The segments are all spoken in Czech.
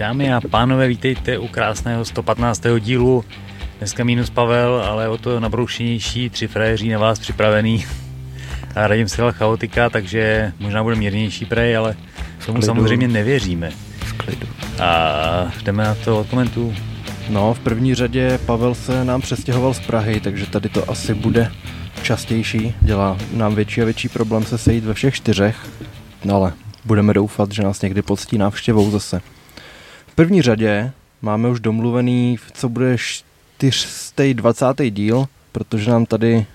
Dámy a pánové, vítejte u krásného 115. dílu. Dneska minus Pavel, ale o to nabroušenější, tři frajeří na vás připravený. A radím si chaotika, takže možná bude mírnější prej, ale tomu samozřejmě nevěříme. V klidu. A jdeme na to od komentů. No, v první řadě Pavel se nám přestěhoval z Prahy, takže tady to asi bude častější. Dělá nám větší a větší problém se sejít ve všech čtyřech. No ale budeme doufat, že nás někdy poctí návštěvou zase. V první řadě máme už domluvený, co bude 420. díl, protože nám tady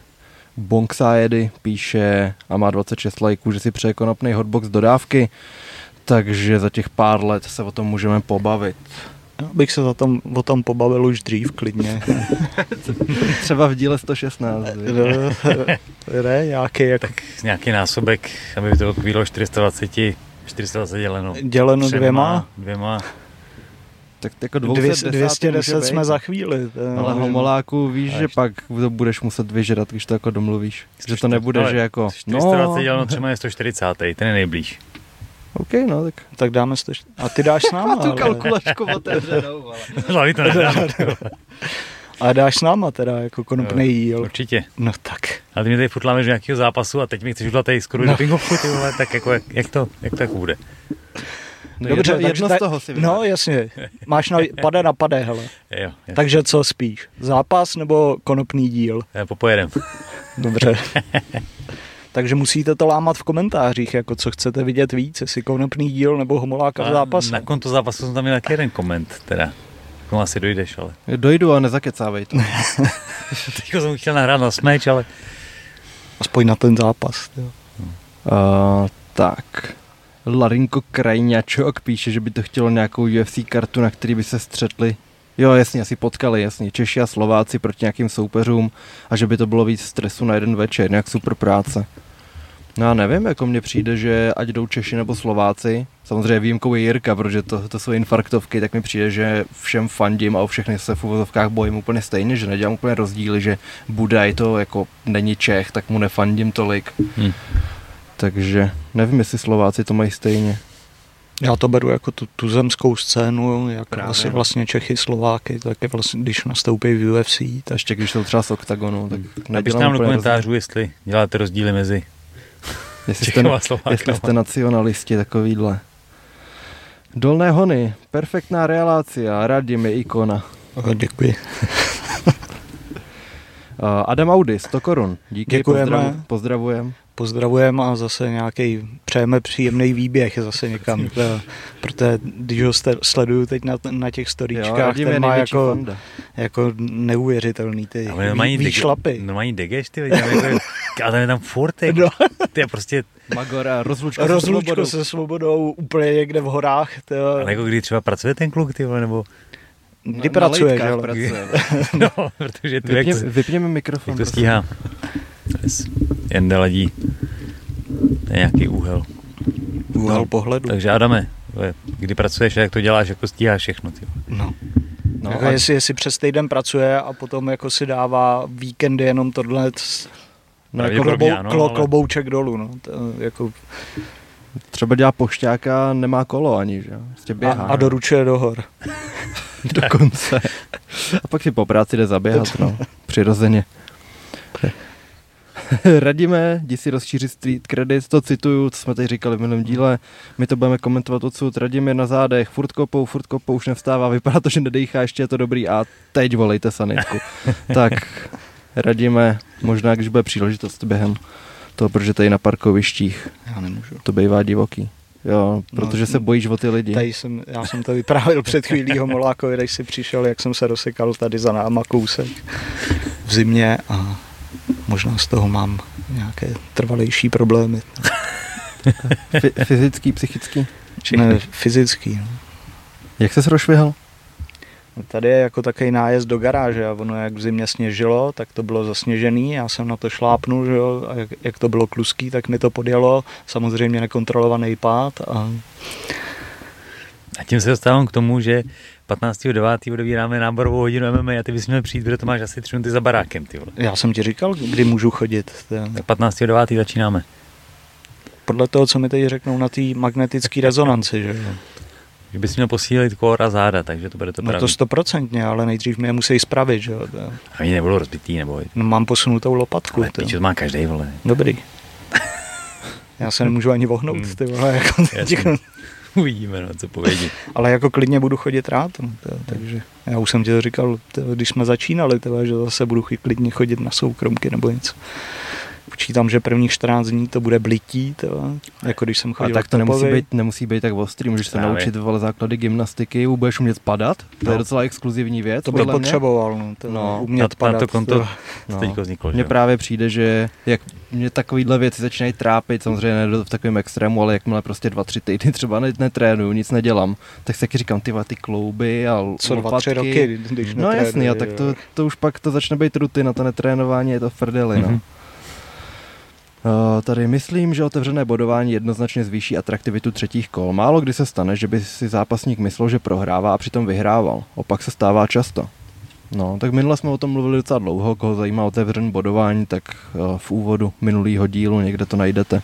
Bonksajedy píše a má 26 lajků, že si přeje konopný hotbox dodávky, takže za těch pár let se o tom můžeme pobavit. Já bych se za tom, o tom pobavil už dřív klidně. Třeba v díle 116. ne, nějaký, jako... tak nějaký násobek, aby to bylo 420, 420 děleno. Děleno dvěma? Dvěma. Tak jako 210, 210 jsme za chvíli. Ale homoláku víš, že pak to budeš muset vyžrat, když to jako domluvíš. Že to nebude, že jako... 420 no, děleno třeba je 140, ten je nejblíž. OK, no tak. Tak dáme to. A ty dáš s náma. tu kalkulačku otevřenou, ale. to nedám. A dáš s náma teda, jako konopný jíl. Určitě. No tak. Ale ty mi tady furt lámeš nějakého zápasu a teď mi chceš udělat tady skoro no. dopingovku, ty vole, tak jako, jak, jak, to, jak to jako bude? No Dobře, jedno, jedno z toho si vybrát. No jasně, máš na, pade na pade, hele. Jo, Takže co spíš, zápas nebo konopný díl? Popojedem. Dobře. Takže musíte to lámat v komentářích, jako co chcete vidět víc, jestli konopný díl nebo homoláka v zápase. Na konto zápasu jsem tam měl taky jeden koment, teda. K tomu asi dojdeš, ale. Dojdu a nezakecávej to. Teď jsem chtěl nahrát na smeč, ale... Aspoň na ten zápas. Jo. Uh, tak. Larinko Krajňačok píše, že by to chtělo nějakou UFC kartu, na který by se střetli Jo, jasně, asi potkali, jasně. Češi a Slováci proti nějakým soupeřům a že by to bylo víc stresu na jeden večer, nějak super práce. No já nevím, jako mně přijde, že ať jdou Češi nebo Slováci, samozřejmě výjimkou je Jirka, protože to, to jsou infarktovky, tak mi přijde, že všem fandím a o všechny se v uvozovkách bojím úplně stejně, že nedělám úplně rozdíly, že Budaj to jako není Čech, tak mu nefandím tolik. Hmm. Takže nevím, jestli Slováci to mají stejně. Já to beru jako tu, tu zemskou scénu, jak Právě. vlastně, vlastně Čechy, Slováky, tak je vlastně, když nastoupí v UFC. Tak... Ještě když jsou třeba z OKTAGONu, tak Napište nám do komentářů, jestli děláte rozdíly mezi jestli jste, jestli jste nacionalisti takovýhle. Dolné hony, perfektná relácia, radím je ikona. děkuji. Adam Audi, 100 korun. Díky, Děkujeme. Pozdrav, pozdravujem pozdravujeme a zase nějaký přejeme příjemný výběh zase někam. Protože když ho sleduju teď na, na těch storíčkách, ten má jako, jako neuvěřitelný ty mají výšlapy. No mají degeš, ty jako, a tam je tam furt, jako, no. ty je prostě Magora, rozlučka, rozlučka se, svobodou. se svobodou úplně někde v horách. Ty, ale jako kdy třeba pracuje ten kluk, ty nebo Kdy pracuje, že? Pracuje, no, protože tu Vypně, jak, vypněme mikrofon. Jak to stíhá. Yes. Jen ladí. To je nějaký úhel. Úhel no, pohledu. Takže Adame, kdy pracuješ a jak to děláš, jako stíháš všechno. Ty. No. No, jako a... jestli, jestli přes týden pracuje a potom jako si dává víkendy jenom tohle no, jako klobou, ano, klo, ale... klobouček dolů. No. To, jako... Třeba dělá pošťáka nemá kolo ani, že? Prostě běhá, a, a doručuje do hor. Dokonce. a pak si po práci jde zaběhat, no. Přirozeně. Radíme, jdi si rozšířit street credit, to cituju, co jsme tady říkali v minulém díle, my to budeme komentovat odsud, radíme na zádech, furt kopou, furt kopou, už nevstává, vypadá to, že nedejchá, ještě je to dobrý a teď volejte sanitku. tak radíme, možná když bude příležitost během toho, protože tady na parkovištích Já nemůžu. to bývá divoký. Jo, no, protože no, se bojíš o ty lidi. Tady jsem, já jsem to vyprávěl před chvílí Homolákovi, když si přišel, jak jsem se rozsekal tady za náma kousek v zimě a možná z toho mám nějaké trvalejší problémy. fyzický, psychický? Či ne, fyzický. No. Jak se rozšvihal? No tady je jako takový nájezd do garáže a ono jak v zimě sněžilo, tak to bylo zasněžený, já jsem na to šlápnul, že jo, a jak, jak to bylo kluský, tak mi to podjelo, samozřejmě nekontrolovaný pád a... A tím se dostávám k tomu, že 15.9. odebíráme náborovou hodinu MMA a ty bys měl přijít, protože to máš asi tři minuty za barákem. Ty vole. Já jsem ti říkal, kdy můžu chodit. Tak 15.9. začínáme. Podle toho, co mi teď řeknou na té magnetické rezonanci, že jo. Že bys měl posílit kor a záda, takže to bude to No pravý. to stoprocentně, ale nejdřív mě je musí spravit, že jo. A oni nebudou rozbitý, nebo... No, mám posunutou lopatku. Ale pičo, to má každý vole. Dobrý. Já se nemůžu ani vohnout, Hmm. ty vole, jako. Uvidíme, no, co povědí. ale jako klidně budu chodit rád, no, takže já už jsem ti to říkal, když jsme začínali, že zase budu klidně chodit na soukromky nebo něco. Počítám, že prvních 14 dní to bude blití, to, jako když jsem A chodil tak k to nemusí být, nemusí být tak ostrý, můžeš se naučit vole základy gymnastiky, budeš umět padat, to je No. docela exkluzivní věc. To bych potřeboval, no, to, No, Na, umět na padat. to konto to. No. vzniklo, že? Mně právě přijde, že jak mě takovýhle věci začínají trápit, samozřejmě ne do- v takovém extrému, ale jakmile prostě dva, tři týdny třeba ne, netrénuju, nic nedělám, tak si taky říkám, ty ty klouby a Co dva, lopatky. tři roky, když No jasný, a tak to, to už pak to začne být rutina, to netrénování je to v prdeli, no. Mhm. Uh, tady myslím, že otevřené bodování jednoznačně zvýší atraktivitu třetích kol. Málo kdy se stane, že by si zápasník myslel, že prohrává a přitom vyhrával. Opak se stává často. No, tak minule jsme o tom mluvili docela dlouho, koho zajímá otevřené bodování, tak uh, v úvodu minulého dílu někde to najdete.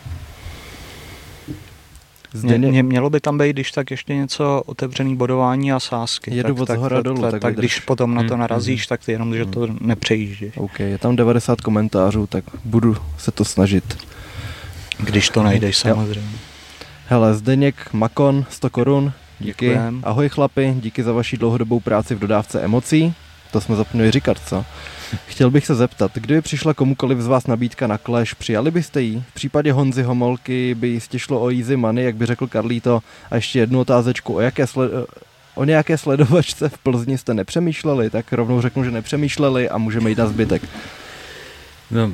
Mě, Zdeně, mě, mělo by tam být, když tak ještě něco otevřený bodování a sásky. Jedu tak, od tak, zhora tak, dolů, tak, tak tak když potom na to Hmm, narazíš, tak ty jenom, že to nepřejíždíš. OK, je tam 90 komentářů, tak budu se to snažit. Když to najdeš Jo. samozřejmě. Hele, Zdeněk Makon, 100 korun, díky. Děkujem. Ahoj chlapi, díky za vaši dlouhodobou práci v dodávce emocí. To jsme zapomněli říkat, co? Chtěl bych se zeptat, kdyby přišla komukoliv z vás nabídka na Clash, přijali byste ji? V případě Honzy Homolky by jistě šlo o easy money, jak by řekl Karlíto. A ještě jednu otázečku, o, jaké sled- o nějaké sledovačce v Plzni jste nepřemýšleli? Tak rovnou řeknu, že nepřemýšleli a můžeme jít na zbytek. No,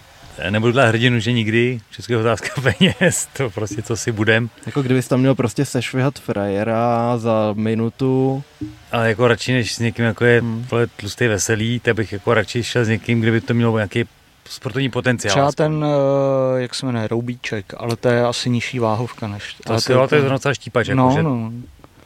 nebudu dla hrdinu, že nikdy. Česká otázka peněz, to prostě co si budem. Jako kdybys tam měl prostě sešvihat frajera za minutu, Ale jako radši než s někým, jako je Hmm. tlustý veselý, tak bych jako radši šel s někým, kdyby to mělo nějaký sportovní potenciál. Třeba aspoň. ten, eh, jak se jmenuje, roubíček, ale to je asi nižší váhovka než... To, ale si, ale to je docela štípač, jako, no, že no.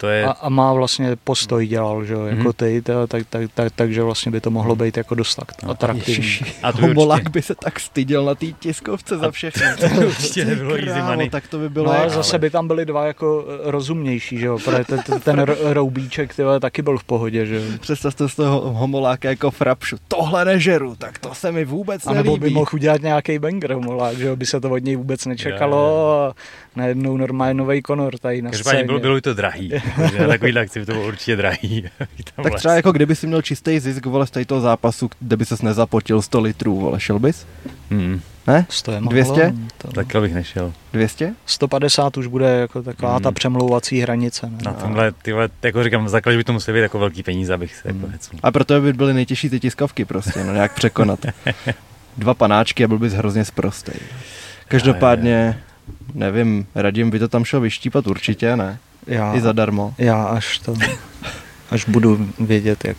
To je... A, a má vlastně postoj dělal, že jo, jako Mhm. ty, to, tak, tak, tak, takže vlastně by to mohlo být jako dost tak No, atraktivní. A to by Homolák určitě- by se tak styděl na té tiskovce za všechno. to určitě nebylo Ty easy money. Tak to by bylo No ale zase by tam byli dva jako eh, rozumnější, že jo, protože ten, ten, roubíček ty vole, taky byl v pohodě, že jo. Představte si toho homoláka jako frapšu. Tohle nežeru, tak to se mi vůbec A nebo by nelíbí. mohl udělat nějaký banger molák, že jo, by se to od něj vůbec nečekalo a najednou normálně nový Conor tady na Každopádně scéně. bylo, bylo by to drahý. Takže na takovýhle akci by to bylo určitě drahý. Tak les. třeba jako kdyby si měl čistý zisk vole z toho zápasu, kde by ses nezapotil 100 litrů, vole, šel bys? Hmm, Ne? 100 je málo, 200? To, takhle bych nešel. 200? 150 už bude jako taková Hmm. ta přemlouvací hranice. Ne? Na tomhle, ty vole, jako říkám, základ by to musely být jako velký peníze, abych se jako Hmm. hecl. A proto by byly nejtěžší ty tiskovky prostě, no nějak překonat. Dva panáčky a byl bys hrozně sprostej. Každopádně, nevím, Radim by to tam šel vyštípat určitě, ne? Já, I zadarmo. já až to, až budu vědět, jak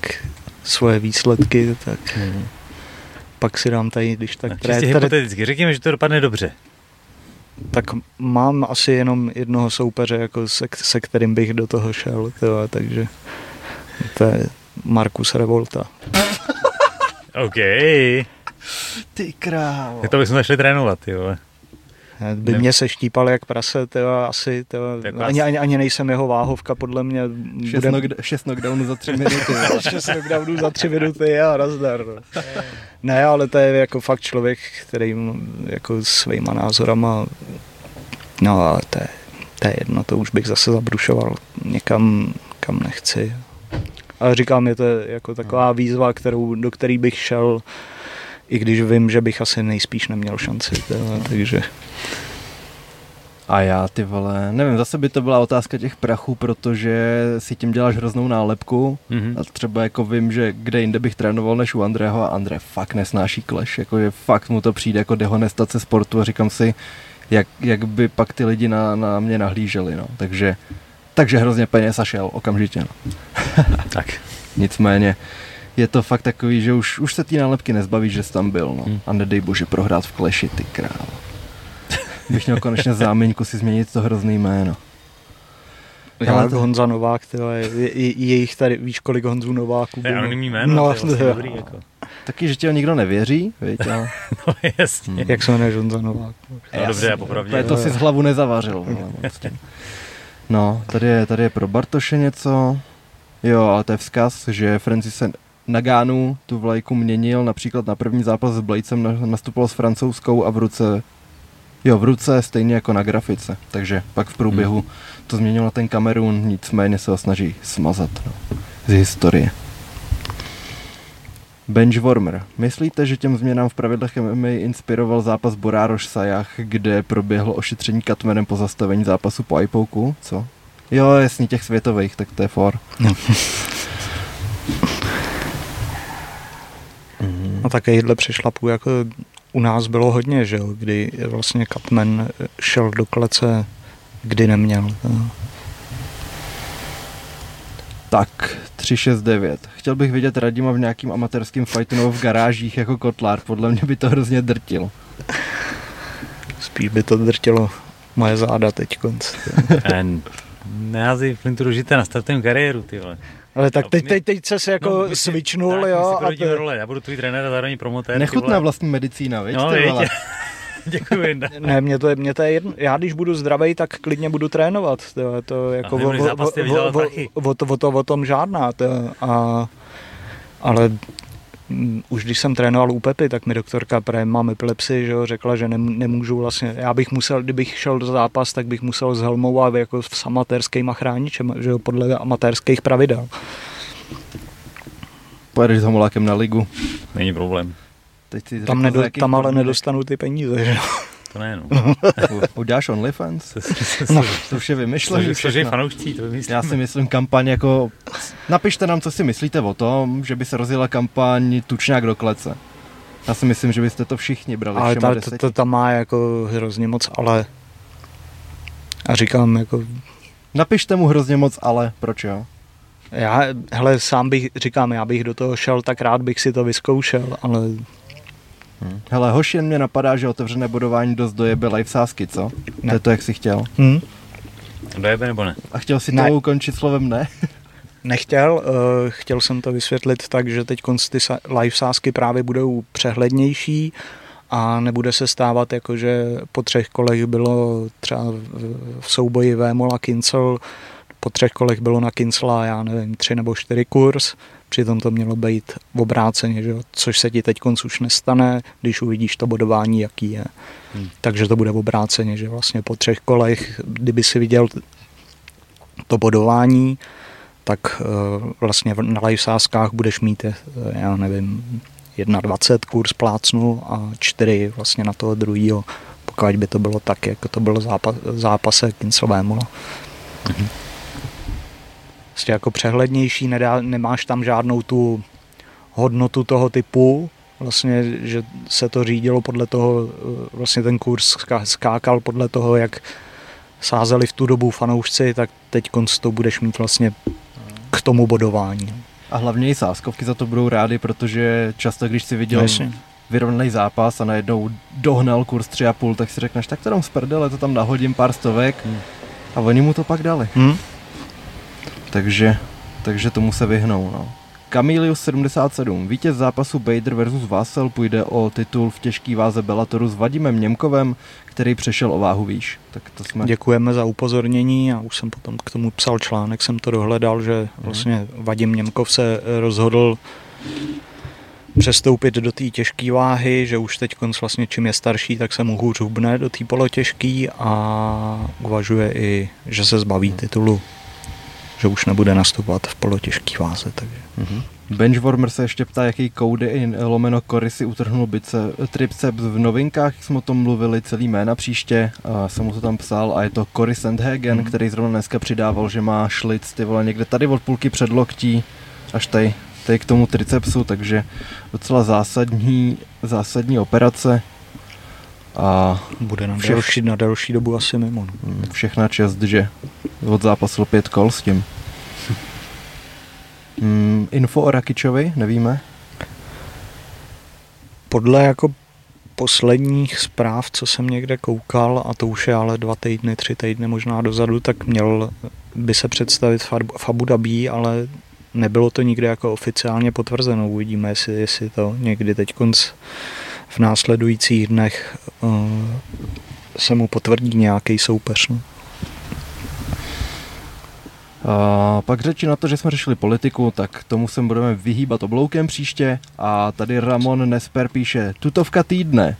svoje výsledky, tak Hmm. pak si dám tady, když tak, tady, čistě tady, hypoteticky, řekněme, že to dopadne dobře. tak mám asi jenom jednoho soupeře, jako se, se kterým bych do toho šel, tyhle, takže to je Markus Revolta. OK. Ty krávo. Tak to bychom začali trénovat, ty vole. By mě se štípal jak prase, tyhle, asi, Jako ani, ani, ani nejsem jeho váhovka, podle mě. Šest, Bude, knock, šest knockdownů za tři minuty. šest knockdownů za tři minuty a nazdar. No. Ne, ale to je jako fakt člověk, který jako svýma názorama, no ale to je, to je jedno, to už bych zase zabrušoval někam, kam nechci. Ale říkám, je to jako taková výzva, kterou, do který bych šel, i když vím, že bych asi nejspíš neměl šanci. Teda, takže A já, ty vole, nevím, zase by to byla otázka těch prachů, protože si tím děláš hroznou nálepku Mhm. a třeba jako vím, že kde jinde bych trénoval než u Andreho a André fakt nesnáší kleš, jakože fakt mu to přijde jako dehonestace sportu a říkám si, jak, jak by pak ty lidi na, na mě nahlíželi, no, takže, takže hrozně peněz a šel okamžitě, no. Tak. Nicméně je to fakt takový, že už, už se té nálepky nezbavíš, že jsi tam byl, no. Hmm. A nedej bože prohrát v kleši, ty krávo. Bych měl konečně záměňku si změnit to hrozný jméno. Já Ale to... to- Honza Novák, tyhle, je, je, je jich tady, víš kolik Honzů Nováků bylo? anonymní jméno, No, to je vlastně dobrý, jako. Taky, že ti ho nikdo nevěří, viď, ale... No jasně. Jak se jmenuje Honza Novák? No dobře, já popravdě. To si z hlavu nezavařil. tím. No, tady je, tady je pro Bartoše něco. Jo, ale to je vzkaz, že Francis Nagánu tu vlajku měnil, například na první zápas s Bladesem nastupoval s francouzskou a v ruce Jo, v ruce stejně jako na grafice, takže pak v průběhu hmm. to změnilo na ten Kamerun, nicméně se ho snaží smazat no, z historie. Benchwarmer. Myslíte, že těm změnám v pravidlech MMA inspiroval zápas Borároš Sajach, kde proběhlo ošetření Katmenem po zastavení zápasu po iPoku? Co? Jo, jasný, těch světových, tak to je for. No. A takovýhle přešlapů jako u nás bylo hodně, že jo, kdy vlastně Katmen šel do klece, kdy neměl. Tak, 369. Chtěl bych vidět Radima v nějakým amatérským fightu nebo v garážích jako kotlár. Podle mě by to hrozně drtilo. Spíš by to drtilo moje záda teď konc. Nehází Flintu na startovém kariéru, ty vole. Ale tak teď, teď, teď se jako no, svičnul, tak, jo. A to... role. Já budu tvůj trenér a zároveň promotér. Nechutná vlastní medicína, víš? No, Děkuji, Jinda. Ne, mě to, je, mě to je jedno. Já když budu zdravý, tak klidně budu trénovat. To, to jako o, o, o, o, o, to, o tom žádná. To, a, ale už když jsem trénoval u Pepy, tak mi doktorka, protože mám epilepsii, že jo, řekla, že nemůžu vlastně, já bych musel, kdybych šel do zápas, tak bych musel s helmou a jako s amatérskýma chráničem, že jo, podle amatérských pravidel. Pojedeš s homolákem na ligu. Není problém. Teď si tam, nedo, tam ale nedostanu ty peníze, že jo. To ne, no. Uděláš OnlyFans? no, to už je vymyšlené. Složej fanoušcí, to vymyslím. Já si myslím kampaň jako... Napište nám, co si myslíte o tom, že by se rozjela kampaň Tučňák do klece. Já si myslím, že byste to všichni brali. Ale ta, to, to tam má jako hrozně moc, ale... A říkám jako... Napište mu hrozně moc, ale proč jo? Já, hele, sám bych, říkám, já bych do toho šel, tak rád bych si to vyzkoušel, ale Hmm. Hele, hoši, jen mě napadá, že otevřené bodování dost dojebe live sásky, co? Ne. To je to, jak jsi chtěl. Hmm. Dojebe nebo ne? A chtěl si ne. to ukončit slovem ne? Nechtěl, uh, chtěl jsem to vysvětlit tak, že teď ty live sásky právě budou přehlednější a nebude se stávat jako, že po třech kolech bylo třeba v souboji Vémola Kincel, po třech kolech bylo na Kincela, já nevím, tři nebo čtyři kurz, Přitom to mělo být v obráceně, že? což se ti teď už nestane, když uvidíš to bodování, jaký je. Hmm. Takže to bude v obráceně, že vlastně po třech kolech, kdyby si viděl to bodování, tak uh, vlastně na live sázkách budeš mít, uh, já nevím, 21 kurz plácnu a 4 vlastně na toho druhého, pokud by to bylo tak, jako to bylo zápas, zápase Kincel Mm-hmm prostě jako přehlednější, nedá, nemáš tam žádnou tu hodnotu toho typu, vlastně, že se to řídilo podle toho, eh, vlastně ten kurz skákal podle toho, jak sázeli v tu dobu fanoušci, tak teď to budeš mít vlastně k tomu bodování. A hlavně i sáskovky za to budou rády, protože často, když si viděl no, vyrovnaný zápas a najednou dohnal kurz 3,5, tak si řekneš, tak to dám z prdele, to tam nahodím pár stovek hmm. a oni mu to pak dali. Hmm takže, takže tomu se vyhnou. No. Camilius 77. Vítěz zápasu Bader versus Vassel půjde o titul v těžký váze Bellatoru s Vadimem Němkovem, který přešel o váhu výš. Tak to jsme... Děkujeme za upozornění a už jsem potom k tomu psal článek, jsem to dohledal, že mhm. vlastně Vadim Němkov se rozhodl přestoupit do té těžké váhy, že už teď vlastně čím je starší, tak se mu hůř hubne do té polotěžký a uvažuje i, že se zbaví titulu že už nebude nastupovat v polotěžký váze. Takže. Mm-hmm. Benchwarmer se ještě ptá, jaký koudy i lomeno kory si utrhnul bice, triceps v novinkách, jsme o tom mluvili celý jména příště, a jsem mu to tam psal a je to Cory Sandhagen, mm. který zrovna dneska přidával, že má šlic ty vole někde tady od půlky předloktí až tady, tady k tomu tricepsu, takže docela zásadní, zásadní operace. A bude na, všech, delší, na delší dobu asi mimo. No. Mm, všechna čest, že zápasu pět kol s tím. Mm, info o Rakičovi, nevíme? Podle jako posledních zpráv, co jsem někde koukal, a to už je ale dva týdny, tři týdny možná dozadu, tak měl by se představit v Abu Dhabi, ale nebylo to nikde jako oficiálně potvrzeno. Uvidíme, jestli, jestli to někdy teď konc v následujících dnech uh, se mu potvrdí nějaký soupeř. No. A pak řeči na to, že jsme řešili politiku, tak tomu se budeme vyhýbat obloukem příště. A tady Ramon Nesper píše, tutovka týdne.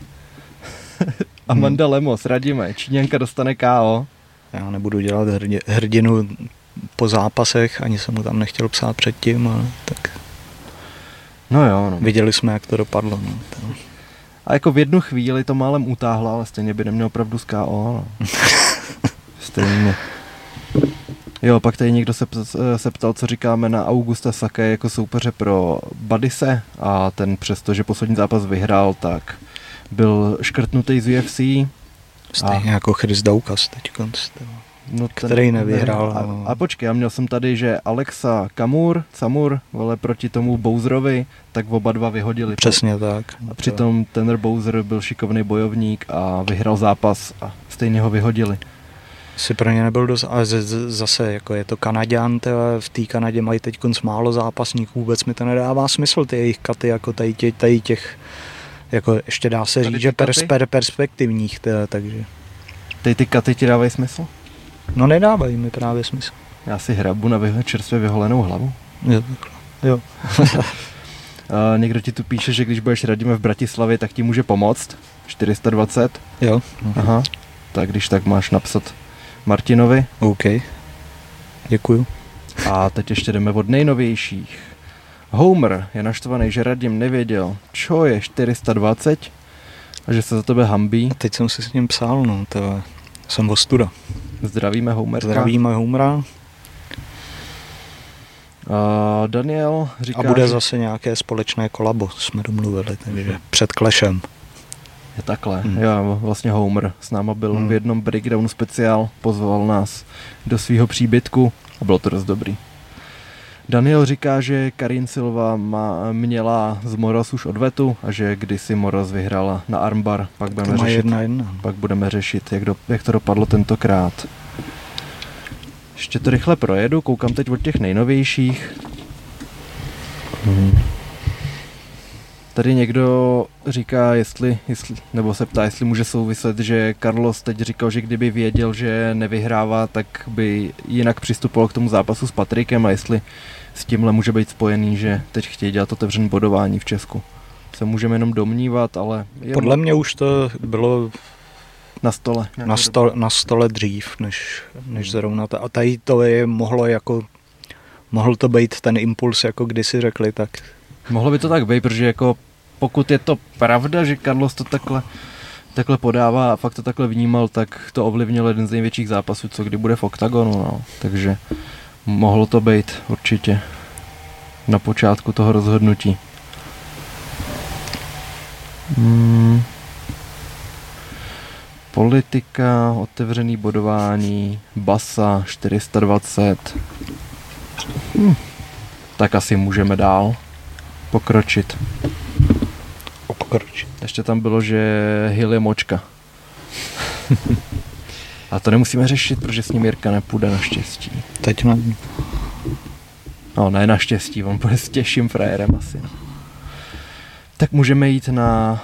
Amanda hmm. Lemos, radíme, Číňanka dostane KO. Já nebudu dělat hrdě, hrdinu po zápasech, ani jsem mu tam nechtěl psát předtím, ale tak No jo, no. viděli jsme, jak to dopadlo. No. To... A jako v jednu chvíli to málem utáhla, ale stejně by neměl opravdu z KO. No. stejně. Jo, pak tady někdo se, se ptal, co říkáme na Augusta Sake jako soupeře pro Badise a ten přesto, že poslední zápas vyhrál, tak byl škrtnutý z UFC. Stejně a... jako Chris Daukas teď no který ten, nevyhrál. A, no. a počkej, já měl jsem tady, že Alexa Kamur, Samur, vole proti tomu Bowserovi, tak oba dva vyhodili. Přesně tak. A přitom ten Bowser byl šikovný bojovník a vyhrál zápas a stejně ho vyhodili si pro ně nebyl dost, ale zase jako je to Kanaděn, v té Kanadě mají teď málo zápasníků, vůbec mi to nedává smysl, ty jejich katy, jako tady, tě, tady těch, jako ještě dá se říct, že pers, per, perspektivních, teda, takže. Tady ty katy ti dávají smysl? No nedávají mi právě smysl. Já si hrabu na vyho, čerstvě vyholenou hlavu. Jo. Jo. A někdo ti tu píše, že když budeš radíme v Bratislavě, tak ti může pomoct. 420. Jo. Aha. Tak když tak máš napsat Martinovi. OK. Děkuju. A teď ještě jdeme od nejnovějších. Homer je naštvaný, že Radim nevěděl, čo je 420 a že se za tebe hambí. A teď jsem si s ním psal, no, to jsem ostuda. Zdravíme Homerka. Zdravíme Homera. A Daniel říká, A bude zase nějaké společné kolabo, jsme domluvili, takže před klešem. Je takhle. Hmm. Já vlastně Homer s náma byl hmm. v jednom breakdown speciál, pozval nás do svého příbytku a bylo to dost dobrý. Daniel říká, že Karin Silva má, měla z Moros už odvetu a že kdysi Moros vyhrála na armbar, pak budeme, řešit, jedna jedna. pak budeme řešit, jak, do, jak to dopadlo tentokrát. Ještě to rychle projedu, koukám teď od těch nejnovějších. Hmm. Tady někdo říká, jestli, jestli, nebo se ptá, jestli může souviset, že Carlos teď říkal, že kdyby věděl, že nevyhrává, tak by jinak přistupoval k tomu zápasu s Patrikem a jestli s tímhle může být spojený, že teď chtějí dělat otevřený bodování v Česku. Se můžeme jenom domnívat, ale... Jenom... Podle mě už to bylo na stole. Na, sto, na stole dřív, než, než zrovna ta. A tady to je mohlo jako, mohl to být ten impuls, jako kdysi řekli, tak Mohlo by to tak být, protože jako pokud je to pravda, že Carlos to takhle, takhle podává a fakt to takhle vnímal, tak to ovlivnilo jeden z největších zápasů, co kdy bude v OKTAGONu, no. Takže mohlo to být určitě na počátku toho rozhodnutí. Hmm. Politika, otevřený bodování, basa 420. Hmm. Tak asi můžeme dál pokročit. Pokročit. Ještě tam bylo, že Hill je močka. A to nemusíme řešit, protože s ním Jirka nepůjde naštěstí. Teď ne. No, ne naštěstí, on bude s těžším frajerem asi. No. Tak můžeme jít na,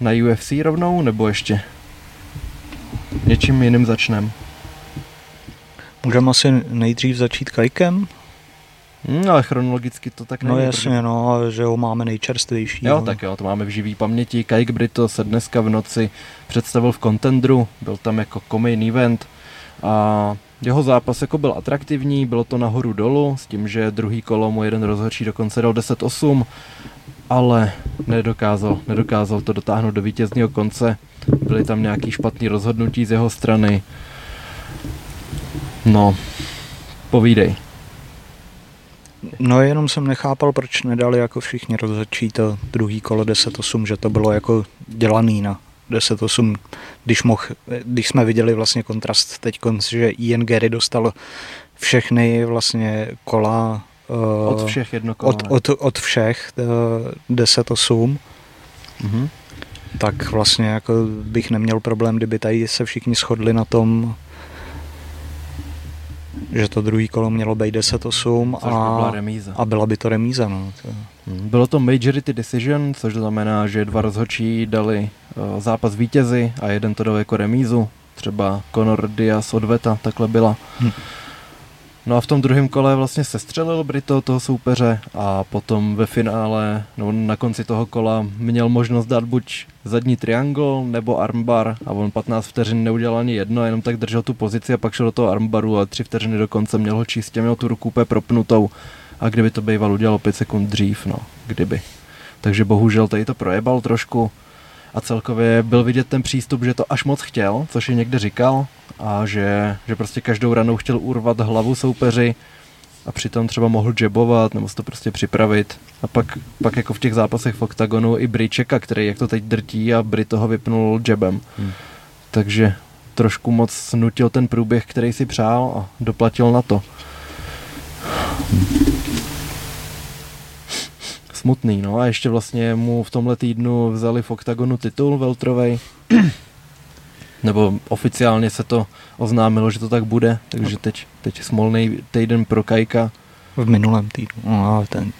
na UFC rovnou, nebo ještě něčím jiným začneme? Můžeme asi nejdřív začít kajkem, Hmm, ale chronologicky to tak no není. No jasně, protože... no, že ho máme nejčerstvější. Jo, no. tak jo, to máme v živý paměti. Kajk Brito se dneska v noci představil v Contendru, byl tam jako main event a jeho zápas jako byl atraktivní, bylo to nahoru dolů, s tím, že druhý kolo mu jeden rozhodčí dokonce dal 10-8, ale nedokázal, nedokázal to dotáhnout do vítězného konce. Byly tam nějaký špatný rozhodnutí z jeho strany. No, povídej. No jenom jsem nechápal, proč nedali jako všichni rozhodčí to druhý kolo 10-8, že to bylo jako dělaný na 10-8, když, moh, když jsme viděli vlastně kontrast teď, že Ian Gary dostal všechny vlastně kola uh, od všech jednokola. Od, od, od všech uh, 10-8. Mm-hmm. Tak vlastně jako bych neměl problém, kdyby tady se všichni shodli na tom, že to druhý kolo mělo být 10-8 a, byla remíza. a byla by to remíza. No. Hmm, bylo to majority decision, což znamená, že dva rozhodčí dali uh, zápas vítězi a jeden to dal jako remízu. Třeba Conor Diaz odveta, takhle byla. Hmm. No a v tom druhém kole vlastně sestřelil Brito toho soupeře a potom ve finále, no na konci toho kola měl možnost dát buď zadní triangle nebo armbar a on 15 vteřin neudělal ani jedno, jenom tak držel tu pozici a pak šel do toho armbaru a tři vteřiny do konce měl ho čistě, měl tu ruku úplně propnutou a kdyby to býval udělalo 5 sekund dřív, no, kdyby. Takže bohužel tady to projebal trošku a celkově byl vidět ten přístup, že to až moc chtěl, což je někde říkal a že, že prostě každou ranou chtěl urvat hlavu soupeři a přitom třeba mohl jabovat nebo se to prostě připravit. A pak, pak jako v těch zápasech v OKTAGONu i Bryčeka, který jak to teď drtí a Bry toho vypnul jabem. Hmm. Takže trošku moc nutil ten průběh, který si přál a doplatil na to. Smutný, no a ještě vlastně mu v tomhle týdnu vzali v OKTAGONu titul Veltrovej, nebo oficiálně se to oznámilo, že to tak bude, takže teď, teď smolný týden pro Kajka. V minulém týdnu, no ale ten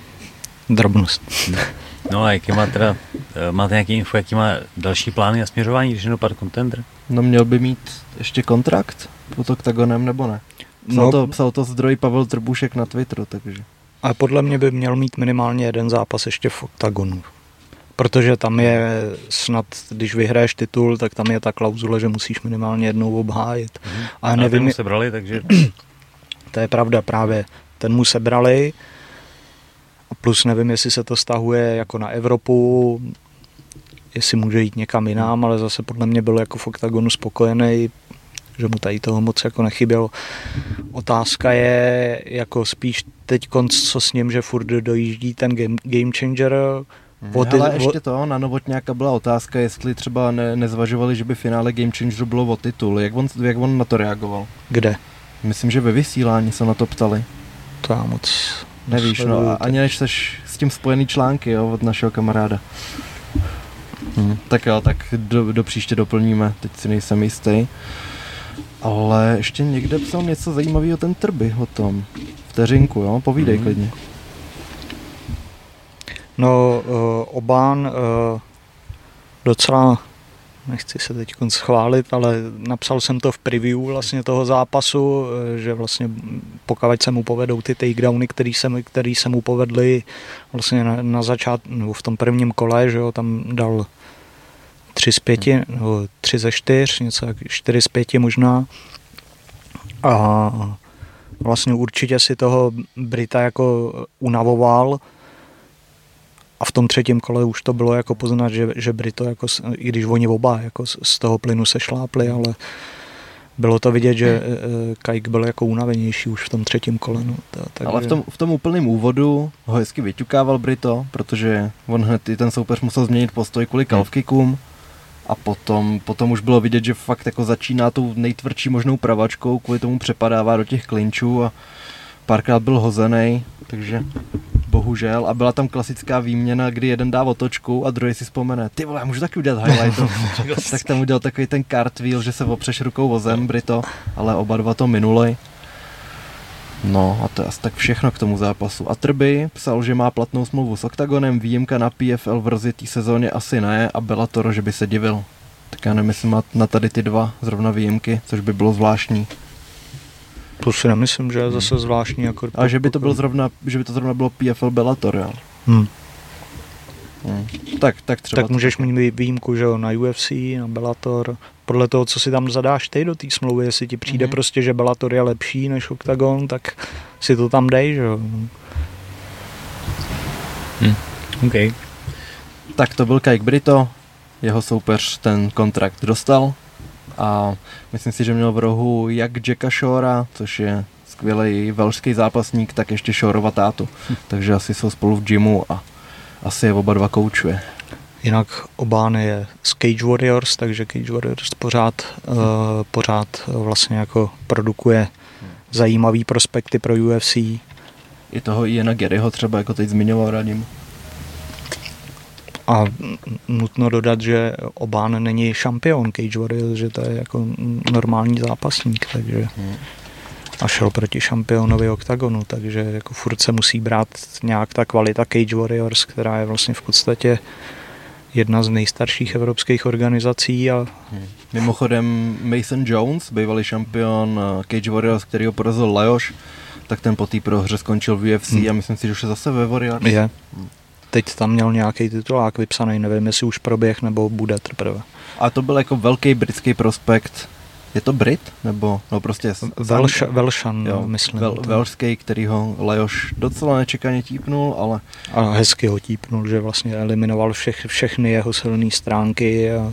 drobnost. No a jaký má teda, eh, máte nějaký info, jaký má další plány a směřování, když dopad contender? No měl by mít ještě kontrakt pod OKTAGONem, nebo ne? Psal, no, to, psal to zdroj Pavel Trbušek na Twitteru, takže... Ale podle mě by měl mít minimálně jeden zápas ještě v oktagonu. Protože tam je snad, když vyhraješ titul, tak tam je ta klauzule, že musíš minimálně jednou obhájit. Mm-hmm. A nevím, mu sebrali, takže... To je pravda, právě. Ten mu sebrali, a plus nevím, jestli se to stahuje jako na Evropu, jestli může jít někam jinam, ale zase podle mě byl jako v oktagonu spokojený, že mu tady toho moc jako nechybělo. Otázka je jako spíš teď konc, co s ním, že furt dojíždí ten game, game changer, O ty, Ale ještě to, na Novotňáka byla otázka, jestli třeba ne, nezvažovali, že by finále Game Changer bylo o titul. Jak on, jak on na to reagoval? Kde? Myslím, že ve vysílání se na to ptali. To já moc Nevíš, no, a ani než seš s tím spojený články, jo, od našeho kamaráda. Hm, tak jo, tak do, do příště doplníme, teď si nejsem jistý. Ale ještě někde psal něco zajímavého ten Trby o tom. Vteřinku, jo? Povídej mm. klidně. No, uh, Obán uh, docela, nechci se teď schválit, ale napsal jsem to v preview vlastně toho zápasu, uh, že vlastně pokud se mu povedou ty takedowny, který se, který se mu povedly vlastně na, na začátku, nebo v tom prvním kole, že jo, tam dal 3 z 5, hmm. nebo 3 ze 4, něco jak 4 z 5 možná. A vlastně určitě si toho Brita jako unavoval a v tom třetím kole už to bylo jako poznat, že, že Brito, jako, i když oni oba jako z toho plynu se šlápli, ale bylo to vidět, že hmm. Eh, Kajk byl jako unavenější už v tom třetím kole. No, tak, Ale v tom, v tom úplném úvodu ho hezky vyťukával Brito, protože on hned i ten soupeř musel změnit postoj kvůli hmm. A potom, potom už bylo vidět, že fakt jako začíná tou nejtvrdší možnou pravačkou, kvůli tomu přepadává do těch klinčů a párkrát byl hozený, takže bohužel. A byla tam klasická výměna, kdy jeden dá otočku a druhý si vzpomene, ty vole, já můžu taky udělat highlight. tak tam udělal takový ten cartwheel, že se opřeš rukou o zem, Brito, ale oba dva to minuli. No a to je asi tak všechno k tomu zápasu. A Trby psal, že má platnou smlouvu s Octagonem, výjimka na PFL v rozjetý sezóně asi ne a byla to, že by se divil. Tak já nemyslím na tady ty dva zrovna výjimky, což by bylo zvláštní. To si nemyslím, že je zase zvláštní. Jako a že by to bylo zrovna, že by to zrovna bylo PFL Bellator, jo? Hmm. Hmm. Tak, tak třeba. Tak můžeš mít výjimku, že jo, na UFC, na Bellator, podle toho, co si tam zadáš ty do té smlouvy, jestli ti přijde mm-hmm. prostě, že Bellator je lepší než Octagon, tak si to tam dej, že jo. Hmm. OK. Tak to byl Kajk Brito, jeho soupeř ten kontrakt dostal a myslím si, že měl v rohu jak Jacka Shora, což je skvělý velšský zápasník, tak ještě Shorova tátu. Hm. Takže asi jsou spolu v gymu a asi je oba dva koučuje. Jinak Obán je z Cage Warriors, takže Cage Warriors pořád, uh, pořád vlastně jako produkuje zajímavý prospekty pro UFC. I toho Iena Garyho třeba, jako teď zmiňoval Radim. A nutno dodat, že Obán není šampion Cage Warriors, že to je jako normální zápasník, takže a šel proti šampionovi OKTAGONu, takže jako furt se musí brát nějak ta kvalita Cage Warriors, která je vlastně v podstatě jedna z nejstarších evropských organizací. A... Hmm. Mimochodem Mason Jones, bývalý šampion eh, Cage Warriors, který ho porazil Lajoš, tak ten po té prohře skončil v UFC hmm. a myslím si, že už je zase ve Warriors. Je. Teď tam měl nějaký titulák vypsaný, nevím, jestli už proběh nebo bude teprve. A to byl jako velký britský prospekt. Je to Brit? Nebo no prostě... Velš, Velšan, jo, myslím. Vel, velšský, který ho Lejoš docela nečekaně típnul, ale... A hezky ho típnul, že vlastně eliminoval všech, všechny jeho silné stránky. A...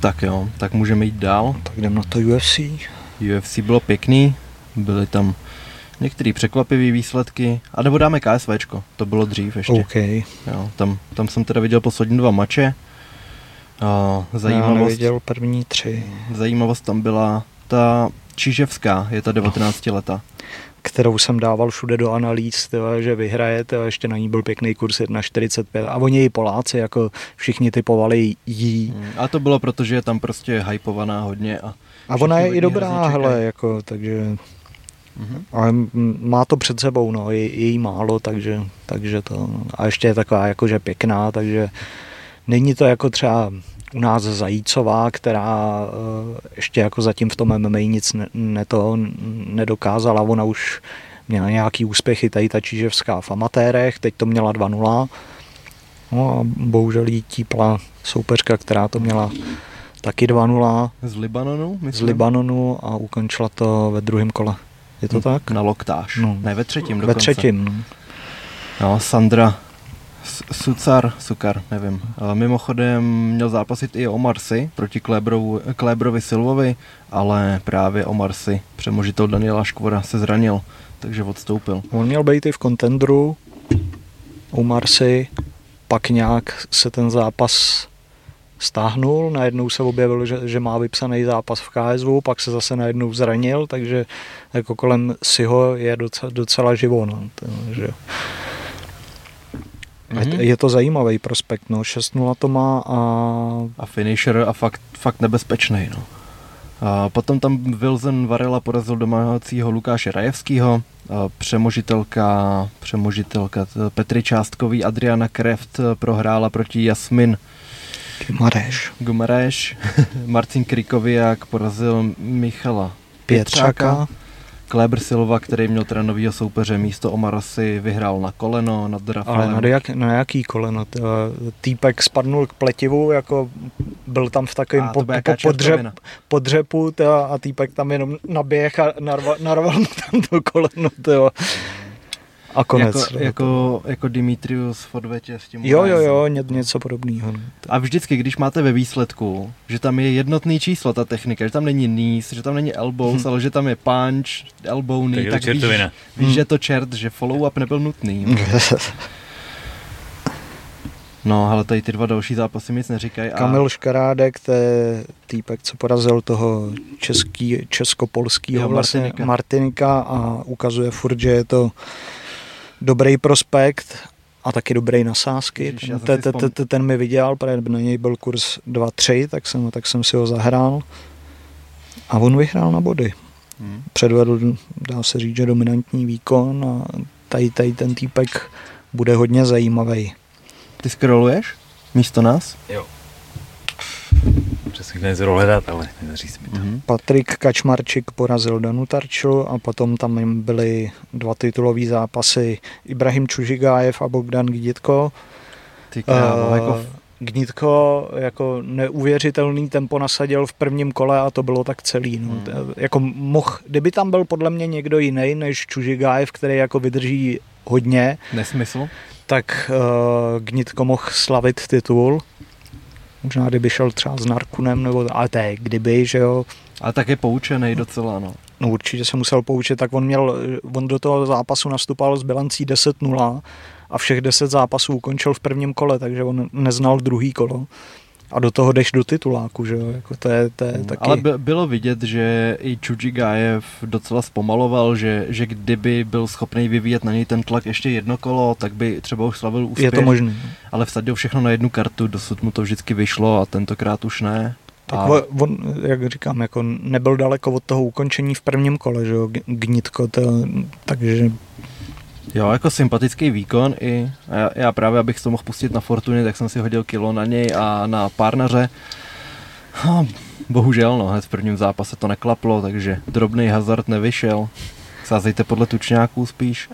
Tak jo, tak můžeme jít dál. Tak jdem na to UFC. UFC bylo pěkný, byly tam některé překvapivé výsledky, a nebo dáme KSVčko, to bylo dřív ještě. Okay. Jo, tam, tam jsem teda viděl poslední dva mače. A zajímavost, Já neviděl první tři. Zajímavost tam byla ta Čiževská, je ta 19 leta. Kterou jsem dával všude do analýz, tyhle, že vyhraje, tyhle, ještě na ní byl pěkný kurz 1,45 a oni i Poláci, jako všichni typovali jí. Hmm, a to bylo proto, že je tam prostě hypovaná hodně. A, a ona je i dobrá, hele, jako, takže Mm-hmm. Ale má to před sebou, no, je, je jí málo, takže, takže to, a ještě je taková jakože pěkná, takže není to jako třeba u nás Zajícová, která uh, ještě jako zatím v tom MMA nic ne, ne to nedokázala, ona už měla nějaký úspěchy, tady ta Číževská v amatérech, teď to měla 2-0, no a bohužel jí típla soupeřka, která to měla taky 2-0. Z Libanonu? Myslím? Z Libanonu a ukončila to ve druhém kole. Je to tak? Na loktáž. No. Ne, ve třetím dokonce. Ve třetím, no. No, Sandra Sucar, Sukar, nevím. Mimochodem měl zápasit i Omarsy proti Klébrovu, Klébrovi Silvovi, ale právě Omarsy, přemožitel Daniela Škvora, se zranil, takže odstoupil. On měl být i v kontendru Omarsy, pak nějak se ten zápas stáhnul, najednou se objevil, že, že má vypsaný zápas v KSV, pak se zase najednou zranil, takže jako kolem Siho je docela, docela živo. No, takže... Mm-hmm. Je to zajímavý prospekt, no, 6-0 to má a... A finisher a fakt, fakt nebezpečný, no. A potom tam Wilson Varela porazil domácího Lukáše Rajevského, přemožitelka, přemožitelka Petry Částkový, Adriana Kreft prohrála proti Jasmin Gumareš. Gumareš. Marcin Krikoviak porazil Michala Pětřáka. Pětřáka. Kleber Silva, který měl teda novýho soupeře místo Omarasy, vyhrál na koleno nad Rafaelem. Ale na, jak, na jaký koleno? Týpek spadnul k pletivu, jako byl tam v takovém po, po, podřep, podřepu a týpek tam jenom naběh a narval, narval mu tam to koleno. Tjo. A konec. Jako, jako, jako Dimitrius v odvetě s tím Jo, jo, jo, ně, něco podobného. No. A vždycky, když máte ve výsledku, že tam je jednotný číslo, ta technika, že tam není knees, že tam není elbows, hmm. ale že tam je punch, elbow knee, tak, tak víš, víš hmm. že to čert, že follow-up nebyl nutný. No, ale tady ty dva další zápasy nic neříkají. A... Kamil Škarádek, to je týpek, co porazil toho český, českopolského vlastně Martinika. Martinika a ukazuje furt, že je to dobrý prospekt a taky dobrý nasázky. Ten, ten, ten, ten mi vydělal, protože na něj byl kurz 2-3, tak jsem, tak jsem si ho zahrál a on vyhrál na body. Hmm. Předvedl, dá se říct, že dominantní výkon a tady, tady ten týpek bude hodně zajímavý. Ty scrolluješ místo nás? Jo přesně nezro hledat, ale nedaří se mi to. Mm-hmm. Patrik Kačmarčik porazil Danu Tarču a potom tam byly dva titulové zápasy Ibrahim Čužigájev a Bogdan Gditko. Ty krávo, uh, jako Gnitko jako neuvěřitelný tempo nasadil v prvním kole a to bylo tak celý. No. Hmm. Jako moh, kdyby tam byl podle mě někdo jiný než Čužigájev, který jako vydrží hodně. Nesmysl. Tak uh, Gnitko mohl slavit titul. Možná kdyby šel třeba s Narkunem, nebo, ale to je kdyby, že jo. Ale tak je poučený docela, no. No určitě se musel poučit, tak on měl, on do toho zápasu nastupoval s bilancí 10-0 a všech 10 zápasů ukončil v prvním kole, takže on neznal druhý kolo a do toho jdeš do tituláku, že jo, jako to je, to je taky... Ale by, bylo vidět, že i Chujigajev docela zpomaloval, že, že kdyby byl schopný vyvíjet na něj ten tlak ještě jedno kolo, tak by třeba už slavil úspěch. Je to možné. Ale vsadil všechno na jednu kartu, dosud mu to vždycky vyšlo a tentokrát už ne. Tak a... on, jak říkám, jako nebyl daleko od toho ukončení v prvním kole, že jo, Gnitko, to, takže Jo, jako sympatický výkon i já, já právě, abych to mohl pustit na Fortuny, tak jsem si hodil kilo na něj a na párnaře. No, bohužel, no, hned v prvním zápase to neklaplo, takže drobný hazard nevyšel. Sázejte podle tučňáků spíš.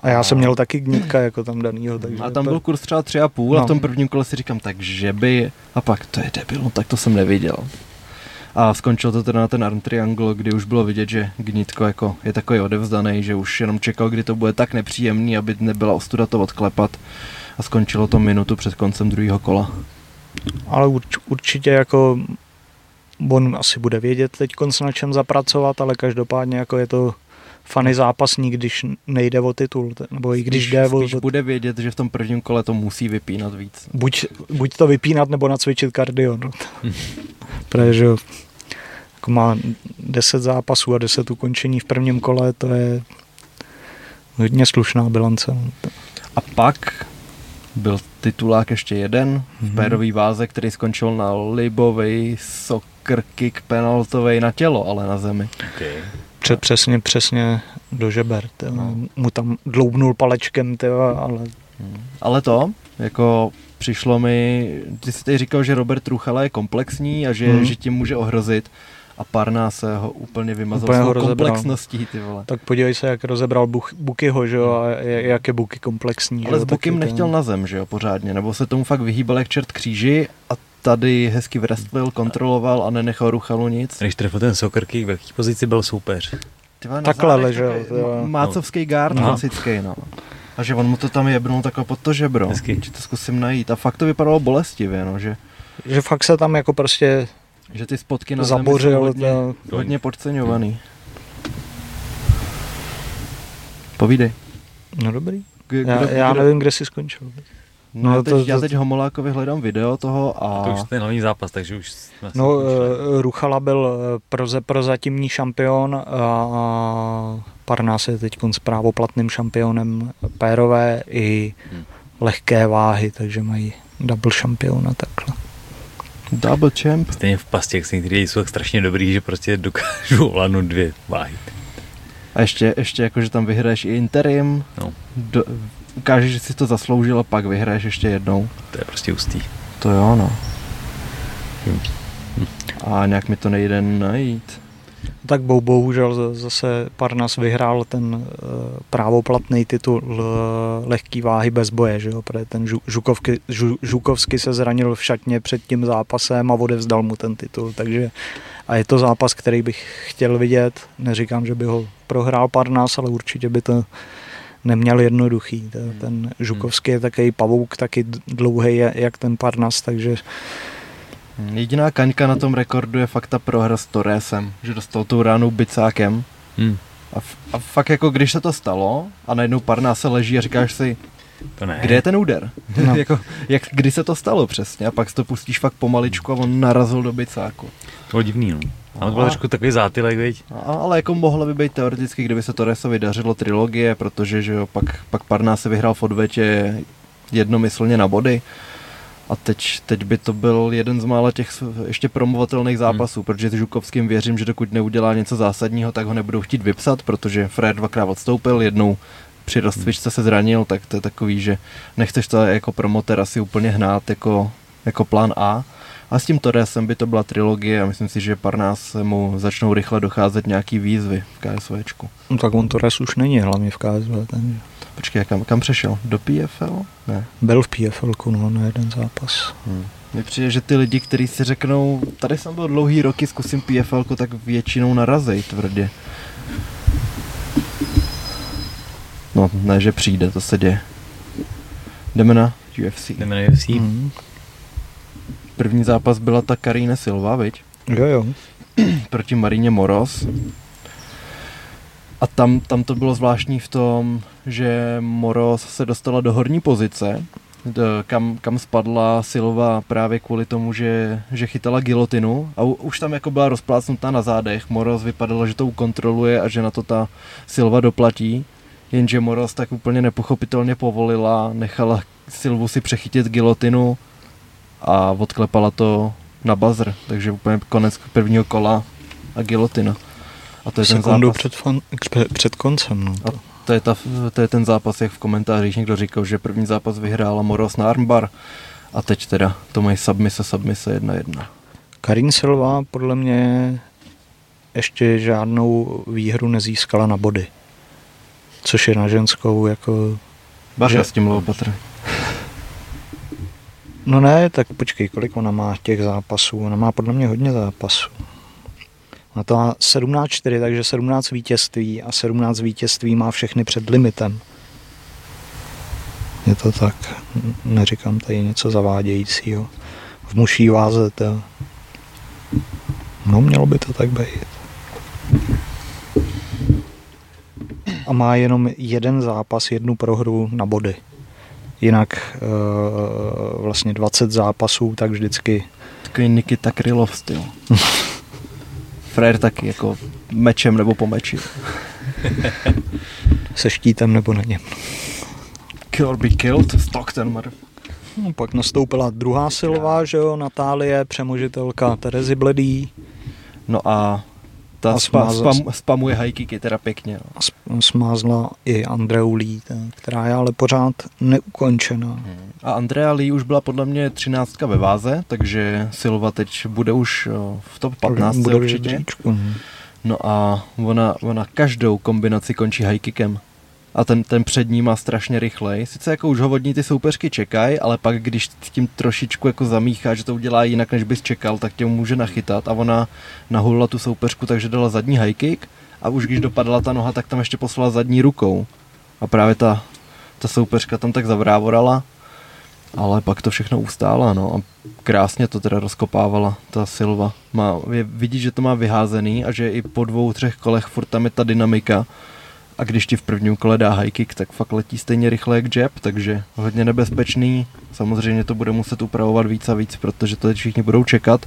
A já jsem měl taky gnítka jako tam danýho. Takže A tam to... byl kurz třeba tři a půl a No. v tom prvním kole si říkám, takže by... A pak to je debil, no, tak to jsem neviděl. A skončilo to teda na ten arm triangle, kdy už bylo vidět, že Gnitko jako je takový odevzdaný, že už jenom čekal, kdy to bude tak nepříjemný, aby nebyla ostuda to odklepat. A skončilo to minutu před koncem druhého kola. Ale urč, určitě jako on asi bude vědět teď na čem zapracovat, ale každopádně jako je to fany zápasník, když nejde o titul, nebo i když spíš, jde o, spíš bude vědět, že v tom prvním kole to musí vypínat víc. buď, buď to vypínat, nebo nacvičit kardio. No. Protože jako má 10 zápasů a 10 ukončení v prvním kole, to je hodně slušná bilance. No. A pak byl titulák ještě jeden v Mhm. pérový váze, který skončil na libovej soccer kick penaltovej na tělo, ale na zemi. Okay. Před, přesně, přesně do žeber. Tyjo. No. Mu tam dloubnul palečkem, tyjo, ale Ale to, jako přišlo mi, ty jsi tady říkal, že Robert Truchala je komplexní a že, Mhm. že tím může ohrozit a Parná se ho úplně vymazal Úplně ho komplexností, ty vole. tak podívej se, jak rozebral Buch, Bukyho, že jo, a jak je Buky komplexní. Ale jo, s taky nechtěl ten- na zem, že jo, pořádně, nebo se tomu fakt vyhýbal jak čert kříži a tady hezky wrestlil, kontroloval a nenechal Ruchalu nic. Když trefil ten soccer kick, v jaký pozici byl soupeř? Ty vole, na Takhle zádech ležel, jo. Mácovský guard No. klasický, no. A že on mu to tam jebnul takhle pod to žebro. Hezky. Že to zkusím najít. A fakt to vypadalo bolestivě, no, že, Že fakt se tam jako prostě že ty spotky na zemi jsou zabořil. hodně, to- hodně podceňovaný. Povídej. No dobrý. K- Já, kdo- já kdo- nevím, kde jsi skončil. No, No, já, teď, to- já teď Homolákovi hledám video toho a... To už ten hlavní zápas, takže už jsme No, eh, Ruchala byl eh, proze, prozatímní šampion a, a Parnás je teď s právoplatným šampionem pérové i Hmm. lehké váhy, takže mají double šampiona takhle. Double champ. Stejně v pastě, jak se některý jsou tak strašně dobrý, že prostě dokážu ovládnout dvě váhy. A ještě, ještě jako, že tam vyhraješ i interim. No. Do, ukážeš, že si to zasloužil a pak vyhraješ ještě jednou. To je prostě hustý. To jo, no. Hm. A nějak mi to nejde najít. Tak bou, bohužel zase Parnas vyhrál ten uh, právoplatný titul uh, lehký váhy bez boje, že jo? protože ten Žu, Žukovky, Žu, Žukovsky se zranil v šatně před tím zápasem a odevzdal mu ten titul, takže a je to zápas, který bych chtěl vidět, neříkám, že by ho prohrál Parnas, ale určitě by to neměl jednoduchý. Ten, ten Žukovský je takový pavouk, taky dlouhý jak ten Parnas, takže Jediná kaňka na tom rekordu je fakt ta prohra s Torresem, že dostal tou ránou bicákem. Hm. A, f- a fakt jako když se to stalo a najednou Parná se leží a říkáš si, To ne. kde je ten úder? No. jako, jak, kdy se to stalo přesně a pak si to pustíš fakt pomaličku a on narazil do bicáku. To bylo divný, no. Ale to byl trošku takový zátylek, viď? A, ale jako mohlo by být teoreticky, kdyby se Torresovi dařilo trilogie, protože že jo, pak, pak Parná se vyhrál v odvetě jednomyslně na body. A teď, teď by to byl jeden z mála těch s- ještě promovatelných zápasů, hmm. protože Žukovským věřím, že dokud neudělá něco zásadního, tak ho nebudou chtít vypsat, protože Fred dvakrát odstoupil, jednou při rozcvičce se zranil, tak to je takový, že nechceš to jako promoter asi úplně hnát jako, jako plán A. A s tím Torresem by to byla trilogie a myslím si, že Parnás mu začnou rychle docházet nějaký výzvy v KSVčku. no, tak on to res už není hlavně v KSV, ten Počkej, kam, kam přešel? Do PFL? Ne. byl v PFL no, na jeden zápas. Hmm. Mně přijde, že ty lidi, kteří si řeknou, tady jsem byl dlouhý roky, zkusím PFL, tak většinou narazej tvrdě. No, ne, že přijde, to se děje. Jdeme na UFC. Jdeme na UFC. Mm. První zápas byla ta Karine Silva, viď? Jo, jo. proti Marině Moros. A tam, tam to bylo zvláštní v tom, že Moros se dostala do horní pozice, kam, kam spadla Silva právě kvůli tomu, že, že chytala gilotinu a u, už tam jako byla rozplácnutá na zádech. Moros vypadalo, že to ukontroluje a že na to ta Silva doplatí. Jenže Moros tak úplně nepochopitelně povolila, nechala Silvu si přechytit gilotinu a odklepala to na buzzer, takže úplně konec prvního kola a gilotina. A to je ten zápas. před, fan, před, koncem. No. A to je, ta, to je ten zápas, jak v komentářích někdo říkal, že první zápas vyhrála Moros na armbar a teď teda to mají submise, submise 1-1. Karin Silva podle mě ještě žádnou výhru nezískala na body. Což je na ženskou jako... Baša že... s tím Petr. No ne, tak počkej, kolik ona má těch zápasů? Ona má podle mě hodně zápasů. Ona to má 17-4, takže 17 vítězství a 17 vítězství má všechny před limitem. Je to tak, neříkám tady něco zavádějícího. V muší váze to... No, mělo by to tak být. A má jenom jeden zápas, jednu prohru na body. Jinak e, vlastně 20 zápasů, tak vždycky... Takový Nikita Krylov styl. Frér taky, jako mečem nebo po meči. Se štítem nebo na něm. Kill be killed, Stockton, mother. No, pak nastoupila druhá silová, že jo, Natálie, přemožitelka Terezy Bledý. No a ta a spa, spam, spamuje hajkiky teda pěkně. No. Smázla i Andreu Lee, která je ale pořád neukončená. Hmm. A Andrea Lee už byla podle mě třináctka ve váze, takže Silva teď bude už v top 15 bude určitě. Hmm. No a ona, ona každou kombinaci končí hajkikem a ten, ten před ním má strašně rychlej. Sice jako už ho vodní ty soupeřky čekají, ale pak když s tím trošičku jako zamíchá, že to udělá jinak, než bys čekal, tak tě může nachytat a ona nahulila tu soupeřku, takže dala zadní high kick a už když dopadla ta noha, tak tam ještě poslala zadní rukou. A právě ta, ta soupeřka tam tak zavrávorala, ale pak to všechno ustála, no a krásně to teda rozkopávala ta Silva. Má, je, vidí, že to má vyházený a že i po dvou, třech kolech furt tam je ta dynamika, a když ti v prvním kole dá high kick, tak fakt letí stejně rychle jak jab, takže hodně nebezpečný. Samozřejmě to bude muset upravovat víc a víc, protože to teď všichni budou čekat.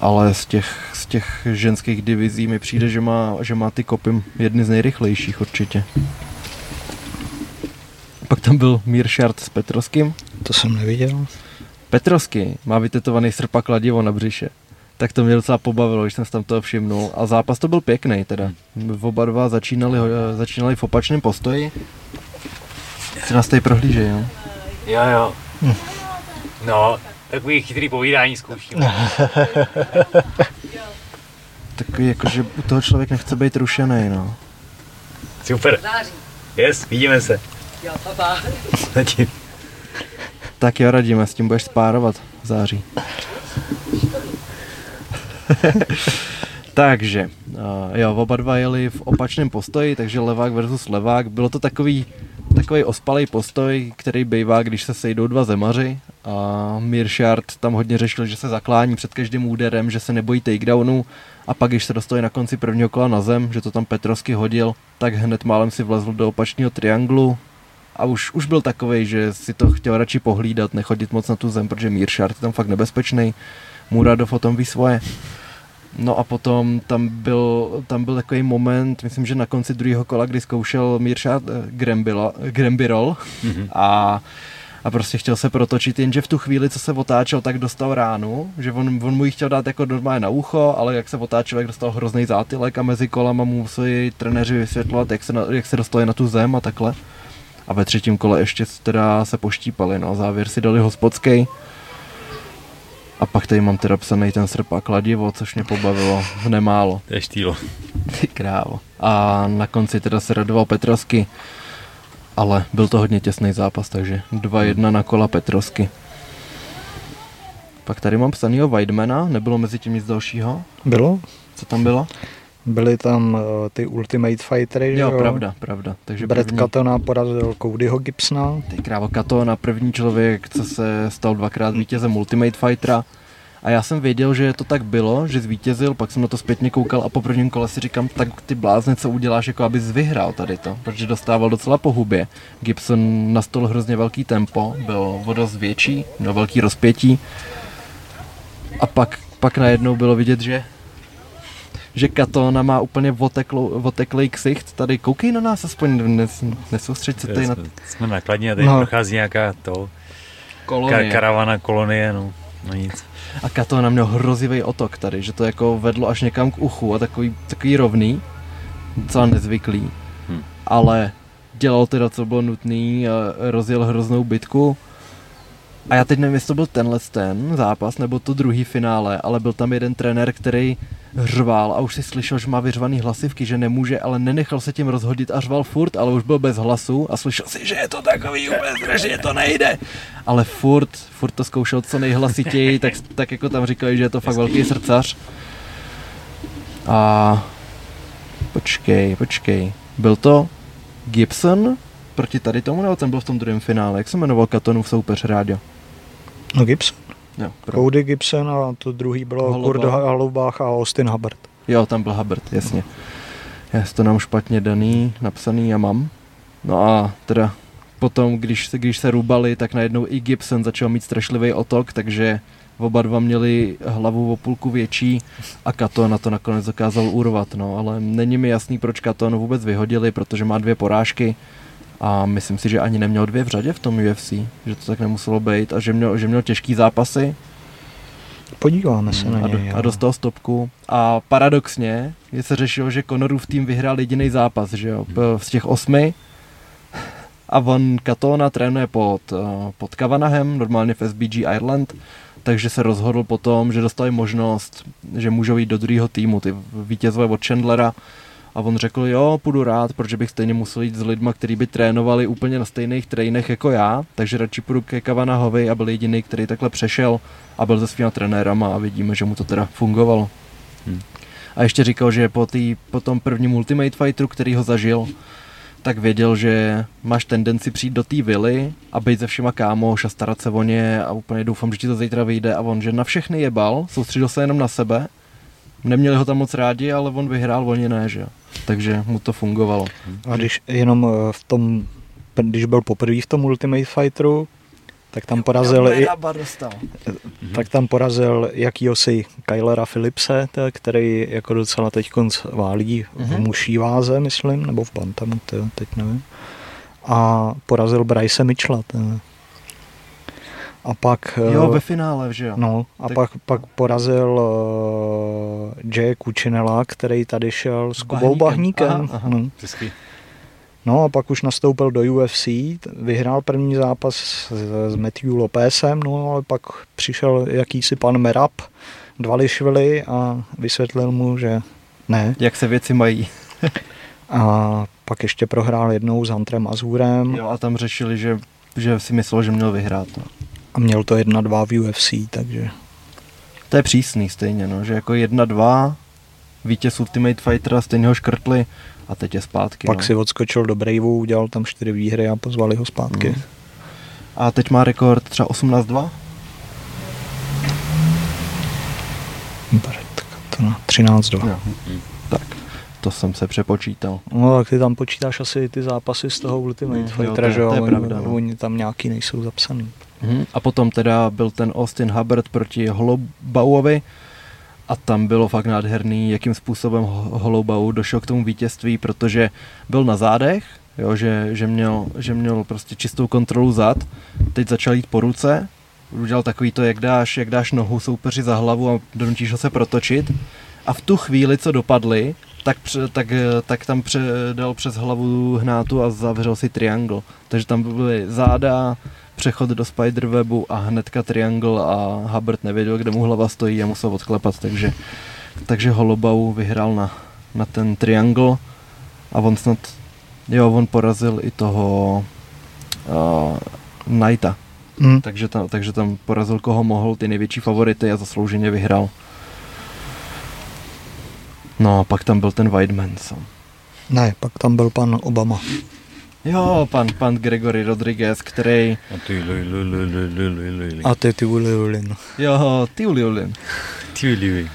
Ale z těch, z těch ženských divizí mi přijde, že má, že má ty kopy jedny z nejrychlejších určitě. Pak tam byl Miršart s Petrovským. To jsem neviděl. Petrovský má vytetovaný srpa kladivo na břiše tak to mě docela pobavilo, když jsem si tam toho všimnul. A zápas to byl pěkný teda. V oba dva začínali, začínali v opačném postoji. Se nás tady prohlížej, jo? Jo, jo. Hm. No, takový chytrý povídání zkouším. takový jako, že u toho člověk nechce být rušený, no. Super. Yes, vidíme se. Jo, papa. tak jo, radíme, s tím budeš spárovat v září. takže, uh, jo, oba dva jeli v opačném postoji, takže levák versus levák. Bylo to takový, takový ospalý postoj, který bývá, když se sejdou dva zemaři a Miršard tam hodně řešil, že se zaklání před každým úderem, že se nebojí takedownu a pak, když se dostali na konci prvního kola na zem, že to tam Petrovsky hodil, tak hned málem si vlezl do opačného trianglu, a už, už byl takový, že si to chtěl radši pohlídat, nechodit moc na tu zem, protože Miršard je tam fakt nebezpečný. Muradov o tom ví svoje. No a potom tam byl, tam byl takový moment, myslím, že na konci druhého kola, kdy zkoušel Miršat eh, Grembirol mm-hmm. a a prostě chtěl se protočit, jenže v tu chvíli, co se otáčel, tak dostal ránu, že on, on mu ji chtěl dát jako normálně na ucho, ale jak se otáčel, jak dostal hrozný zátylek a mezi kolama mu museli trenéři vysvětlovat, jak se, na, jak se dostali na tu zem a takhle. A ve třetím kole ještě teda se poštípali, no závěr si dali hospodský a pak tady mám teda psaný ten srp a kladivo, což mě pobavilo nemálo. To je štýlo. Ty krávo. A na konci teda se radoval Petrovsky, ale byl to hodně těsný zápas, takže 2-1 na kola Petrovsky. Pak tady mám psanýho Weidmana, nebylo mezi tím nic dalšího? Bylo. Co tam bylo? Byly tam uh, ty Ultimate Fightery, jo? Jo, pravda, pravda. Takže Brett první... Katona porazil Codyho Gibsona. Ty krávo Katona, první člověk, co se stal dvakrát vítězem Ultimate Fightera. A já jsem věděl, že to tak bylo, že zvítězil, pak jsem na to zpětně koukal a po prvním kole si říkám, tak ty blázne, co uděláš, jako abys vyhrál tady to, protože dostával docela po hubě. Gibson nastol hrozně velký tempo, byl vodost větší, měl velký rozpětí a pak, pak najednou bylo vidět, že že Katona má úplně oteklou, oteklej ksicht. Tady koukej na nás aspoň, nes, nesoustřeď se tady na... Jsme nakladní a tady no. prochází nějaká to... Kolonie. Kar- karavana kolonie, no. No nic. A Katona měl hrozivý otok tady, že to jako vedlo až někam k uchu a takový, takový rovný, docela nezvyklý. Hmm. Ale dělal teda, co bylo nutný a rozjel hroznou bitku A já teď nevím, jestli to byl tenhle ten zápas, nebo to druhý finále, ale byl tam jeden trenér, který řval a už si slyšel, že má vyřvaný hlasivky, že nemůže, ale nenechal se tím rozhodit a řval furt, ale už byl bez hlasu a slyšel si, že je to takový úplně, že to nejde. Ale furt, furt to zkoušel co nejhlasitěji, tak, tak jako tam říkali, že je to fakt velký srdcař. A počkej, počkej. Byl to Gibson proti tady tomu, nebo ten byl v tom druhém finále? Jak se jmenoval Katonův soupeř Rádio? No Gibson. Jo, pro... Cody Gibson a to druhý bylo Holubach. Kurt Halubach a Austin Hubbard. jo, tam byl Hubbard, jasně. Já si to nám špatně daný, napsaný já mám. No a teda potom, když se, když se rubali, tak najednou i Gibson začal mít strašlivý otok, takže oba dva měli hlavu o půlku větší a Kato na to nakonec dokázal urvat, no, ale není mi jasný, proč Kato vůbec vyhodili, protože má dvě porážky a myslím si, že ani neměl dvě v řadě v tom UFC, že to tak nemuselo být a že měl, že měl těžký zápasy Podíváme se na a, do, něj. a dostal stopku. A paradoxně je se řešilo, že Conorův tým vyhrál jediný zápas, že jo, z těch osmi. A on Katona trénuje pod, eh, pod Kavanahem, normálně v SBG Ireland, takže se rozhodl potom, že dostali možnost, že můžou jít do druhého týmu, ty vítězové od Chandlera. A on řekl, jo, půjdu rád, protože bych stejně musel jít s lidma, kteří by trénovali úplně na stejných trejnech jako já, takže radši půjdu ke Kavanahovi a byl jediný, který takhle přešel a byl se svýma trenérama a vidíme, že mu to teda fungovalo. Hmm. A ještě říkal, že po, tý, po tom prvním Ultimate Fighteru, který ho zažil, tak věděl, že máš tendenci přijít do té vily a být se všema kámoš a starat se o ně a úplně doufám, že ti to zítra vyjde a on, že na všechny jebal, soustředil se jenom na sebe, neměli ho tam moc rádi, ale on vyhrál, oni ne, že jo. Takže mu to fungovalo. A když jenom eh, v tom, když byl poprvé v tom Ultimate Fighteru, tak tam porazil i, dostal. tak tam porazil jakýhosi Kylera Philipse, který jako docela teď válí v Mhm. muší váze, myslím, nebo v bantamu, teď nevím. A porazil Bryce Mitchella. A pak... Jo, eh, ve finále, že jo. No, a Tak- pak, pak porazil uh, Jay Kučinela, který tady šel s Kubou Bahníkem. Bahníkem. Aha, aha. No. No a pak už nastoupil do UFC, vyhrál první zápas s, s Matthew Lopezem, no ale pak přišel jakýsi pan Merab, Dvališvili a vysvětlil mu, že ne. Jak se věci mají. A pak ještě prohrál jednou s Hunterem Azurem Jo, a tam řešili, že, že si myslel, že měl vyhrát. No. A měl to 1-2 v UFC, takže To je přísný stejně, no, že jako jedna, dva, vítěz Ultimate Fightera, stejně ho škrtli a teď je zpátky. pak no. si odskočil do Braveu, udělal tam čtyři výhry a pozvali ho zpátky. Mm. A teď má rekord třeba 18-2? Beretka, to na 13-2. Jo. Tak, to jsem se přepočítal. No tak ty tam počítáš asi ty zápasy z toho Ultimate Mm, Fightera, že jo? to je Oni- pravda, no. Oni tam nějaký nejsou zapsaný. Mhm. A potom teda byl ten Austin Hubbard proti Holobauovi a tam bylo fakt nádherný, jakým způsobem Ho- Holobau došel k tomu vítězství, protože byl na zádech, jo, že, že, měl, že měl prostě čistou kontrolu zad, teď začal jít po ruce, udělal takový to, jak dáš, jak dáš nohu soupeři za hlavu a donutíš ho se protočit a v tu chvíli, co dopadli, tak, pře, tak, tak tam pře, dal přes hlavu hnátu a zavřel si triangle. Takže tam byly záda, přechod do Spiderwebu a hnedka triangle a Hubbard nevěděl, kde mu hlava stojí a musel odklepat, takže, takže Holobau vyhrál na, na ten triangle a on snad, jo, on porazil i toho uh, Knighta, Mm. takže tam, takže tam porazil koho mohl, ty největší favority a zaslouženě vyhrál. No a pak tam byl ten Weidman. So. Ne, pak tam byl pan Obama. Jo, pan, pan Gregory Rodriguez, který, A ty li, li, li, li, li, li, li, li. A ty ty Uli Ulin. jo, ty Uliulin. Ty li, li.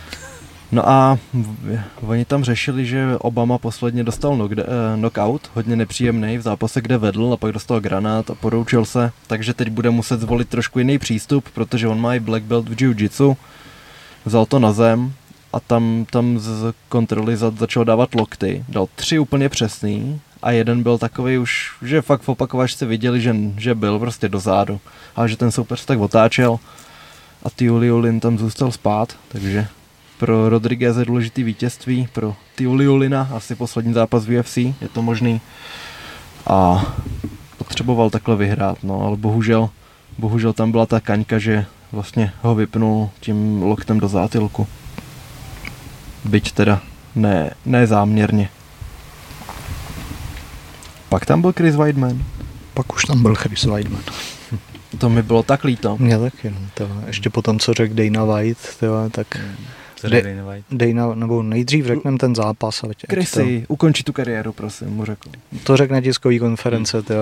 No a v- oni tam řešili, že Obama posledně dostal knock, eh, knockout, hodně nepříjemný v zápase, kde vedl a pak dostal granát a poroučil se, takže teď bude muset zvolit trošku jiný přístup, protože on má i black belt v jiu-jitsu, vzal to na zem a tam, tam z kontroly začal dávat lokty, dal tři úplně přesný a jeden byl takový už, že fakt v opakovačce viděli, že, že byl prostě do zádu, ale že ten soupeř tak otáčel a Tiuliulin tam zůstal spát, takže pro Rodriguez je důležitý vítězství, pro Tiuliulina asi poslední zápas v UFC, je to možný. A potřeboval takhle vyhrát, no, ale bohužel bohužel tam byla ta kaňka, že vlastně ho vypnul tím loktem do zátilku. Byť teda ne, ne záměrně. Pak tam byl Chris Weidman. Pak už tam byl Chris Weidman. To mi bylo tak líto. Mě taky, no, to, ještě potom, co řekl Dana White, to, tak Co De- Dana White? Dana, nebo nejdřív řekneme ten zápas, ať, ať Chrissy, ukonči tu kariéru, prosím, mu řekl. to, to řekne tiskový konference, to,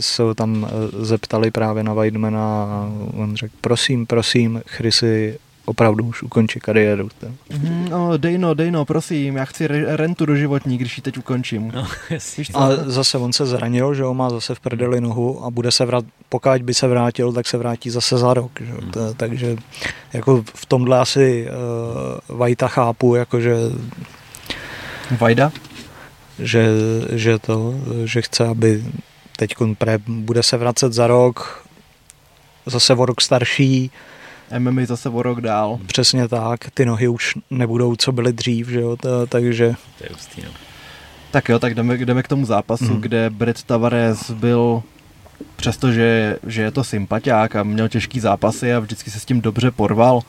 se ho tam eh, zeptali právě na Weidmana a on řekl, prosím, prosím, Chrissy, opravdu už ukončí kariéru. Mhm, no, Dejno, Dejno, prosím, já chci re- rentu do životní, když ji teď ukončím. No. Víš? A zase on se zranil, že jo, má zase v prdeli nohu a bude se vrát, pokud by se vrátil, tak se vrátí zase za rok, že. To, takže jako v tomhle asi uh, Vajta chápu, jakože Vajda? že, že to, že chce, aby teď pre, bude se vracet za rok, zase o rok starší, MMA zase o rok dál. přesně tak, ty nohy už nebudou, co byly dřív, že jo, to, takže To je hustý, no. Tak jo, tak jdeme, jdeme k tomu zápasu, mm. kde Brett Tavares byl, přestože že je to sympatiák a měl těžký zápasy a vždycky se s tím dobře porval,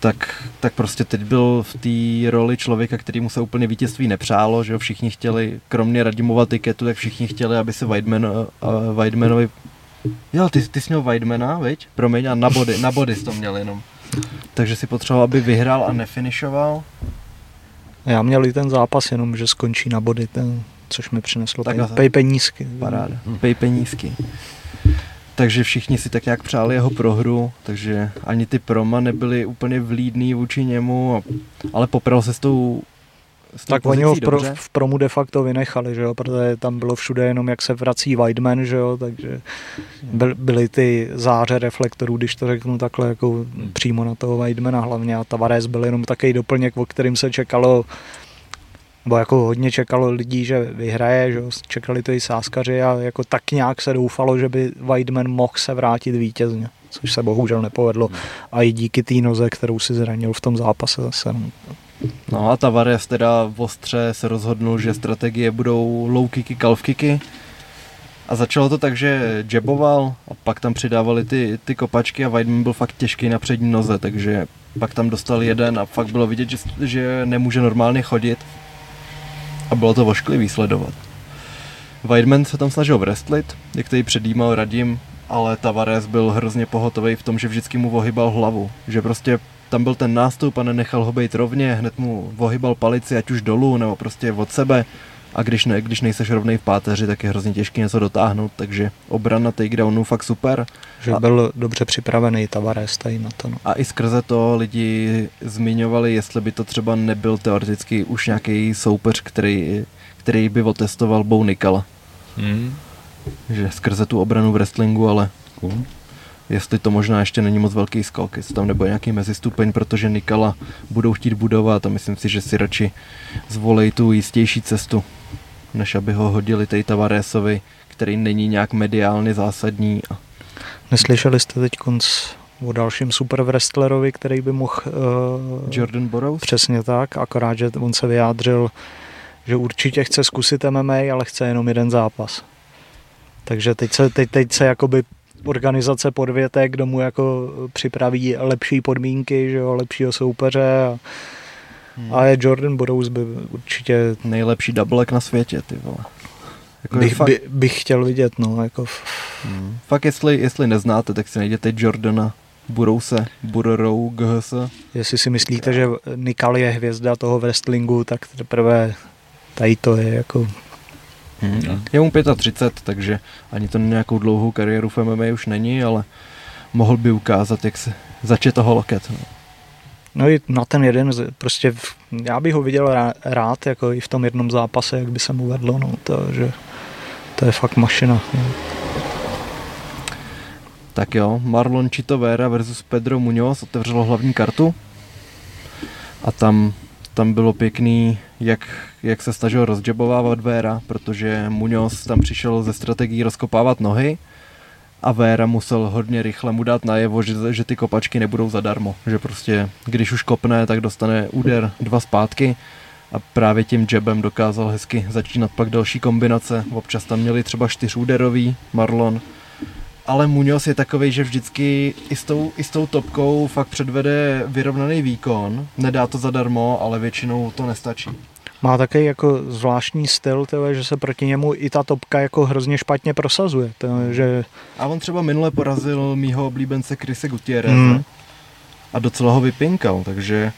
tak, tak prostě teď byl v té roli člověka, který mu se úplně vítězství nepřálo, že jo, všichni chtěli, kromě Radimova tiketu, tak všichni chtěli, aby se Weidman, uh, Weidmanovi Jo, ty, ty jsi měl Weidmana, viď? Promiň, a na body, na body jsi to měl jenom. Takže si potřeboval, aby vyhrál a nefinišoval. já měl i ten zápas jenom, že skončí na body, ten, což mi přineslo Tak pej, penízky. Paráda. Pej penízky. Takže všichni si tak nějak přáli jeho prohru, takže ani ty proma nebyly úplně vlídný vůči němu, ale popral se s tou, Tak oni ho v, pro, dobře. v promu de facto vynechali, že jo, protože tam bylo všude jenom, jak se vrací Weidman, že jo, takže byl, byly ty záře reflektorů, když to řeknu takhle, jako přímo na toho Weidmana hlavně a Tavares byl jenom takový doplněk, o kterým se čekalo nebo jako hodně čekalo lidí, že vyhraje, že jo, čekali to i sáskaři a jako tak nějak se doufalo, že by Weidman mohl se vrátit vítězně, což se bohužel nepovedlo a i díky té noze, kterou si zranil v tom zápase zase. No. No a Tavares teda v ostře se rozhodnul, že strategie budou low kicky, calf kicky. A začalo to tak, že jaboval a pak tam přidávali ty, ty kopačky a Weidman byl fakt těžký na přední noze, takže pak tam dostal jeden a fakt bylo vidět, že, že nemůže normálně chodit. A bylo to vošklivý sledovat. Weidman se tam snažil wrestlit, jak tady předjímal Radim, ale Tavares byl hrozně pohotový v tom, že vždycky mu ohybal hlavu. Že prostě tam byl ten nástup a nenechal ho být rovně, hned mu ohybal palici ať už dolů nebo prostě od sebe. A když, ne, když nejseš rovnej v páteři, tak je hrozně těžké něco dotáhnout, takže obrana takedownu fakt super. Že A- byl dobře připravený Tavares tady na to. No. A i skrze to lidi zmiňovali, jestli by to třeba nebyl teoreticky už nějaký soupeř, který, který by otestoval Bo Nikala. Hmm. Že skrze tu obranu v wrestlingu, ale Cool. Jestli to možná ještě není moc velký skok, jestli tam nebude nějaký mezistupeň, protože Nikala budou chtít budovat a myslím si, že si radši zvolej tu jistější cestu, než aby ho hodili tej Tavaresovi, který není nějak mediálně zásadní. Neslyšeli jste teď konc o dalším super wrestlerovi, který by mohl... Uh, Jordan Burroughs? Přesně tak, akorát, že on se vyjádřil, že určitě chce zkusit MMA, ale chce jenom jeden zápas. Takže teď se, teď, teď se jakoby organizace podvěte, kdo mu jako připraví lepší podmínky, že jo, lepšího soupeře a, Hmm. a je Jordan Burroughs by určitě Nejlepší doublek na světě, ty vole. Jako bych, fakt, by, bych chtěl vidět, no, jako hmm. fakt jestli, jestli neznáte, tak si najděte Jordana Burrouse, Burrow, GHS. jestli si myslíte, že Nikal je hvězda toho wrestlingu, tak teprve tady to je jako Hmm. Je mu 35, takže ani to nějakou dlouhou kariéru v MMA už není, ale mohl by ukázat, jak se začne toho loket. No. No i na ten jeden, prostě v- já bych ho viděl rá- rád, jako i v tom jednom zápase, jak by se mu vedlo, no, to, že to je fakt mašina. No. Tak jo, Marlon Chito Vera versus Pedro Muñoz otevřelo hlavní kartu a tam, tam bylo pěkný, jak, jak se snažil rozjabovávat Vera, protože Muñoz tam přišel ze strategií rozkopávat nohy a Vera musel hodně rychle mu dát najevo, že, že ty kopačky nebudou zadarmo, že prostě když už kopne, tak dostane úder dva zpátky a právě tím jabem dokázal hezky začínat pak další kombinace. Občas tam měli třeba čtyřúderový Marlon, ale Muñoz je takový, že vždycky i s, tou, i s tou topkou fakt předvede vyrovnaný výkon. Nedá to zadarmo, ale většinou to nestačí. Má také jako zvláštní styl, tyhle, že se proti němu i ta topka jako hrozně špatně prosazuje. Tyhle, že... A on třeba minule porazil mýho oblíbence Krise Gutierrez mm. a docela ho vypinkal, takže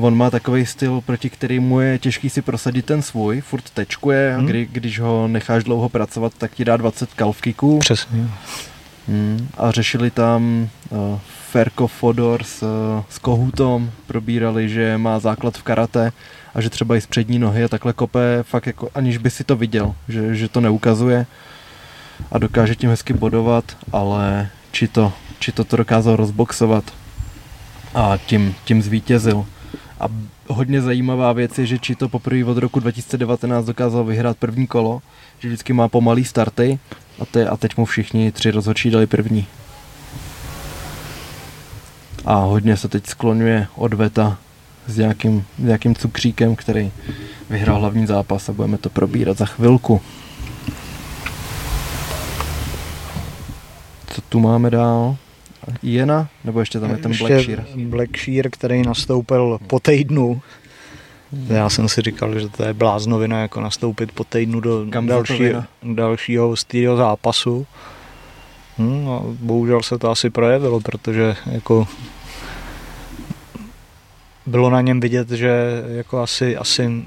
on má takový styl, proti kterému je těžký si prosadit ten svůj, furt tečkuje, hmm. kdy, když ho necháš dlouho pracovat, tak ti dá 20 kalfkiků. Přesně. Hmm. A řešili tam uh, Ferko Fodor s, uh, s Kohutom, probírali, že má základ v karate a že třeba i z přední nohy a takhle kope fakt jako aniž by si to viděl, že, že to neukazuje a dokáže tím hezky bodovat, ale či to, či to, to dokázal rozboxovat a tím, tím zvítězil. A hodně zajímavá věc je, že či to poprvé od roku 2019 dokázal vyhrát první kolo, že vždycky má pomalý starty a, te, a teď mu všichni tři rozhodčí dali první. A hodně se teď skloňuje od Veta s nějakým, nějakým cukříkem, který vyhrál hlavní zápas a budeme to probírat za chvilku. Co tu máme dál? Jena? Nebo ještě tam je ten Blackshear? Blackshear, který nastoupil po týdnu. Já jsem si říkal, že to je bláznovina, jako nastoupit po týdnu do další, dalšího stýlého zápasu. Hmm, a bohužel se to asi projevilo, protože jako bylo na něm vidět, že jako asi, asi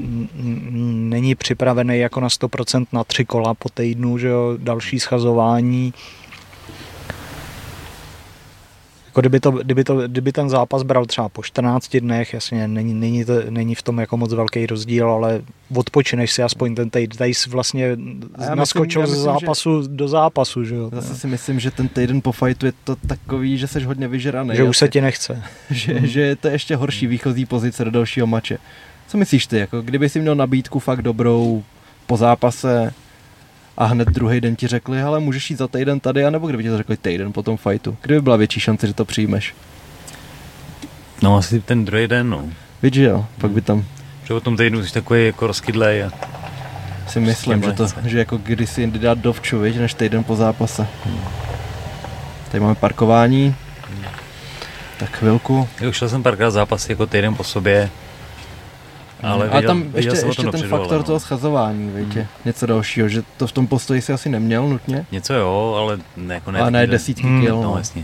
není připravený jako na 100% na tři kola po týdnu, že jo, další schazování, jako kdyby, to, kdyby, to, kdyby ten zápas bral třeba po 14 dnech, jasně, není, není, to, není v tom jako moc velký rozdíl, ale odpočineš si aspoň ten týden, tady jsi vlastně naskočil myslím, ze zápasu že, do zápasu, že jo. Zase si myslím, že ten týden po fightu je to takový, že jsi hodně vyžraný. Že už se ti nechce. že, hmm. že to je ještě horší výchozí pozice do dalšího mače. Co myslíš ty, jako kdyby si měl nabídku fakt dobrou po zápase, a hned druhý den ti řekli, ale můžeš jít za týden tady, anebo kdyby ti to řekli týden po tom fightu? Kdyby byla větší šance, že to přijmeš? No asi ten druhý den, no. Víš, jo, pak by tam... Že o tom týdnu jsi takový jako rozkydlej a... Si myslím, že, to, že jako když si jindy dát dovču, víš, než týden po zápase. Hmm. Tady máme parkování. Hmm. Tak chvilku. Jo, šel jsem párkrát zápasy jako týden po sobě ale, a tam ještě, ještě ten faktor no. toho schazování, víte, hmm. něco dalšího, že to v tom postoji si asi neměl nutně. Něco jo, ale ne, jako ne. Ale ne desítky hmm. kil. No, no. jasně.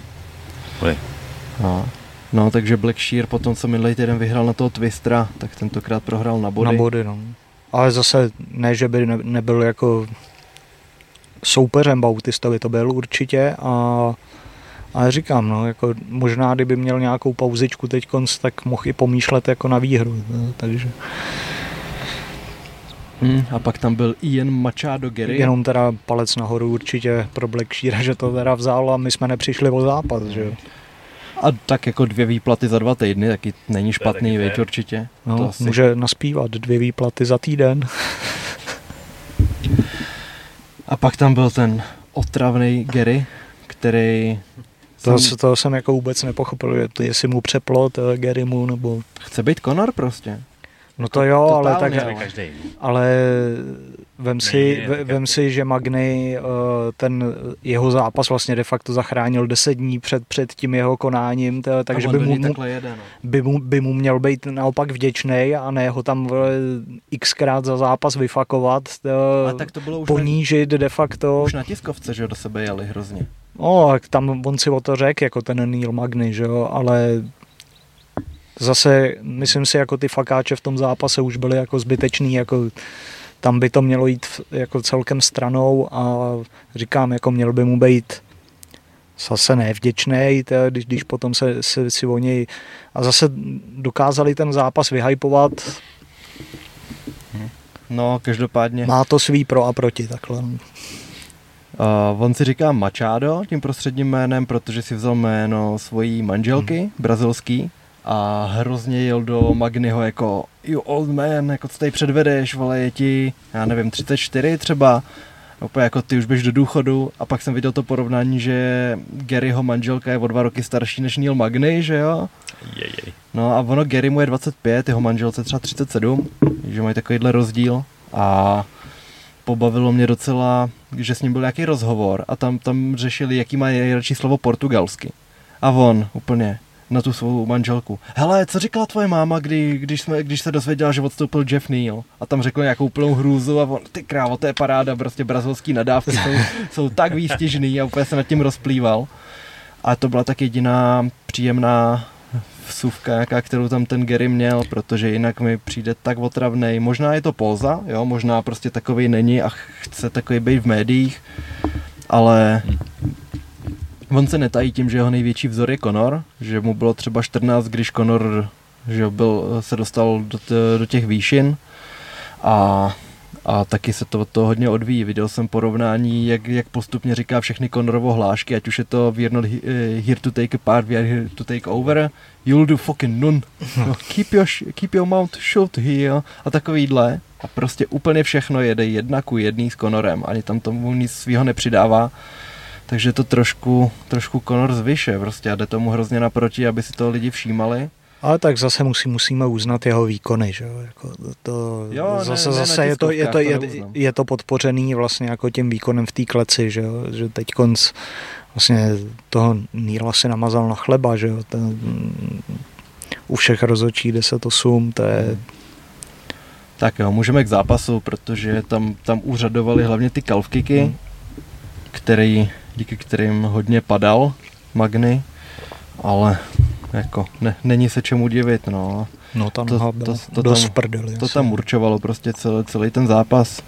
No. no, takže Black Shear potom, co minulý týden vyhrál na toho Twistra, tak tentokrát prohrál na body. Na body, no. Ale zase ne, že by ne, nebyl jako soupeřem Bautistovi, to byl určitě a ale říkám, no, jako možná kdyby měl nějakou pauzičku teď, tak mohl i pomýšlet jako na výhru. No, takže... Hmm, a pak tam byl Ian Machado Gary. Jenom teda palec nahoru určitě pro Black Shear, že to teda vzal a my jsme nepřišli o zápas, že jo. A tak jako dvě výplaty za dva týdny, taky není špatný, věď určitě. No, to asi... může naspívat dvě výplaty za týden. a pak tam byl ten otravný Gary, který to, jsem... to jsem jako vůbec nepochopil, jestli mu přeplo Gerimu, nebo... Chce být Conor prostě. No to jo, ale tak, ale vem si, ne, ne, vem si, že Magny eh, ten jeho zápas vlastně de facto zachránil 10 dní před, před tím jeho konáním, takže by mu, jede, no. by, mu, by mu měl být naopak vděčný a ne ho tam xkrát za zápas vyfakovat, tak to bylo už ponížit de facto. Už na tiskovce, že do sebe jeli hrozně. No, tam on si o to řekl, jako ten Neil Magny, že jo, ale zase myslím si, jako ty fakáče v tom zápase už byly jako zbytečný, jako tam by to mělo jít jako celkem stranou a říkám, jako měl by mu být zase nevděčný, když, když potom se, se si o něj a zase dokázali ten zápas vyhypovat. No, každopádně. Má to svý pro a proti, takhle. Uh, on si říká Machado tím prostředním jménem, protože si vzal jméno svojí manželky, hmm. brazilský, a hrozně jel do Magnyho jako you old man, jako co tady předvedeš, vole, je ti, já nevím, 34 třeba, úplně jako ty už běž do důchodu a pak jsem viděl to porovnání, že Garyho manželka je o dva roky starší než Neil Magny, že jo? Jej, jej. No a ono Gary mu je 25, jeho manželce třeba 37, že mají takovýhle rozdíl a pobavilo mě docela, že s ním byl nějaký rozhovor a tam, tam řešili, jaký má nejradši slovo portugalsky. A on úplně na tu svou manželku. Hele, co říkala tvoje máma, kdy, když, jsme, když se dozvěděla, že odstoupil Jeff Neal? A tam řekl nějakou plnou hrůzu a on, ty krávo, to je paráda, prostě brazilský nadávky jsou, jsou tak výstižný a úplně se nad tím rozplýval. A to byla tak jediná příjemná vsuvka, jaká, kterou tam ten Gary měl, protože jinak mi přijde tak otravnej. Možná je to póza, jo, možná prostě takový není a chce takový být v médiích, ale on se netají tím, že jeho největší vzor je Conor, že mu bylo třeba 14, když Conor že byl, se dostal do, t, do těch výšin a a taky se to toho hodně odvíjí. Viděl jsem porovnání, jak, jak postupně říká všechny Conorovo hlášky, ať už je to we are not here to take a part, we are here to take over, you'll do fucking none. No, keep, your, keep your mouth shut here a takovýhle. A prostě úplně všechno jede jedna ku jedný s Conorem, ani tam tomu nic svýho nepřidává. Takže to trošku, trošku Conor zvyše prostě a jde tomu hrozně naproti, aby si to lidi všímali. Ale tak zase musí, musíme uznat jeho výkony, že jo? Jako to, Jo, zase, ne, ne, zase je, to, je, to, je, to je to podpořený vlastně jako tím výkonem v té kleci, že jo? Že teď konc vlastně toho Níla si namazal na chleba, že jo? Ten, u všech rozočí 10-8, to je, Tak jo, můžeme k zápasu, protože tam, tam úřadovali hlavně ty kalfkiky, Hmm. který, díky kterým hodně padal Magny, ale jako ne, není se čemu divit, no. no ta To- to- to dost tam- prdeli. To tam určovalo prostě celý, celý ten zápas.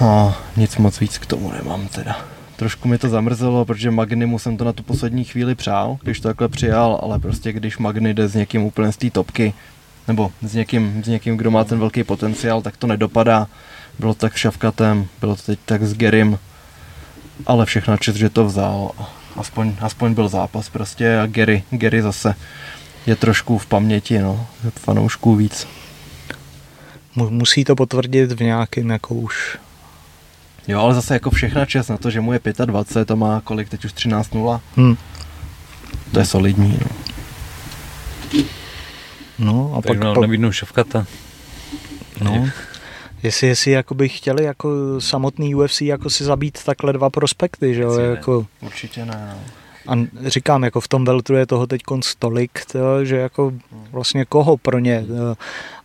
A nic moc víc k tomu nemám teda. Trošku mi to zamrzelo, protože Magnimu jsem to na tu poslední chvíli přál, když to takhle přijal, ale prostě když Magny jde s někým úplně z té topky, nebo s někým, s někým, kdo má ten velký potenciál, tak to nedopadá. Bylo to tak v Šavkatem, bylo to teď tak s Gerim, ale všechno čest, že to vzal. Aspoň, aspoň byl zápas prostě a Gary, Gary zase je trošku v paměti, no, fanoušků víc. Mu- Musí to potvrdit v nějakém jako už Jo, ale zase jako všechna čest na to, že mu je 25, to má kolik, teď už 13-0, hm. to je solidní, no. No a Tak pak, pak, pak nabídnu šovkata. no, jestli, jestli jakoby chtěli jako samotný UFC jako si zabít takhle dva prospekty, že jo, jako Určitě ne, no. A říkám, jako v tom Veltru je toho teď tolik, to, že jako vlastně koho pro ně. to.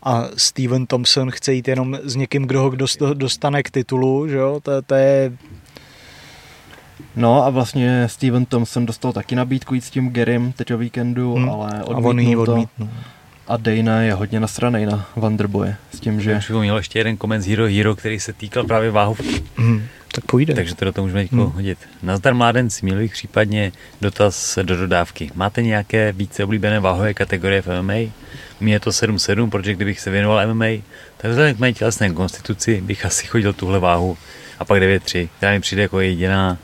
A Steven Thompson chce jít jenom s někým, kdo ho dost- dostane k titulu, že jo? To, to je, No a vlastně Steven Thompson dostal taky nabídku jít s tím Gerym teď o víkendu, Hm. ale a on ji odmítnul to. A Dana je hodně nasranej na Wonderboye s tím, že Že měl ještě jeden koment z Hero Hero, který se týkal právě váhu, Hm, tak půjde. takže to do toho můžeme teď Hmm. hodit. Nazdar mládenci, měl bych případně dotaz do dodávky. Máte nějaké více oblíbené váhové kategorie v MMA? U mě je to 7-7, protože kdybych se věnoval MMA, tak vzhledem k mé tělesné konstituci bych asi chodil tuhle váhu a pak 9-3, která mi přijde jako jediná,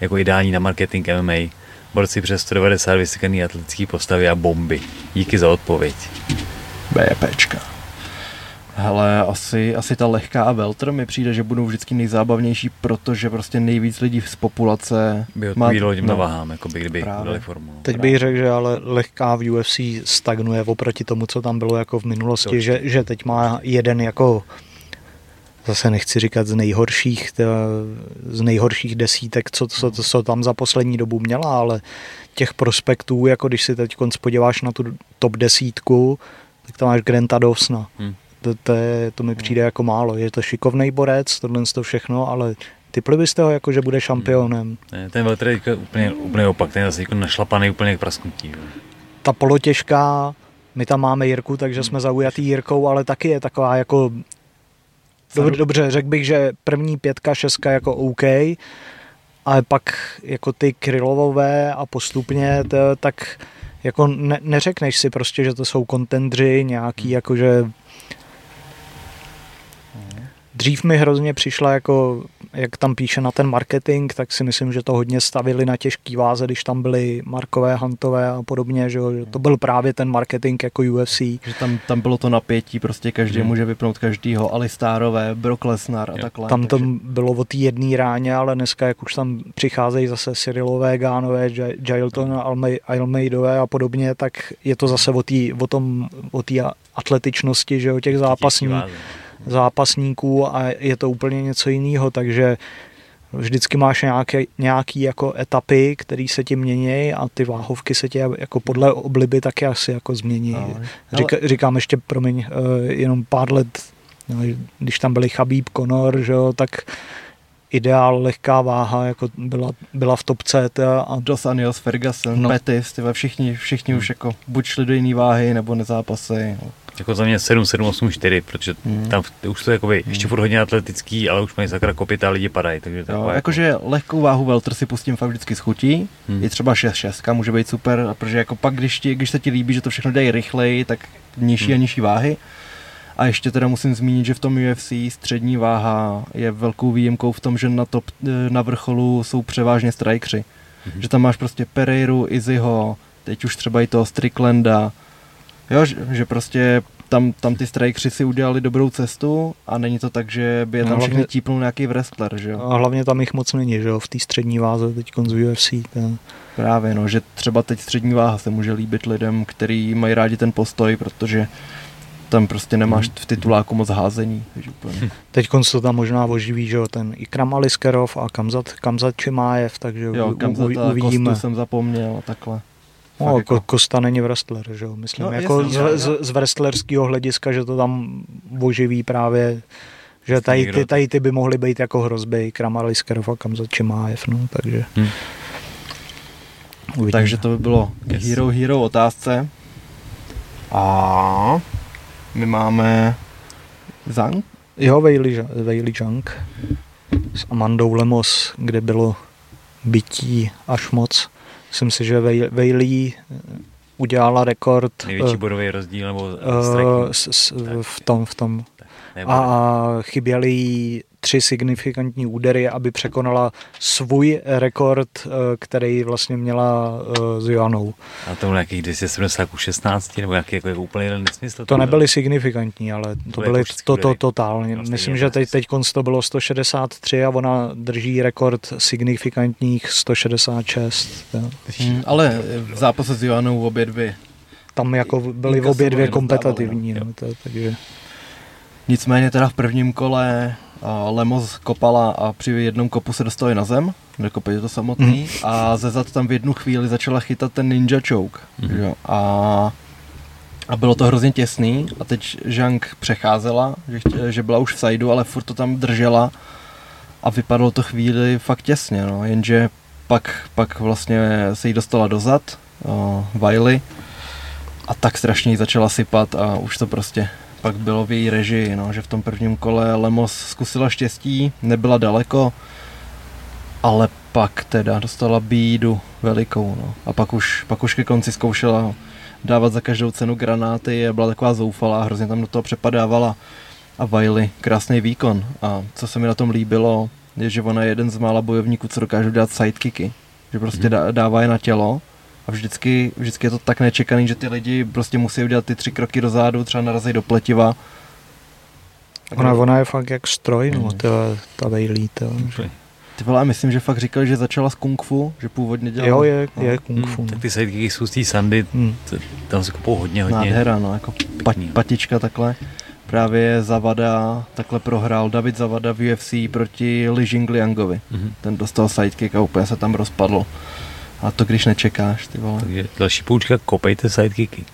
jako ideální na marketing MMA. Borci přes 190 vysekaný atletický postavy a bomby. Díky za odpověď. BPčka. Hele, asi, asi ta lehká a Welter mi přijde, že budou vždycky nejzábavnější, protože prostě nejvíc lidí z populace By odpovídalo těm no, váhám, jako by kdyby právě. dali formu. no. Teď bych řekl, že ale lehká v UFC stagnuje oproti tomu, co tam bylo jako v minulosti, že, že teď má jeden jako zase nechci říkat z nejhorších, z nejhorších desítek, co, co, co tam za poslední dobu měla, ale těch prospektů, jako když si teď podíváš na tu top desítku, tak tam máš Granta Dawsona. Hmm. To, to, je, to mi přijde jako málo. Je to šikovný borec, tohle to všechno, ale typli byste ho jako, že bude šampionem. Ne, Ten Veltr je jako úplně, úplně opak, ten je zase jako našlapaný úplně k prasknutí. jo. ta polotěžká, my tam máme Jirku, takže jsme zaujatý Jirkou, ale taky je taková jako dobře, dobře řekl bych, že první pětka, šestka jako OK, ale pak jako ty krylovové a postupně, to, tak jako ne, neřekneš si prostě, že to jsou kontendři nějaký jakože Dřív mi hrozně přišla jako, jak tam píše na ten marketing, tak si myslím, že to hodně stavili na těžký váze, když tam byly Markové, Hantové a podobně, že, jo, že to byl právě ten marketing jako UFC. Že tam, tam bylo to napětí, prostě každý Hmm. může vypnout každýho, Alistárové, Brock Lesnar a Jo. takhle. Tam to takže- bylo o té jedné ráně, ale dneska, jak už tam přicházejí zase Cyrilové, Gánové, J- Jailton, Alme- Almeidové a podobně, tak je to zase o, tý, o tom, o té atletičnosti, že jo, těch Těžký zápasní. váze. Zápasníků a je to úplně něco jiného, takže vždycky máš nějaké, nějaký jako etapy, které se ti mění a ty váhovky se ti jako podle obliby taky asi jako změní. No, Říka, říkám ještě, promiň, uh, jenom pár let, no, když tam byli Chabíb, že jo, tak ideál lehká váha, jako byla, byla v topce. A... Dos Anios, Ferguson, no. Pettis, tyhle všichni, všichni hmm. už jako buď šli do jiné váhy, nebo nezápasy. No. Jako za mě 7, 7, 8, 4, protože hmm. tam už to je jakoby, hmm. ještě furt hodně atletický, ale už mají sakra kopita a lidi padají. Takže jo, jako... jakože lehkou váhu welter si pustím fakt vždycky schutí, hmm. je třeba 6, 6 může být super, protože jako pak, když, ti, když se ti líbí, že to všechno dají rychleji, tak nižší hmm. a nižší váhy. A ještě teda musím zmínit, že v tom UFC střední váha je velkou výjimkou v tom, že na, top, na vrcholu jsou převážně strikři. Mm-hmm. Že tam máš prostě Pereiru, Izzyho, teď už třeba i toho Stricklanda, Jo, že, že prostě tam, tam ty strikři si udělali dobrou cestu a není to tak, že by je tam no, hlavně, všechny típnul nějaký wrestler, že jo? A hlavně tam jich moc není, že jo, v té střední váze teď z UFC. To... Právě, no, že třeba teď střední váha se může líbit lidem, kteří mají rádi ten postoj, protože tam prostě nemáš v tituláku moc házení. úplně. Teď to tam možná oživí, že jo, ten Ikram Aliskerov a Kamzat, Kamzat Čimájev, takže jo, Kamzat u, uvidíme. jsem zapomněl a takhle. No, jako... Kosta není wrestler, že jo? Myslím, no, jako jasný, z, z, z wrestlerského hlediska, že to tam oživí právě, že tady ty, tady ty by mohly být jako hrozby, Kramar Liskerov a Kamza Čimájev, no, takže... Hmm. Takže to by bylo yes. Hero Hero otázce. A my máme Zang? Jo, Vejli Zhang s Amandou Lemos, kde bylo bytí až moc. Myslím si, že Vejlí udělala rekord. Největší eh, bodový rozdíl nebo uh, s, s, v tom, v tom. A chyběly tři signifikantní údery, aby překonala svůj rekord, eh, který vlastně měla eh, s Joanou. A to bylo nějakých 270 ku 16, nebo nějaký jako, úplně nesmysl? To, to nebyly signifikantní, ale to, to byly to, to, totálně. Vlastně Myslím, že teď, teď to bylo 163 a ona drží rekord signifikantních 166. Hmm, ale v zápase s Joanou obě dvě tam jako byly obě dvě kompetativní. No, to, takže... Nicméně teda v prvním kole Lemos kopala a při jednom kopu se dostali na zem, nekopě to samotný, mm. a ze zad tam v jednu chvíli začala chytat ten ninja choke. Mm. Jo, a, a bylo to hrozně těsný a teď Zhang přecházela, že, že byla už v sajdu, ale furt to tam držela a vypadalo to chvíli fakt těsně, no, jenže pak, pak vlastně se jí dostala dozad, uh, Wiley, a tak strašně jí začala sypat a už to prostě pak bylo v její režii, no, že v tom prvním kole Lemos zkusila štěstí, nebyla daleko, ale pak teda dostala bídu velikou, no. A pak už, pak už ke konci zkoušela dávat za každou cenu granáty a byla taková zoufalá, hrozně tam do toho přepadávala a Wiley, krásný výkon. A co se mi na tom líbilo, je, že ona je jeden z mála bojovníků, co dokážou dát sidekicky. Že prostě mm-hmm. dává je na tělo a vždycky, vždycky je to tak nečekaný, že ty lidi prostě musí udělat ty tři kroky dozadu, třeba narazit do pletiva. Ona, ona je fakt jak stroj, no, mm. ta, ta Bailey. Ty vole, myslím, že fakt říkali, že začala s kung fu, že původně dělala. Jo, je, no. je kung fu. Hmm, tak ty sidekicky jsou z té sandy, hmm. tam se kupou hodně, hodně. Nádhera, no, jako pat, patička takhle. Právě Zavada takhle prohrál David Zavada v UFC proti Li Jingliangovi. Mm-hmm. Ten dostal sidekick a úplně se tam rozpadlo. A to když nečekáš, ty vole. Takže další poučka, kopejte sidekicky.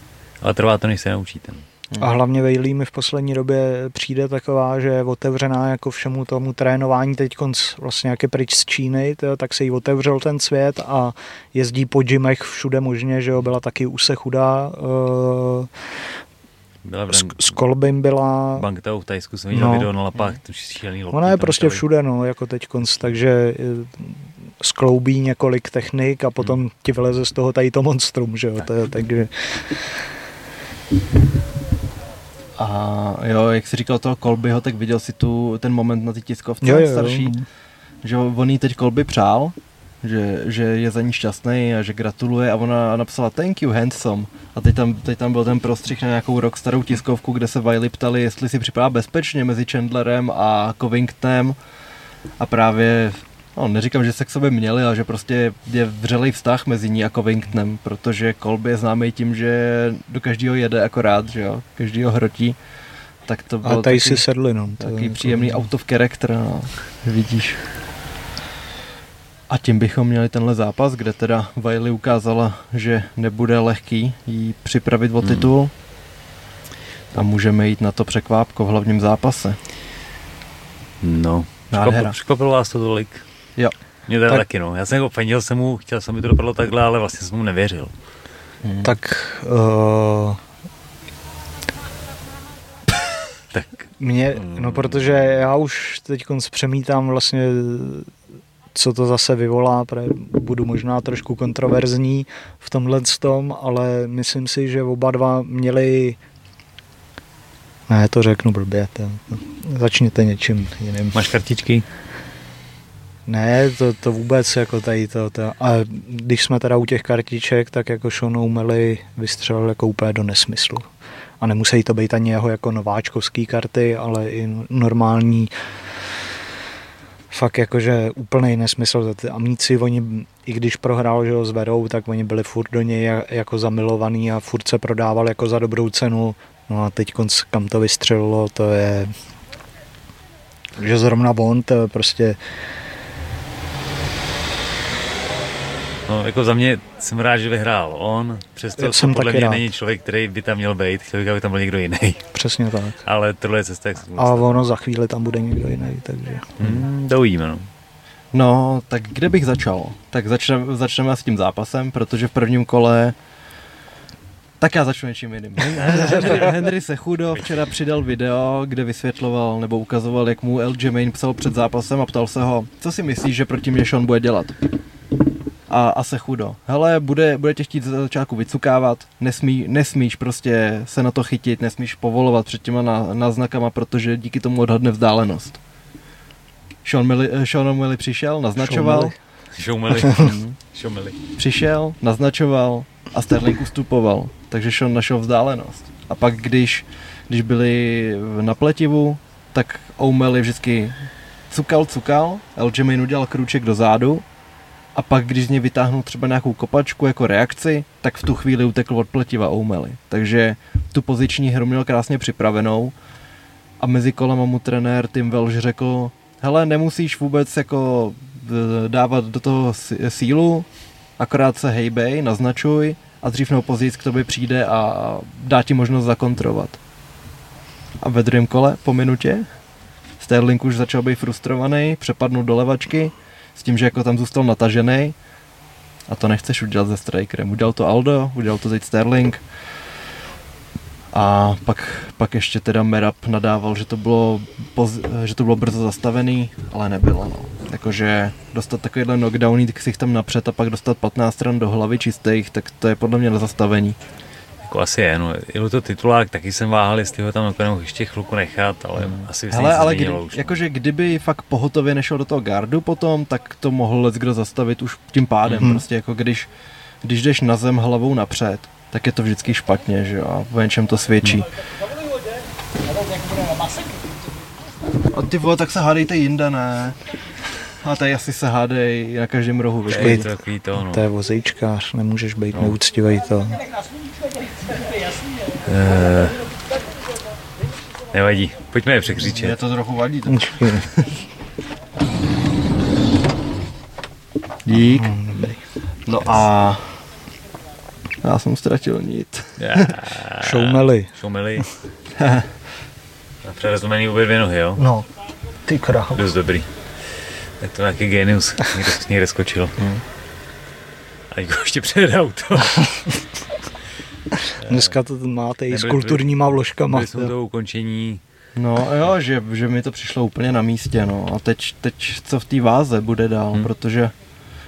Ale trvá to, než se naučíte. A hlavně Vejlí mi v poslední době přijde taková, že je otevřená jako všemu tomu trénování teď vlastně jak je pryč z Číny, to, tak se jí otevřel ten svět a jezdí po gymech všude možně, že jo, byla taky úse chudá. Uh, byla s, s Kolbym byla... Bangtao v Tajsku jsem viděl no, video na lapách, to šílený Ona je prostě všude, no, jako teď konc, takže skloubí několik technik a potom hmm. ti vyleze z toho tady to monstrum, že jo, tak. to, takže... A jo, jak jsi říkal toho Kolbyho, tak viděl si tu ten moment na ty tiskovce jo, jo, starší, že on jí teď Kolby přál, že, že je za ní šťastný a že gratuluje a ona napsala thank you handsome a teď tam, teď tam byl ten prostřih na nějakou rok starou tiskovku, kde se Wiley ptali, jestli si připadá bezpečně mezi Chandlerem a Covingtonem a právě No, neříkám, že se k sobě měli, ale že prostě je vřelý vztah mezi ní a Covingtonem, protože Colby je známý tím, že do každého jede akorát, že jo, každýho hrotí. Tak to bylo A tady taky, si sedli, no. To takový je- příjemný out of character, no. Vidíš. A tím bychom měli tenhle zápas, kde teda Wiley ukázala, že nebude lehký jí připravit o Hmm. titul. A můžeme jít na to překvápko v hlavním zápase. No, Nádhera. překvapilo vás to tolik? Jo. Mě teda Tak- taky, no. Já jsem jako fandil jsem mu, chtěl jsem, aby to dopadlo takhle, ale vlastně jsem mu nevěřil. Hmm. Tak uh, Tak mě, no protože já už teď přemítám vlastně, co to zase vyvolá, protože budu možná trošku kontroverzní v tomhle tom, ale myslím si, že oba dva měli ne, to řeknu blbě. To, začněte něčím jiným. máš kartičky? Ne, to, to vůbec jako tady to, to. A když jsme teda u těch kartiček, tak jako Sean O'Malley vystřelil jako úplně do nesmyslu. A nemusí to být ani jeho jako nováčkovský karty, ale i normální fakt jakože úplný nesmysl. Ty amíci, oni, i když prohrál, že ho zvedou, tak oni byli furt do něj ja- jako zamilovaný a furt se prodával jako za dobrou cenu. No a teď kam to vystřelilo, to je že zrovna je prostě No, jako za mě jsem rád, že vyhrál on, přesto jsem podle mě rád. není člověk, který by tam měl být, chtěl bych, aby tam byl někdo jiný. přesně tak. Ale tohle je cesta, jak se A ono za chvíli tam bude někdo jiný, takže... hmm, to uvidíme, no. No, tak kde bych začal? Tak začneme, začneme s tím zápasem, protože v prvním kole tak já začnu něčím jiným. Henry, Henry Sechudo včera přidal video, kde vysvětloval nebo ukazoval, jak mu LJ Main psal před zápasem a ptal se ho, co si myslíš, že proti mě Sean bude dělat? A, a Sechudo, hele, bude, bude tě chtít ze začátku vycukávat, nesmí, nesmíš prostě se na to chytit, nesmíš povolovat před těma na, náznakama, protože díky tomu odhadne vzdálenost. Sean Milly, eh, Sean Milly přišel, naznačoval, Milly. Šoumeli, Mhm. šoumeli. přišel, naznačoval a Sterling ustupoval, takže Sean našel vzdálenost. A pak když, když byli na pletivu, tak O'Malley vždycky cukal, cukal, Aljamain udělal krůček do zádu a pak když z něj vytáhnul třeba nějakou kopačku jako reakci, tak v tu chvíli utekl od pletiva O'Malley. Takže tu poziční hru měl krásně připravenou a mezi kolama mu trenér Tim Welsh řekl, hele, nemusíš vůbec jako eh, dávat do toho sí- sílu, akorát se hejbej, naznačuj a dřív nebo později k tobě přijde a dá ti možnost zakontrovat. A ve druhém kole, po minutě, Sterling už začal být frustrovaný, přepadnul do levačky, s tím, že jako tam zůstal natažený. A to nechceš udělat se strikerem. Udělal to Aldo, udělal to teď Sterling. A pak, pak ještě teda Merab nadával, že to bylo, poz, že to bylo brzo zastavený, ale nebylo. No. Jakože dostat takovýhle knockdown, jít si tam napřed a pak dostat 15 stran do hlavy čistých, tak to je podle mě na zastavení. Jako asi je, no. Je to titulák, taky jsem váhal, jestli ho tam nakonec ještě chvilku nechat, ale asi by se Hele, ale kdy, už. no. jakože kdyby fakt pohotově nešel do toho gardu potom, tak to mohl let kdo zastavit už tím pádem. Mm-hmm. Prostě jako když, když jdeš na zem hlavou napřed, tak je to vždycky špatně, že jo, a o něčem to svědčí. Hmm. A ty vole, tak se hádejte jinde, ne? A tady asi se hádej na každém rohu? To je to takový to, no. To je vozejčkář, nemůžeš být No. neúctivý to. Eh, nevadí, pojďme je Mě překřičet. to trochu vadí. To. Dík. No. No a... Já jsem ztratil nit. Šoumeli. Šoumeli. A přerozumený obě dvě nohy, jo? No, ty krávo. Dost dobrý. Tak to nějaký genius, někde, někde skočil. A jako ještě před auto. Dneska to máte i s kulturníma vložkama. Byli jsme to ukončení. No jo, že, že mi to přišlo úplně na místě, no. A teď, teď co v té váze bude dál, Hmm. hmm. protože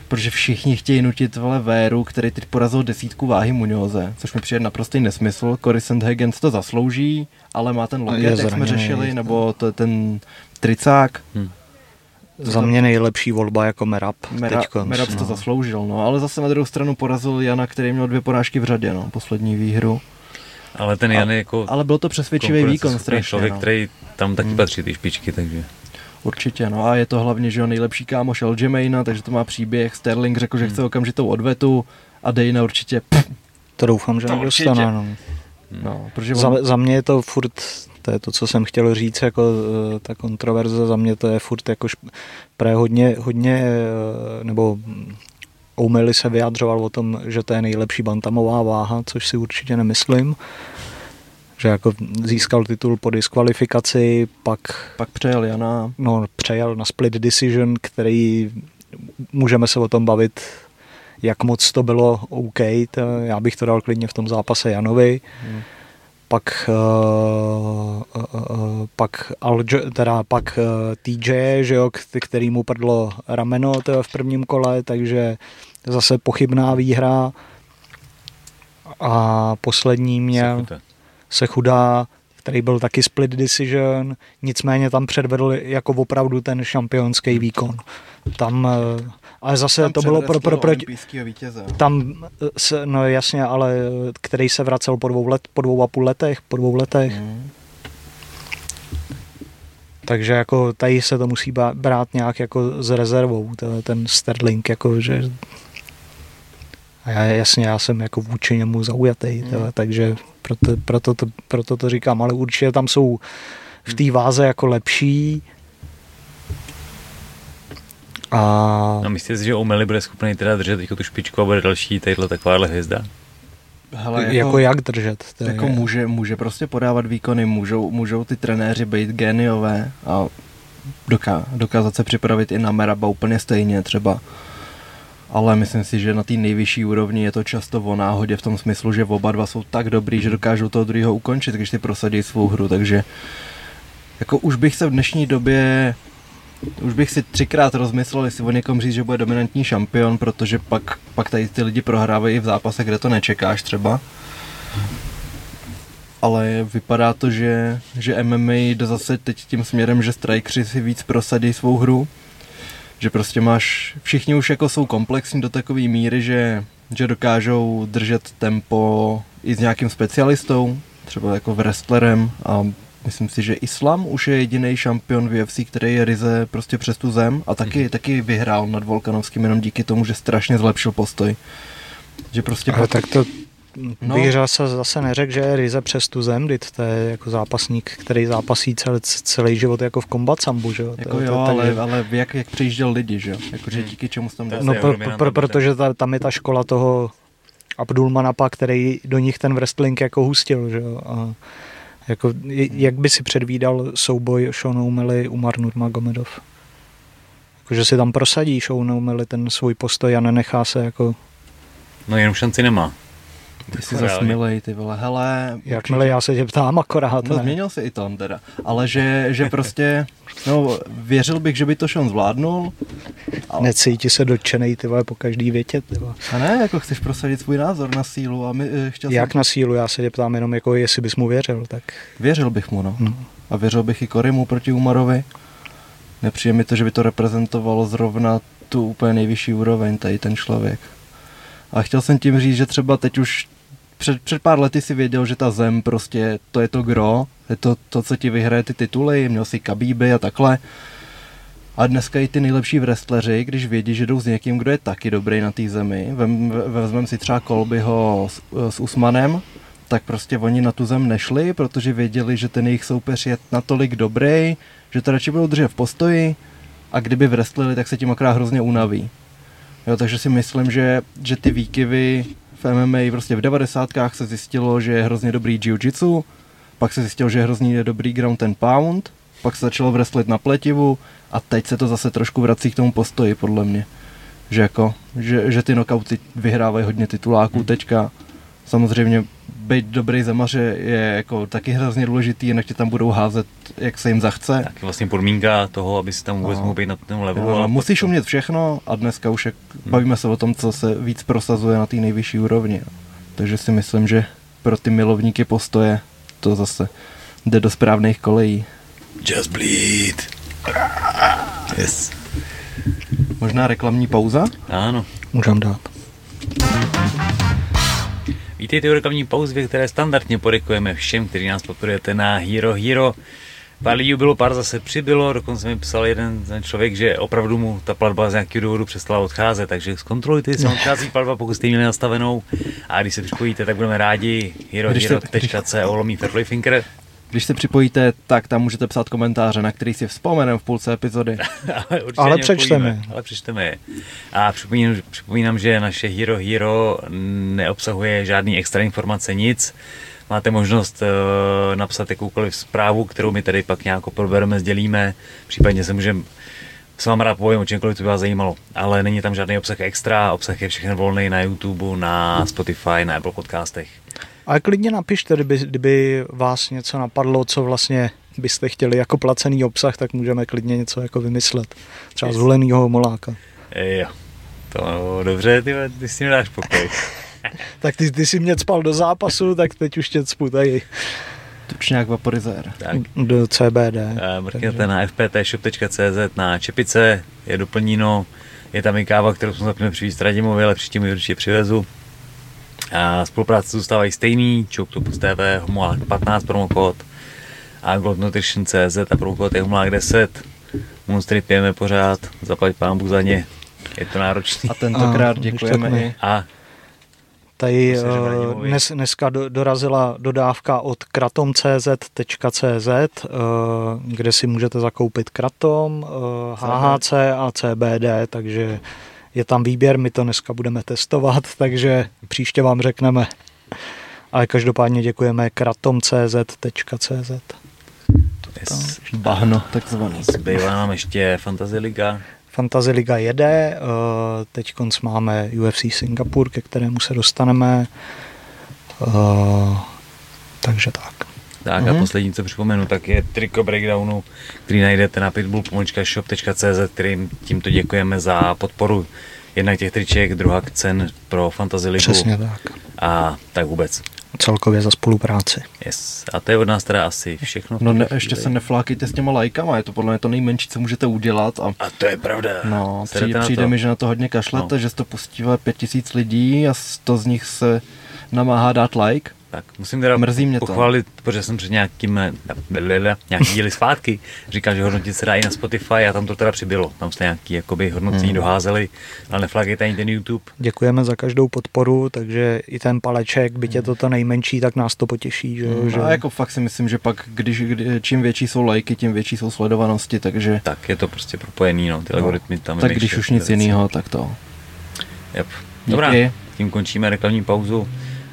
protože všichni chtějí nutit vole Véru, který teď porazil desítku váhy Muñoze, což mi přijde naprostý nesmysl. Cory Sandhagen si to zaslouží, ale má ten je loket, jak jsme řešili, nebo to, ten tricák. Za mě nejlepší volba jako Merab. Mera, teďkonc, Merab si to no. zasloužil, no. Ale zase na druhou stranu porazil Jana, který měl dvě porážky v řadě, no, poslední výhru. Ale ten Jan je jako Ale byl to přesvědčivý výkon strašně, člověk, no. který tam taky Hmm. patří ty špičky, takže. Určitě, no a je to hlavně, že jo, nejlepší kámoš Aljamaina, takže to má příběh. Sterling řekl, že Hmm. chce okamžitou odvetu a Dana určitě, pff, To doufám, že To nedostane. určitě. No. no, protože Za, on, za mě je to furt to je to, co jsem chtěl říct, jako eh, ta kontroverze za mě to je furt jako pre hodně, hodně eh, nebo O'Malley se vyjadřoval o tom, že to je nejlepší bantamová váha, což si určitě nemyslím. Že jako získal titul po diskvalifikaci, pak... Pak přejel Jana. No, přejel na split decision, který můžeme se o tom bavit, jak moc to bylo OK. To, já bych to dal klidně v tom zápase Janovi. Hmm pak, uh, uh, pak, Aljo, teda pak uh, TJ, že jo, který mu prdlo rameno teda v prvním kole, takže zase pochybná výhra. A poslední měl se chudá, který byl taky split decision, nicméně tam předvedl jako opravdu ten šampionský výkon. Tam ale zase tam to bylo pro, pro, pro vítěze. Tam, se, no jasně, ale který se vracel po dvou, let, po dvou a půl letech, po dvou letech. Mm. Takže jako tady se to musí brát nějak jako s rezervou, ten Sterling, jako že a já, jasně, já jsem jako vůči němu zaujatý, mm. takže proto, proto, to, proto to říkám, ale určitě tam jsou v té váze jako lepší, a... No myslíte si, že O'Malley bude schopný teda držet jako tu špičku a bude další tadyhle takováhle hvězda? Hele, jako, jako jak držet? To jako je... může, může prostě podávat výkony, můžou, můžou ty trenéři být géniové a doká, dokázat se připravit i na Meraba úplně stejně třeba. Ale myslím si, že na té nejvyšší úrovni je to často o náhodě v tom smyslu, že oba dva jsou tak dobrý, že dokážou toho druhého ukončit, když si prosadí svou hru, takže jako už bych se v dnešní době už bych si třikrát rozmyslel, jestli o někom říct, že bude dominantní šampion, protože pak, pak tady ty lidi prohrávají v zápase, kde to nečekáš třeba. Ale vypadá to, že, že MMA jde zase teď tím směrem, že strikři si víc prosadí svou hru. Že prostě máš, všichni už jako jsou komplexní do takové míry, že, že dokážou držet tempo i s nějakým specialistou, třeba jako wrestlerem a Myslím si, že Islam už je jediný šampion v UFC, který je ryze prostě přes tu zem a taky, mm-hmm. taky vyhrál nad Volkanovským jenom díky tomu, že strašně zlepšil postoj. Že prostě Ale tak to no. bych se zase neřekl, že je ryze přes tu zem, kdy to je jako zápasník, který zápasí celý, celý život jako v kombat sambu, že jo? Jako to, jo, to, ale, je... ale jak, jak přejížděl lidi, že jo? Jakože hmm. díky čemu tam No, pro, pro, protože ta, tam je ta škola toho Abdulmanapa, který do nich ten wrestling jako hustil, že jo? A jako, jak by si předvídal souboj Sean O'Malley Umar Nurmagomedov? Jako, že si tam prosadí Sean O'Malley ten svůj postoj a nenechá se jako... No jenom šanci nemá. Ty jsi zase milej, ty vole, hele... Jakmile já se tě ptám akorát, No ne? změnil se i tom teda, ale že, že prostě, no věřil bych, že by to Sean zvládnul. Ale... Necíti se dotčenej, ty vole, po každý větě, ty vole. A ne, jako chceš prosadit svůj názor na sílu a my, eh, chtěl Jak jsem... na sílu, já se tě ptám jenom jako, jestli bys mu věřil, tak... Věřil bych mu, no. no. A věřil bych i Korimu proti Umarovi. Nepřijde mi to, že by to reprezentovalo zrovna tu úplně nejvyšší úroveň, tady ten člověk. A chtěl jsem tím říct, že třeba teď už před, před pár lety si věděl, že ta zem prostě, to je to gro, je to, to co ti vyhraje ty tituly, měl si kabíby a takhle. A dneska i ty nejlepší wrestleri, když vědí, že jdou s někým, kdo je taky dobrý na té zemi, vem, vezmeme si třeba Kolbyho s, s Usmanem, tak prostě oni na tu zem nešli, protože věděli, že ten jejich soupeř je natolik dobrý, že to radši budou držet v postoji a kdyby wrestlili, tak se tím akorát hrozně unaví. Jo, takže si myslím, že, že ty výkyvy v MMA prostě v 90. se zjistilo, že je hrozně dobrý jiu-jitsu, pak se zjistilo, že je hrozně dobrý ground and pound, pak se začalo wrestlit na pletivu a teď se to zase trošku vrací k tomu postoji, podle mě. Že, jako, že, že ty knockouty vyhrávají hodně tituláků hmm. teďka. Samozřejmě být dobrý zemaře je jako taky hrozně důležitý, jinak tě tam budou házet, jak se jim zachce. Tak vlastně podmínka toho, aby si tam vůbec no. mohl být na tom levelu. Jo, musíš umět všechno a dneska už jak hmm. bavíme se o tom, co se víc prosazuje na té nejvyšší úrovni. Takže si myslím, že pro ty milovníky postoje to zase jde do správných kolejí. Just bleed. Yes. Možná reklamní pauza? Ano. Můžem dát. Vítejte u reklamní pauzvě, které standardně podekujeme všem, kteří nás podporujete na Hero Hero. Pár lidí bylo, pár zase přibylo, dokonce mi psal jeden ten člověk, že opravdu mu ta platba z nějakého důvodu přestala odcházet, takže zkontrolujte, jestli odchází platba, pokud jste ji měli nastavenou. A když se připojíte, tak budeme rádi. Hero, hero.co lomí Fairplay Finger. Když se připojíte, tak tam můžete psát komentáře, na který si vzpomeneme v půlce epizody. ale, ale přečteme. Ale přečteme je. A připomínám, připomínám, že naše Hero Hero neobsahuje žádný extra informace, nic. Máte možnost uh, napsat jakoukoliv zprávu, kterou my tady pak nějak probereme, sdělíme, případně se můžeme s vám rád povím o čemkoliv, co by vás zajímalo. Ale není tam žádný obsah extra, obsah je všechno volný na YouTube, na Spotify, na Apple podcastech. Ale klidně napište, kdyby, kdyby vás něco napadlo, co vlastně byste chtěli jako placený obsah, tak můžeme klidně něco jako vymyslet. Třeba yes. zvolenýho homoláka. Jo, to dobře, ty, ty si nedáš pokoj. tak ty, ty si mě spal do zápasu, tak teď už tě cpu tady. Tučňák vaporizér. Tak. Do CBD. Mrkněte na fptshop.cz na čepice, je doplníno, je tam i káva, kterou jsme zapněli přivést Radimovi, ale příště mi určitě přivezu. A spolupráce zůstávají stejný, Choctopus TV, Homolák 15 promokód a Gold Nutrition CZ a promokód je Homolák 10. Monstry pijeme pořád, zaplať pán Bůh za ně, je to náročný. A tentokrát děkujeme i. A Tady uh, dnes, dneska do, dorazila dodávka od kratom.cz.cz, uh, kde si můžete zakoupit kratom, HHC a CBD, takže je tam výběr, my to dneska budeme testovat, takže příště vám řekneme. Ale každopádně děkujeme kratom.cz.cz. Yes. Bahno, takzvaný. Zbývá nám ještě Fantasy Liga. Fantasy Liga jede, eh, teď máme UFC Singapur, ke kterému se dostaneme, eh, takže tak. Tak mm-hmm. a mhm. poslední, co připomenu, tak je triko breakdownu, který najdete na pitbull.shop.cz, kterým tímto děkujeme za podporu jednak těch triček, druhá cen pro Fantasy Ligu. Přesně tak. A tak vůbec. Celkově za spolupráci. Yes. A to je od nás teda asi všechno. No ne, ještě se neflákejte s těma lajkama, je to podle mě to nejmenší, co můžete udělat. A, a to je pravda. No, přijde, přijde mi, že na to hodně kašlete, no. že to pustí pět tisíc lidí a sto z nich se namáhá dát like tak musím teda Mrzí mě pochválit, to. protože jsem před nějakým, nějaký díly zpátky říkal, že hodnotit se dá i na Spotify a tam to teda přibylo. Tam jste nějaký jakoby hodnocení hmm. doházeli, ale neflagejte ani ten YouTube. Děkujeme za každou podporu, takže i ten paleček, byť je to to nejmenší, tak nás to potěší. Že, hmm. že... A jako fakt si myslím, že pak, když, kdy, čím větší jsou lajky, tím větší jsou sledovanosti, takže... Tak je to prostě propojený, no, ty no. algoritmy tam. Tak když už nic jiného, tak to. Yep. Dobrá, tím končíme reklamní pauzu.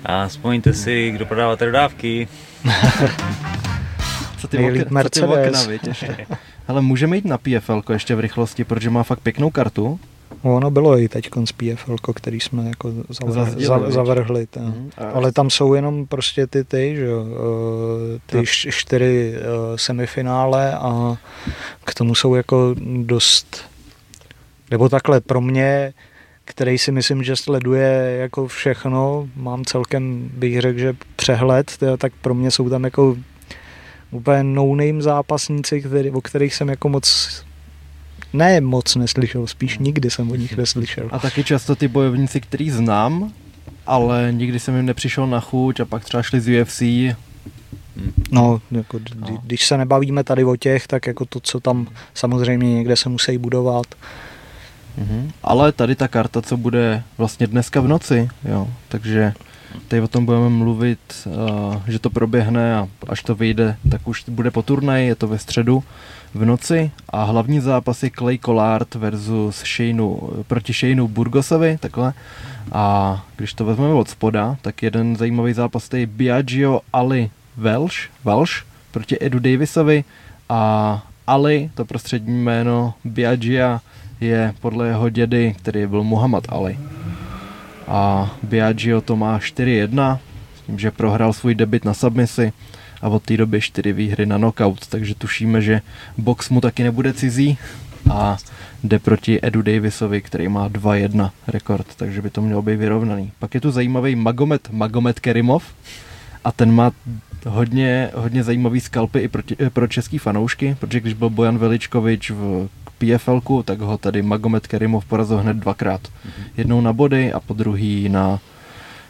A vzpomeňte si, kdo prodáváte dodávky. co ty, vok, co ty okna, viď, ještě. Ale můžeme jít na PFL ještě v rychlosti, protože má fakt pěknou kartu. Ono bylo i teď z PFL, který jsme jako zavrhli, za, zavrhli mm, ale tam jsou jenom prostě ty ty, že jo, eh, ty tak. čtyři eh, semifinále a k tomu jsou jako dost, nebo takhle pro mě který si myslím, že sleduje jako všechno, mám celkem, bych řekl, že přehled, teda, tak pro mě jsou tam jako úplně no-name zápasníci, který, o kterých jsem jako moc ne moc neslyšel, spíš nikdy jsem o nich neslyšel. A taky často ty bojovníci, který znám, ale nikdy jsem jim nepřišel na chuť a pak třeba šli z UFC. No, jako, no. když se nebavíme tady o těch, tak jako to, co tam samozřejmě někde se musí budovat, Mm-hmm. Ale tady ta karta, co bude vlastně dneska v noci, jo, takže tady o tom budeme mluvit, uh, že to proběhne a až to vyjde, tak už bude po turnaji, je to ve středu v noci a hlavní zápas je Clay Collard versus Shaneu, proti Shaneu Burgosovi, takhle. A když to vezmeme od spoda, tak jeden zajímavý zápas je Biagio Ali Welsh, Welsh proti Edu Davisovi a Ali, to prostřední jméno Biagia je podle jeho dědy, který byl Muhammad Ali. A Biagio to má 4-1, s tím, že prohrál svůj debit na submisi a od té doby 4 výhry na knockout, takže tušíme, že box mu taky nebude cizí a jde proti Edu Davisovi, který má 2-1 rekord, takže by to mělo být vyrovnaný. Pak je tu zajímavý Magomed, Magomed Kerimov a ten má hodně, hodně zajímavý skalpy i pro, pro český fanoušky, protože když byl Bojan Veličkovič v pfl tak ho tady Magomed Kerimov porazil hned dvakrát. Mm-hmm. Jednou na body a po druhý na,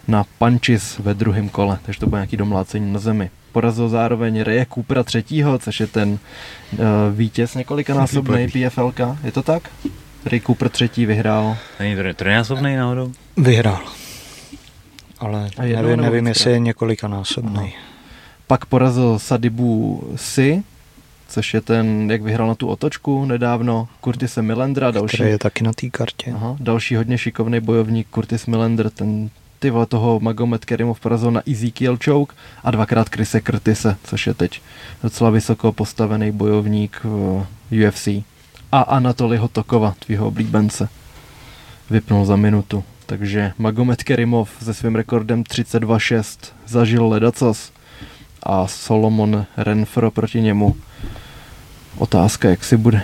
na punches ve druhém kole, takže to bylo nějaký domlácení na zemi. Porazil zároveň Reje Coopera třetího, což je ten uh, vítěz několikanásobný PFL. Je to tak? Ray Cooper třetí vyhrál. Není to trojnásobný náhodou? Vyhrál. Ale nevím, nevím jestli je několikanásobný. No. pak porazil Sadibu Si, což je ten, jak vyhrál na tu otočku nedávno, Curtise Millendra, další. Který je taky na té kartě. Aha, další hodně šikovný bojovník Curtis Millender, ten ty vole toho Magomed Kerimov porazil na Ezekiel Choke a dvakrát Krise Curtise, což je teď docela vysoko postavený bojovník v UFC. A Anatoliho Tokova, tvýho oblíbence, vypnul za minutu. Takže Magomed Kerimov se svým rekordem 32-6 zažil ledacos a Solomon Renfro proti němu. Otázka, jak si bude,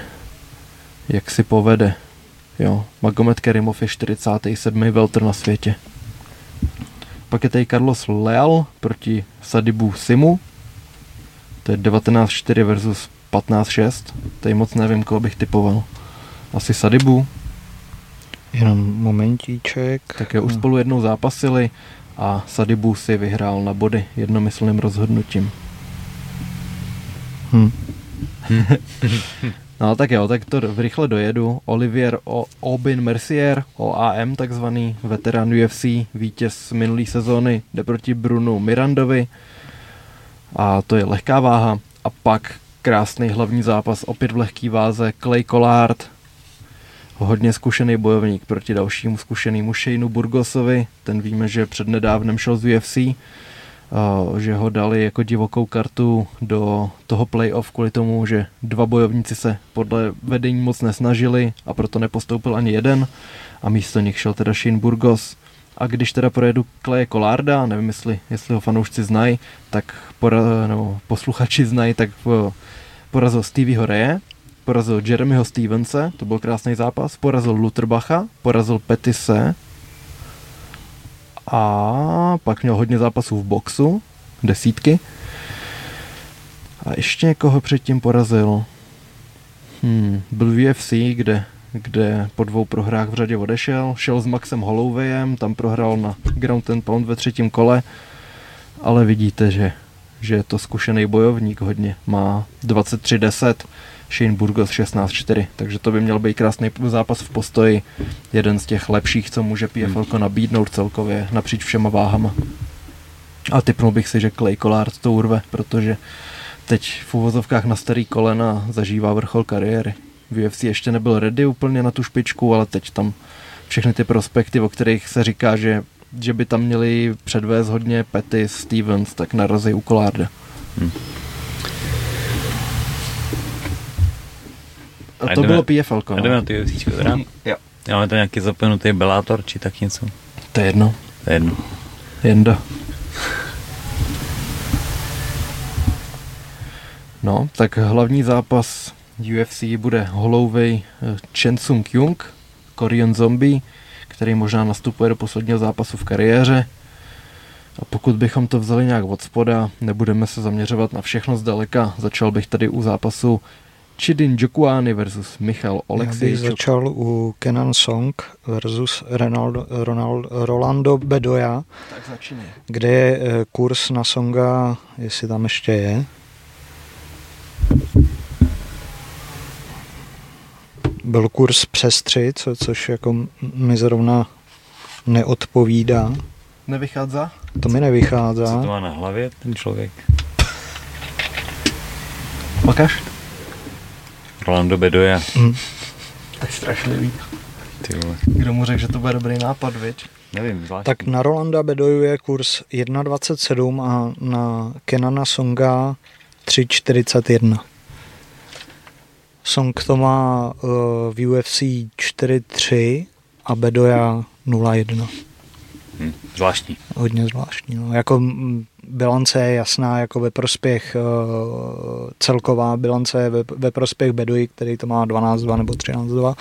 jak si povede. Jo, Magomed Kerimov je 47. welter na světě. Pak je tady Carlos Leal proti Sadibu Simu. To je 19-4 versus 15-6. Tady moc nevím, koho bych typoval. Asi Sadibu. Jenom momentíček. Tak je už spolu jednou zápasili a Sadibu si vyhrál na body jednomyslným rozhodnutím. Hm. No tak jo, tak to rychle dojedu. Olivier o Aubin Mercier, OAM takzvaný, veterán UFC, vítěz minulý sezóny, jde proti Brunu Mirandovi a to je lehká váha. A pak krásný hlavní zápas, opět v lehký váze, Clay Collard, hodně zkušený bojovník proti dalšímu zkušenému Shaneu Burgosovi, ten víme, že před nedávnem šel z UFC, že ho dali jako divokou kartu do toho playoff kvůli tomu, že dva bojovníci se podle vedení moc nesnažili a proto nepostoupil ani jeden a místo nich šel teda Shane Burgos. A když teda projedu Kleje Kolarda, nevím jestli, jestli ho fanoušci znají, tak pora, nebo posluchači znají, tak porazil Stevieho Reje, porazil Jeremyho Stevense, to byl krásný zápas, porazil Lutherbacha, porazil Petise, a pak měl hodně zápasů v boxu, desítky. A ještě někoho předtím porazil. Hmm, byl v UFC, kde, kde po dvou prohrách v řadě odešel. Šel s Maxem Hollowayem, tam prohrál na ground and pound ve třetím kole. Ale vidíte, že, že je to zkušený bojovník hodně. Má 23-10 Shane Burgos 16-4, takže to by měl být krásný zápas v postoji, jeden z těch lepších, co může PFL hmm. nabídnout celkově napříč všema váhama. A typnul bych si, že Clay Collard to urve, protože teď v uvozovkách na starý kolena zažívá vrchol kariéry. V UFC ještě nebyl ready úplně na tu špičku, ale teď tam všechny ty prospekty, o kterých se říká, že, že by tam měli předvést hodně Petty, Stevens, tak narazí u Collarda. Hmm. A to bylo PFL. No. jdeme na ty UFC, teda? jo. Máme to nějaký zapojenutý Bellator, či tak něco? To je jedno. To je jedno. Jenda. No, tak hlavní zápas UFC bude Holloway eh, Chen Sung Jung, Korean Zombie, který možná nastupuje do posledního zápasu v kariéře. A pokud bychom to vzali nějak od spoda, nebudeme se zaměřovat na všechno zdaleka, začal bych tady u zápasu Chidin Jokuani versus Michal Oleksijčuk. Já bych začal u Kenan Song versus Ronaldo, Ronaldo, Rolando Bedoya, kde je eh, kurz na Songa, jestli tam ještě je. Byl kurz přes tři, co, což jako mi zrovna neodpovídá. Nevychází? To mi nevychází. Co to má na hlavě ten člověk? Pakaš? Rolando Bedoya. Mm. Tak strašlivý. Ty vole. Kdo mu řekl, že to bude dobrý nápad, viď? Nevím, zvláštní. Tak na Rolanda Bedoju je kurz 1,27 a na Kenana Songa 3,41. Song to má uh, v UFC 4,3 a Bedoya 0,1. Hmm, zvláštní. Hodně zvláštní. No. Jako bilance je jasná jako ve prospěch uh, celková bilance je ve, ve prospěch Beduji, který to má 12-2 nebo 13-2.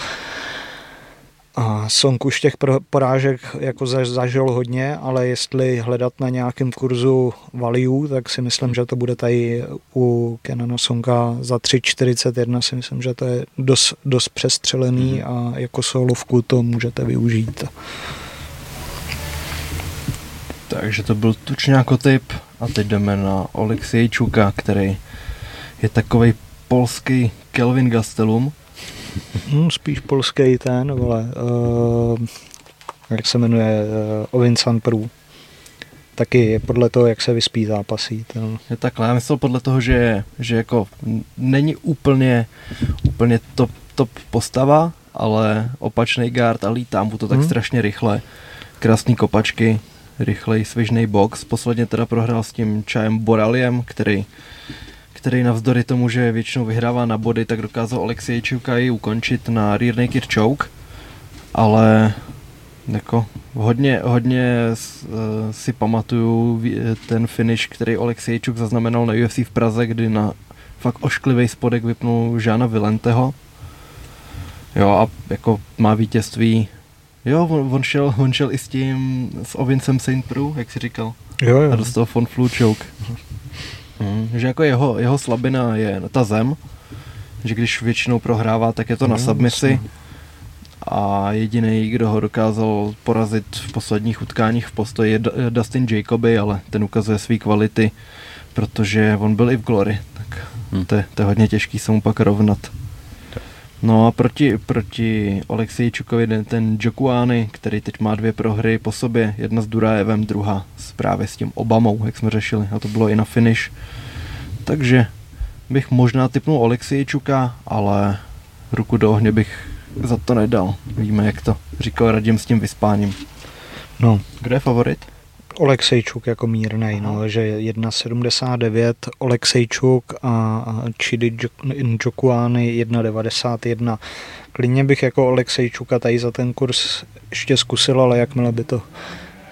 A Song už těch porážek jako zažil hodně, ale jestli hledat na nějakém kurzu value, tak si myslím, že to bude tady u Kenana Songa za 3,41 si myslím, že to je dost, dost přestřelený mm-hmm. a jako solovku to můžete využít. Takže to byl tučňáko typ a teď jdeme na Oleksijčuka, který je takový polský Kelvin Gastelum. Hmm, spíš polský ten, vole, uh, jak se jmenuje, uh, Ovinsan Prů. taky je podle toho, jak se vyspí zápasí. To... Je takhle, já myslel podle toho, že, že jako není úplně, úplně top, top postava, ale opačný guard a lítá mu to tak hmm. strašně rychle. Krásný kopačky, rychlej svižný box. Posledně teda prohrál s tím Čajem Boraliem, který který navzdory tomu, že většinou vyhrává na body, tak dokázal Alexej Čukaj ukončit na rear naked choke, ale jako hodně, hodně uh, si pamatuju ten finish, který Oleksejčuk zaznamenal na UFC v Praze, kdy na fakt ošklivý spodek vypnul Žána Vilenteho. Jo a jako má vítězství. Jo, on, on, šel, on šel i s tím, s Ovincem Saint Prou, jak si říkal. Jo, jo. A dostal von Flu choke. Hmm, že jako jeho, jeho slabina je ta zem, že když většinou prohrává, tak je to na submisi a jediný, kdo ho dokázal porazit v posledních utkáních v postoji je Dustin Jacoby, ale ten ukazuje své kvality, protože on byl i v Glory, tak hmm. to, je, to je hodně těžký se mu pak rovnat. No a proti, proti Alexeji Čukovi ten Jokuány, který teď má dvě prohry po sobě, jedna s Durajevem, druhá s, právě s tím Obamou, jak jsme řešili, a to bylo i na finish. Takže bych možná typnul Alexeji Čuka, ale ruku do ohně bych za to nedal. Víme, jak to říkal Radim s tím vyspáním. No. Kdo je favorit? Oleksejčuk jako mírnej, no, že 1,79 Oleksejčuk a Chidi Njokuány 1,91. Klidně bych jako Oleksejčuka tady za ten kurz ještě zkusil, ale jakmile by to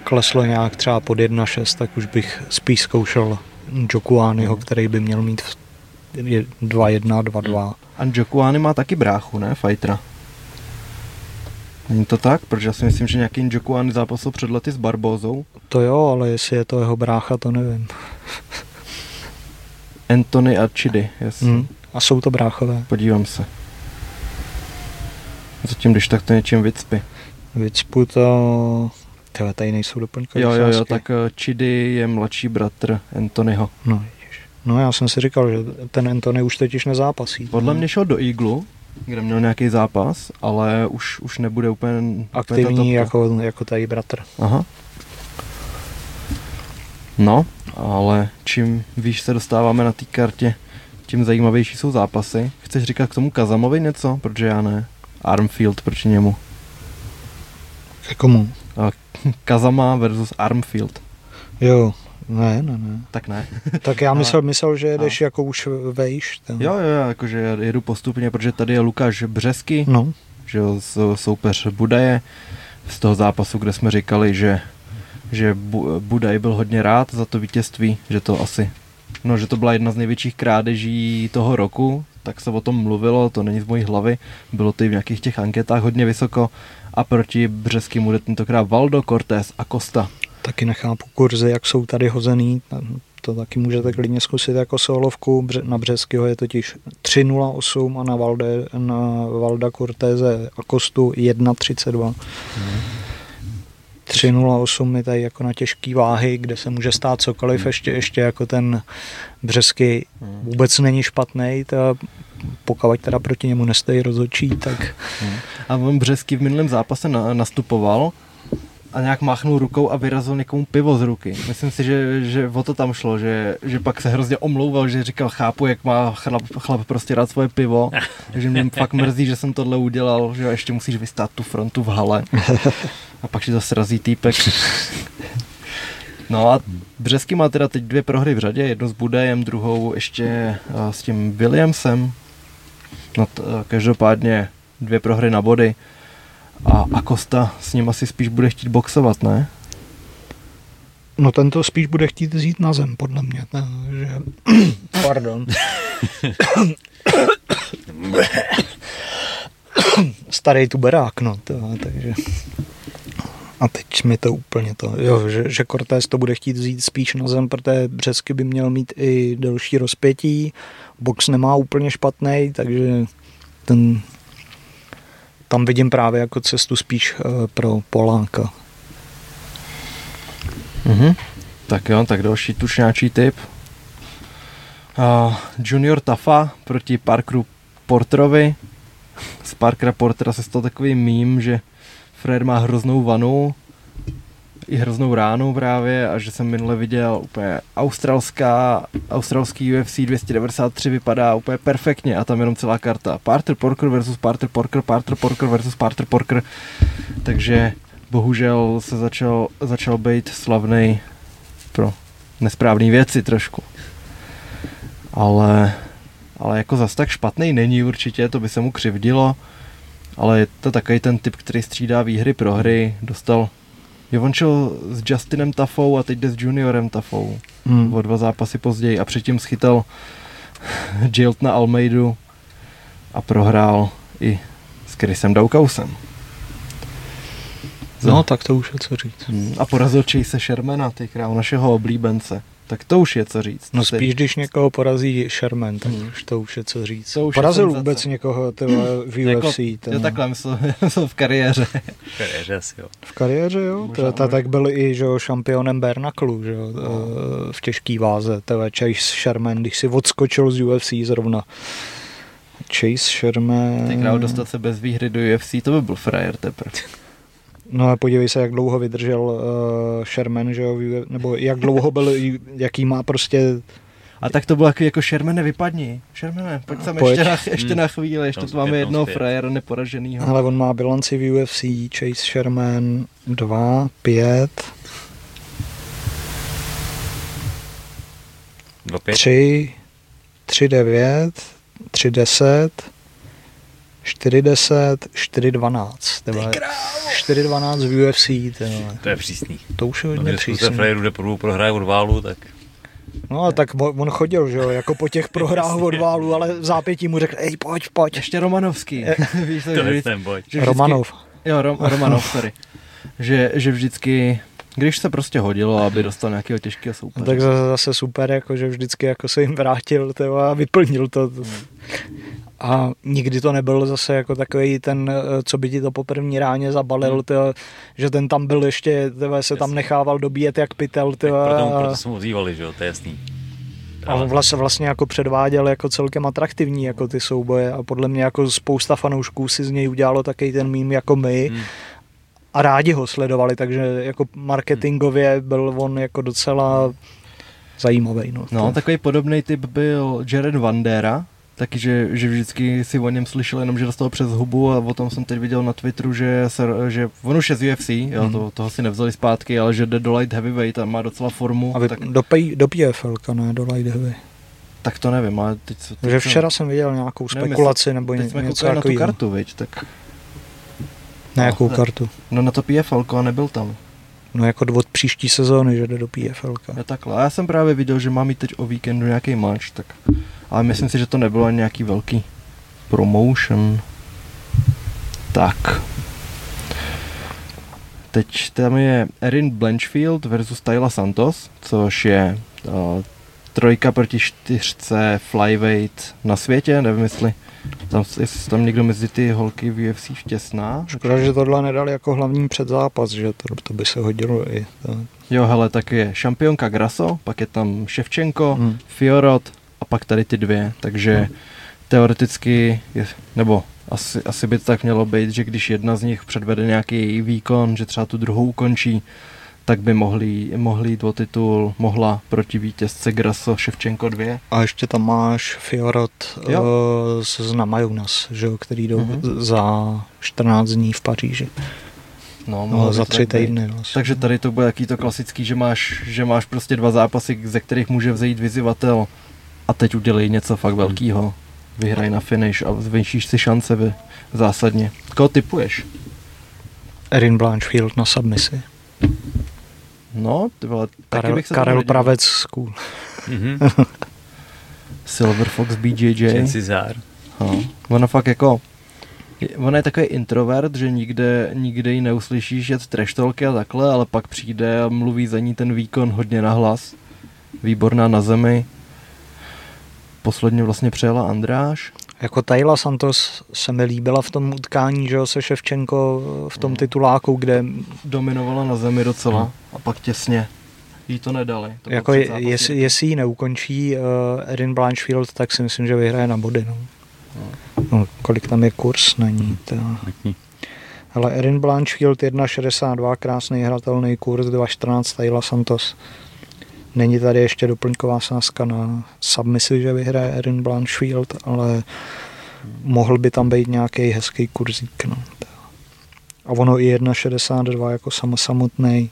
kleslo nějak třeba pod 1,6, tak už bych spíš zkoušel Njokuányho, který by měl mít 2,1, 2,2. A Njokuány má taky bráchu, ne, fightera? Není to tak? Protože já si myslím, že nějaký Njokuan zápasil před lety s Barbózou. To jo, ale jestli je to jeho brácha, to nevím. Anthony a Chidi, jasně. Hmm. A jsou to bráchové. Podívám se. Zatím, když tak to něčím vycpi. Vycpu to... Tyhle, tady nejsou doplňkové Jo, jo, jo, tak eh, Chidi je mladší bratr Anthonyho. No, No já jsem si říkal, že ten Anthony už totiž nezápasí. Podle mě šel do Eaglu, kde měl nějaký zápas, ale už, už nebude úplně aktivní úplně jako, jako tady bratr. Aha. No, ale čím víš se dostáváme na té kartě, tím zajímavější jsou zápasy. Chceš říkat k tomu Kazamovi něco? Protože já ne. Armfield proti němu. K komu? Kazama versus Armfield. Jo, ne, ne, ne. Tak ne. tak já myslel, myslel že jedeš no. jako už vejš. Ten. Jo, jo, jakože jedu postupně, protože tady je Lukáš Břesky, no. že jo, soupeř Budaje, z toho zápasu, kde jsme říkali, že, že Budaj byl hodně rád za to vítězství, že to asi, no, že to byla jedna z největších krádeží toho roku, tak se o tom mluvilo, to není z mojí hlavy, bylo to i v nějakých těch anketách hodně vysoko a proti Břesky mu jde tentokrát Valdo, Cortés a Costa taky nechápu kurzy, jak jsou tady hozený. To taky můžete klidně zkusit jako solovku. Na Břeskyho je totiž 3.08 a na, Valde, na Valda Cortéze a Kostu 1.32. Hmm. 3.08 je tady jako na těžký váhy, kde se může stát cokoliv, hmm. ještě, ještě jako ten Břesky hmm. vůbec není špatný, pokud teda proti němu nestojí rozhodčí, tak... Hmm. A on Břesky v minulém zápase na, nastupoval a nějak máchnul rukou a vyrazil někomu pivo z ruky. Myslím si, že, že o to tam šlo, že, že pak se hrozně omlouval, že říkal, chápu, jak má chlap, chlap prostě rád svoje pivo, že mě fakt mrzí, že jsem tohle udělal, že ještě musíš vystát tu frontu v hale. A pak si zase razí týpek. No a Břesky má teda teď dvě prohry v řadě, jednu s Budajem, druhou ještě s tím Williamsem. No t- každopádně dvě prohry na body. A, a Kosta s ním asi spíš bude chtít boxovat, ne? No ten to spíš bude chtít zít na zem, podle mě. Ne, že... Pardon. Starý tuberák, no. To, takže... A teď mi to úplně to, jo, že, že Cortés to bude chtít vzít spíš na zem, protože Břesky by měl mít i delší rozpětí, box nemá úplně špatný, takže ten tam vidím právě jako cestu spíš uh, pro Polánka. Mhm. Tak jo, tak další tušňáčí typ. Uh, junior Tafa proti Parkeru Porterovi. Z Parkera Portera se stal takový mím, že Fred má hroznou vanu. I hroznou ránu právě a že jsem minule viděl úplně australská, australský UFC 293 vypadá úplně perfektně a tam jenom celá karta Parter Porker versus Parter Porker, Parter Porker versus Parter Porker, takže bohužel se začal, začal být slavný pro nesprávné věci trošku. Ale, ale jako zas tak špatný není určitě, to by se mu křivdilo, ale je to takový ten typ, který střídá výhry pro hry, dostal Jo, on šel s Justinem Tafou a teď jde s Juniorem Tafou. Hmm. O dva zápasy později a předtím schytal na Almeidu a prohrál i s Chrisem Daukausem. No, tak to už je co říct. Hmm. A porazil Chase Shermana, ty král našeho oblíbence. Tak to už je co říct. No spíš, když někoho porazí Sherman, tak hmm. to už je co říct. To už Porazil vůbec někoho tyhle, v UFC. Jako, jo, takhle myslel, myslel v kariéře. V kariéře asi jo. V kariéře jo, to, ta, tak byl i že, šampionem Bernaklu, že, no. v těžký váze. Tebe Chase Sherman, když si odskočil z UFC zrovna. Chase Sherman... Ty král dostat se bez výhry do UFC, to by byl frajer teprve. No a podívej se, jak dlouho vydržel uh, Sherman, že jo, nebo jak dlouho byl, jaký má prostě a tak to bylo jako, jako Shermane, vypadni. Shermane, pojď tam pojď. ještě, na, ještě hmm. na chvíli, ještě tu máme jednoho frajera neporaženýho. Ale on má bilanci v UFC, Chase Sherman 2, 5, 3, 3, 9, 3, 10, 4-10, 4-12. 4-12 v UFC. Tyhle. To je přísný. To už je hodně no, přísný. Když Frajeru jde po prohraje od válu, tak... No a tak on chodil, že jo, jako po těch prohrách od válu, ale v zápětí mu řekl, ej, pojď, pojď. Ještě Romanovský. Víš, to, to že, že vždycky, Romanov. Jo, Rom, Romanov, sorry. že, že vždycky když se prostě hodilo, aby dostal nějakého těžkého soupeře. No, tak zase super, jako, že vždycky jako se jim vrátil tyjo, a vyplnil to. A nikdy to nebyl zase jako takový ten, eh, co by ti to po první ráně zabalil, hmm. tyjo, že ten tam byl ještě, tyjo, se tam nechával dobíjet jak pytel. Tyjo, proto, proto jsme ozývali, že jo, to je jasný. A on vlastně, vlastně jako předváděl jako celkem atraktivní jako ty souboje a podle mě jako spousta fanoušků si z něj udělalo taky ten mím jako my. Hmm a rádi ho sledovali, takže jako marketingově byl on jako docela zajímavý. No, no takový podobný typ byl Jared Vandera, taky, že, že vždycky si o něm slyšel jenom, že dostal přes hubu a o tom jsem teď viděl na Twitteru, že, se, že on už je z UFC, jo, hmm. to, toho si nevzali zpátky, ale že jde do light heavyweight a má docela formu. A vy, tak... do, pay, do PFL, ne, do light heavy. Tak to nevím, ale teď... teď že včera jsem viděl nějakou spekulaci nevím, nebo teď něco jsme na tu kartu, viď, tak... Na jakou no, kartu? No na to PFL a nebyl tam. No jako od příští sezóny, že jde do PFL. No takhle, já jsem právě viděl, že má mít teď o víkendu nějaký match, tak... Ale myslím si, že to nebylo ani nějaký velký promotion. Tak. Teď tam je Erin Blanchfield versus Tyla Santos, což je uh, trojka proti čtyřce flyweight na světě, nevím jestli tam, jestli tam někdo mezi ty holky v UFC vtěsná. Škoda, že tohle nedali jako hlavní předzápas, že to, to by se hodilo i. To. Jo, hele, tak je šampionka Graso, pak je tam Ševčenko, hmm. Fiorot a pak tady ty dvě, takže teoreticky, je, nebo asi, asi by to tak mělo být, že když jedna z nich předvede nějaký výkon, že třeba tu druhou ukončí, tak by mohli, mohli jít o titul, mohla proti vítězce Graso Ševčenko 2. A ještě tam máš Fiorot uh, z Namajunas, že jo, který jdou mm-hmm. za 14 dní v Paříži. No, no za tři týdny. Vlastně. Takže tady to bude jaký to klasický, že máš, že máš prostě dva zápasy, ze kterých může vzejít vyzývatel a teď udělej něco fakt velkého. Vyhraj na finish a zvětšíš si šance vy, zásadně. Koho typuješ? Erin Blanchfield na submisi. No, ty vole, Karel, bych se Karel Pravec School. Mm-hmm. Silver Fox BJJ. Cizár. No. Ono fakt jako, ona je takový introvert, že nikde, nikde ji neuslyšíš jet treštolky a takhle, ale pak přijde a mluví za ní ten výkon hodně nahlas. Výborná na zemi. Posledně vlastně přejela Andráš. Jako Tayla Santos se mi líbila v tom utkání, že se Ševčenko v tom tituláku, kde... Dominovala na zemi docela hmm. a pak těsně jí to nedali. To jako je, jestli, jestli ji neukončí uh, Erin Blanchfield, tak si myslím, že vyhraje na body. No. Hmm. No, kolik tam je kurz na ní? To... Ale Erin Blanchfield 1.62, krásný hratelný kurz, 2.14 Taylor Santos. Není tady ještě doplňková sázka na submisi, že vyhraje Erin Blanchfield, ale mohl by tam být nějaký hezký kurzík. No. A ono i 1.62 jako samotný.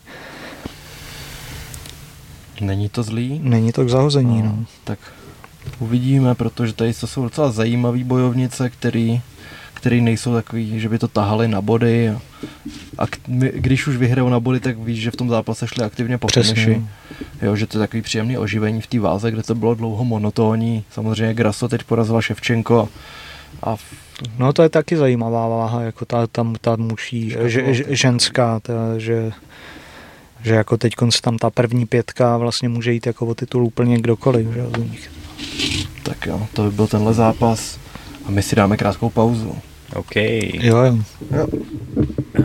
Není to zlý? Není to k zahození, no. no. Tak uvidíme, protože tady to jsou docela zajímavý bojovnice, který který nejsou takový, že by to tahali na body. A, a když už vyhrajou na body, tak víš, že v tom zápase šli aktivně po finiši. Jo, že to je takový příjemný oživení v té váze, kde to bylo dlouho monotónní. Samozřejmě Graso teď porazila Ševčenko a v... No to je taky zajímavá váha, jako ta, tam ta muší, že, ženská, ta, že že jako teď tam ta první pětka vlastně může jít jako o titul úplně kdokoliv, že z nich. Tak jo, to by byl tenhle zápas a my si dáme krátkou pauzu. OK. Jo, jo. jo.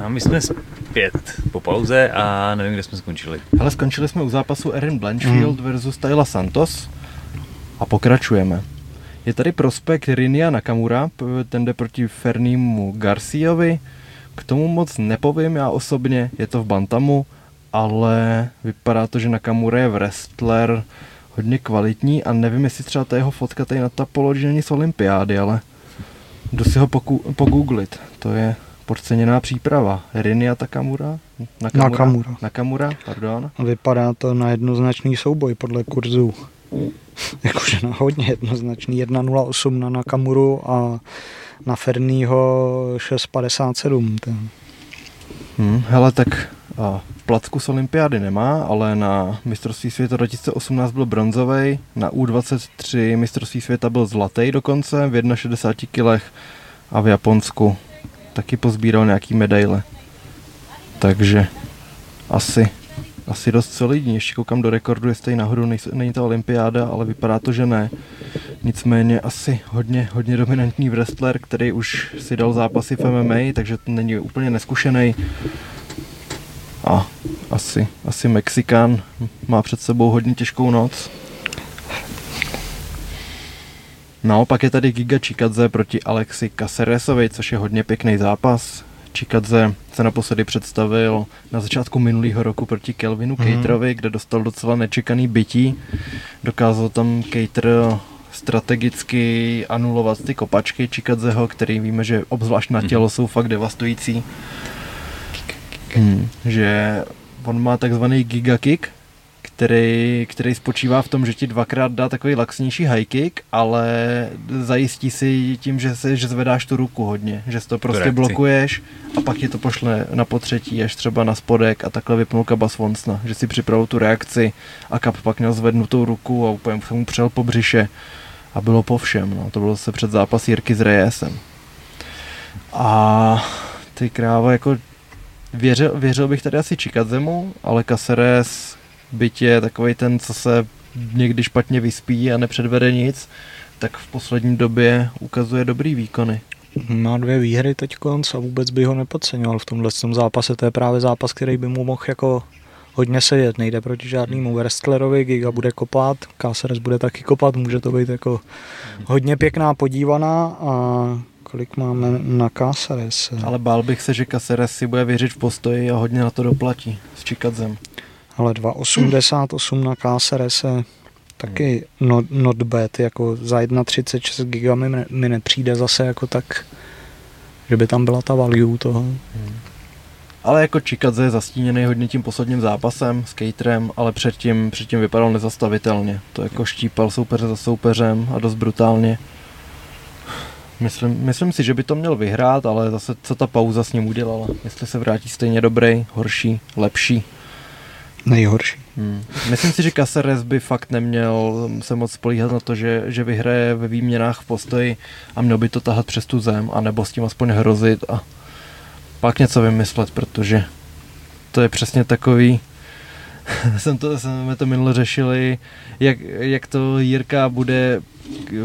A my jsme zpět po pauze a nevím, kde jsme skončili. Ale skončili jsme u zápasu Erin Blanchfield mm. versus Tyla Santos a pokračujeme. Je tady prospekt Rinia Nakamura, ten jde proti Fernímu Garciovi. K tomu moc nepovím já osobně, je to v Bantamu, ale vypadá to, že Nakamura je wrestler hodně kvalitní a nevím, jestli třeba ta jeho fotka tady na Tapology není z olympiády, ale Jdu si ho poku- pogooglit. To je podceněná příprava. Rinia Takamura? Nakamura? Nakamura. Nakamura, pardon. Vypadá to na jednoznačný souboj podle kurzu. Jakože na hodně jednoznačný. 1.08 na Nakamuru a na Fernýho 6.57. Hmm, hele, tak placku z olympiády nemá, ale na mistrovství světa 2018 byl bronzový, na U23 mistrovství světa byl zlatý dokonce v 61 kilech a v Japonsku taky pozbíral nějaký medaile. Takže asi, asi dost solidní. Ještě koukám do rekordu, jestli nahoru není to olympiáda, ale vypadá to, že ne. Nicméně asi hodně, hodně dominantní wrestler, který už si dal zápasy v MMA, takže není úplně neskušený a asi, asi Mexikán má před sebou hodně těžkou noc. Naopak je tady Giga Chikadze proti Alexi Caceresovi, což je hodně pěkný zápas. Chikadze se naposledy představil na začátku minulého roku proti Kelvinu mm. Caterovi, kde dostal docela nečekaný bytí. Dokázal tam Cater strategicky anulovat ty kopačky Chikadzeho, který víme, že obzvlášť na tělo jsou fakt devastující. Hmm. Že on má takzvaný giga kick, který, který spočívá v tom, že ti dvakrát dá takový laxnější high kick, ale zajistí si tím, že, se, že zvedáš tu ruku hodně, že si to prostě Reakci. blokuješ a pak ti to pošle na potřetí až třeba na spodek a takhle vypnul Kaba Swonsna, že si připravil tu reakci a Kap pak měl zvednutou ruku a úplně mu přel po břiše a bylo po všem, no. to bylo se před zápas Jirky s Reyesem. A ty kráva, jako Věřil, věřil bych tady asi Čikadzemu, ale Caceres, byť je takový ten, co se někdy špatně vyspí a nepředvede nic, tak v poslední době ukazuje dobrý výkony. Má dvě výhry teď konc a vůbec by ho nepodceňoval v tomhle zápase. To je právě zápas, který by mu mohl jako hodně sedět. Nejde proti žádnému wrestlerovi, Giga bude kopat, Caceres bude taky kopat, může to být jako hodně pěkná podívaná a Kolik máme na Caceres? Ale bál bych se, že Caceres si bude věřit v postoji a hodně na to doplatí s Čikadzem. Ale 2,88 na Caceres taky not, not bad, jako za 1,36 giga mi, mi nepřijde zase jako tak, že by tam byla ta value toho. Hmm. Ale jako Čikadze je zastíněný hodně tím posledním zápasem s Caterem, ale předtím, předtím vypadal nezastavitelně. To jako štípal soupeře za soupeřem a dost brutálně. Myslím, myslím si, že by to měl vyhrát, ale zase co ta pauza s ním udělala. Jestli se vrátí stejně dobrý, horší, lepší. Nejhorší. Hmm. Myslím si, že Caceres by fakt neměl se moc spolíhat na to, že, že vyhraje ve výměnách v postoji a měl by to tahat přes tu zem, anebo s tím aspoň hrozit a pak něco vymyslet, protože to je přesně takový, jsem to, jsme to minule řešili, jak, jak to Jirka bude,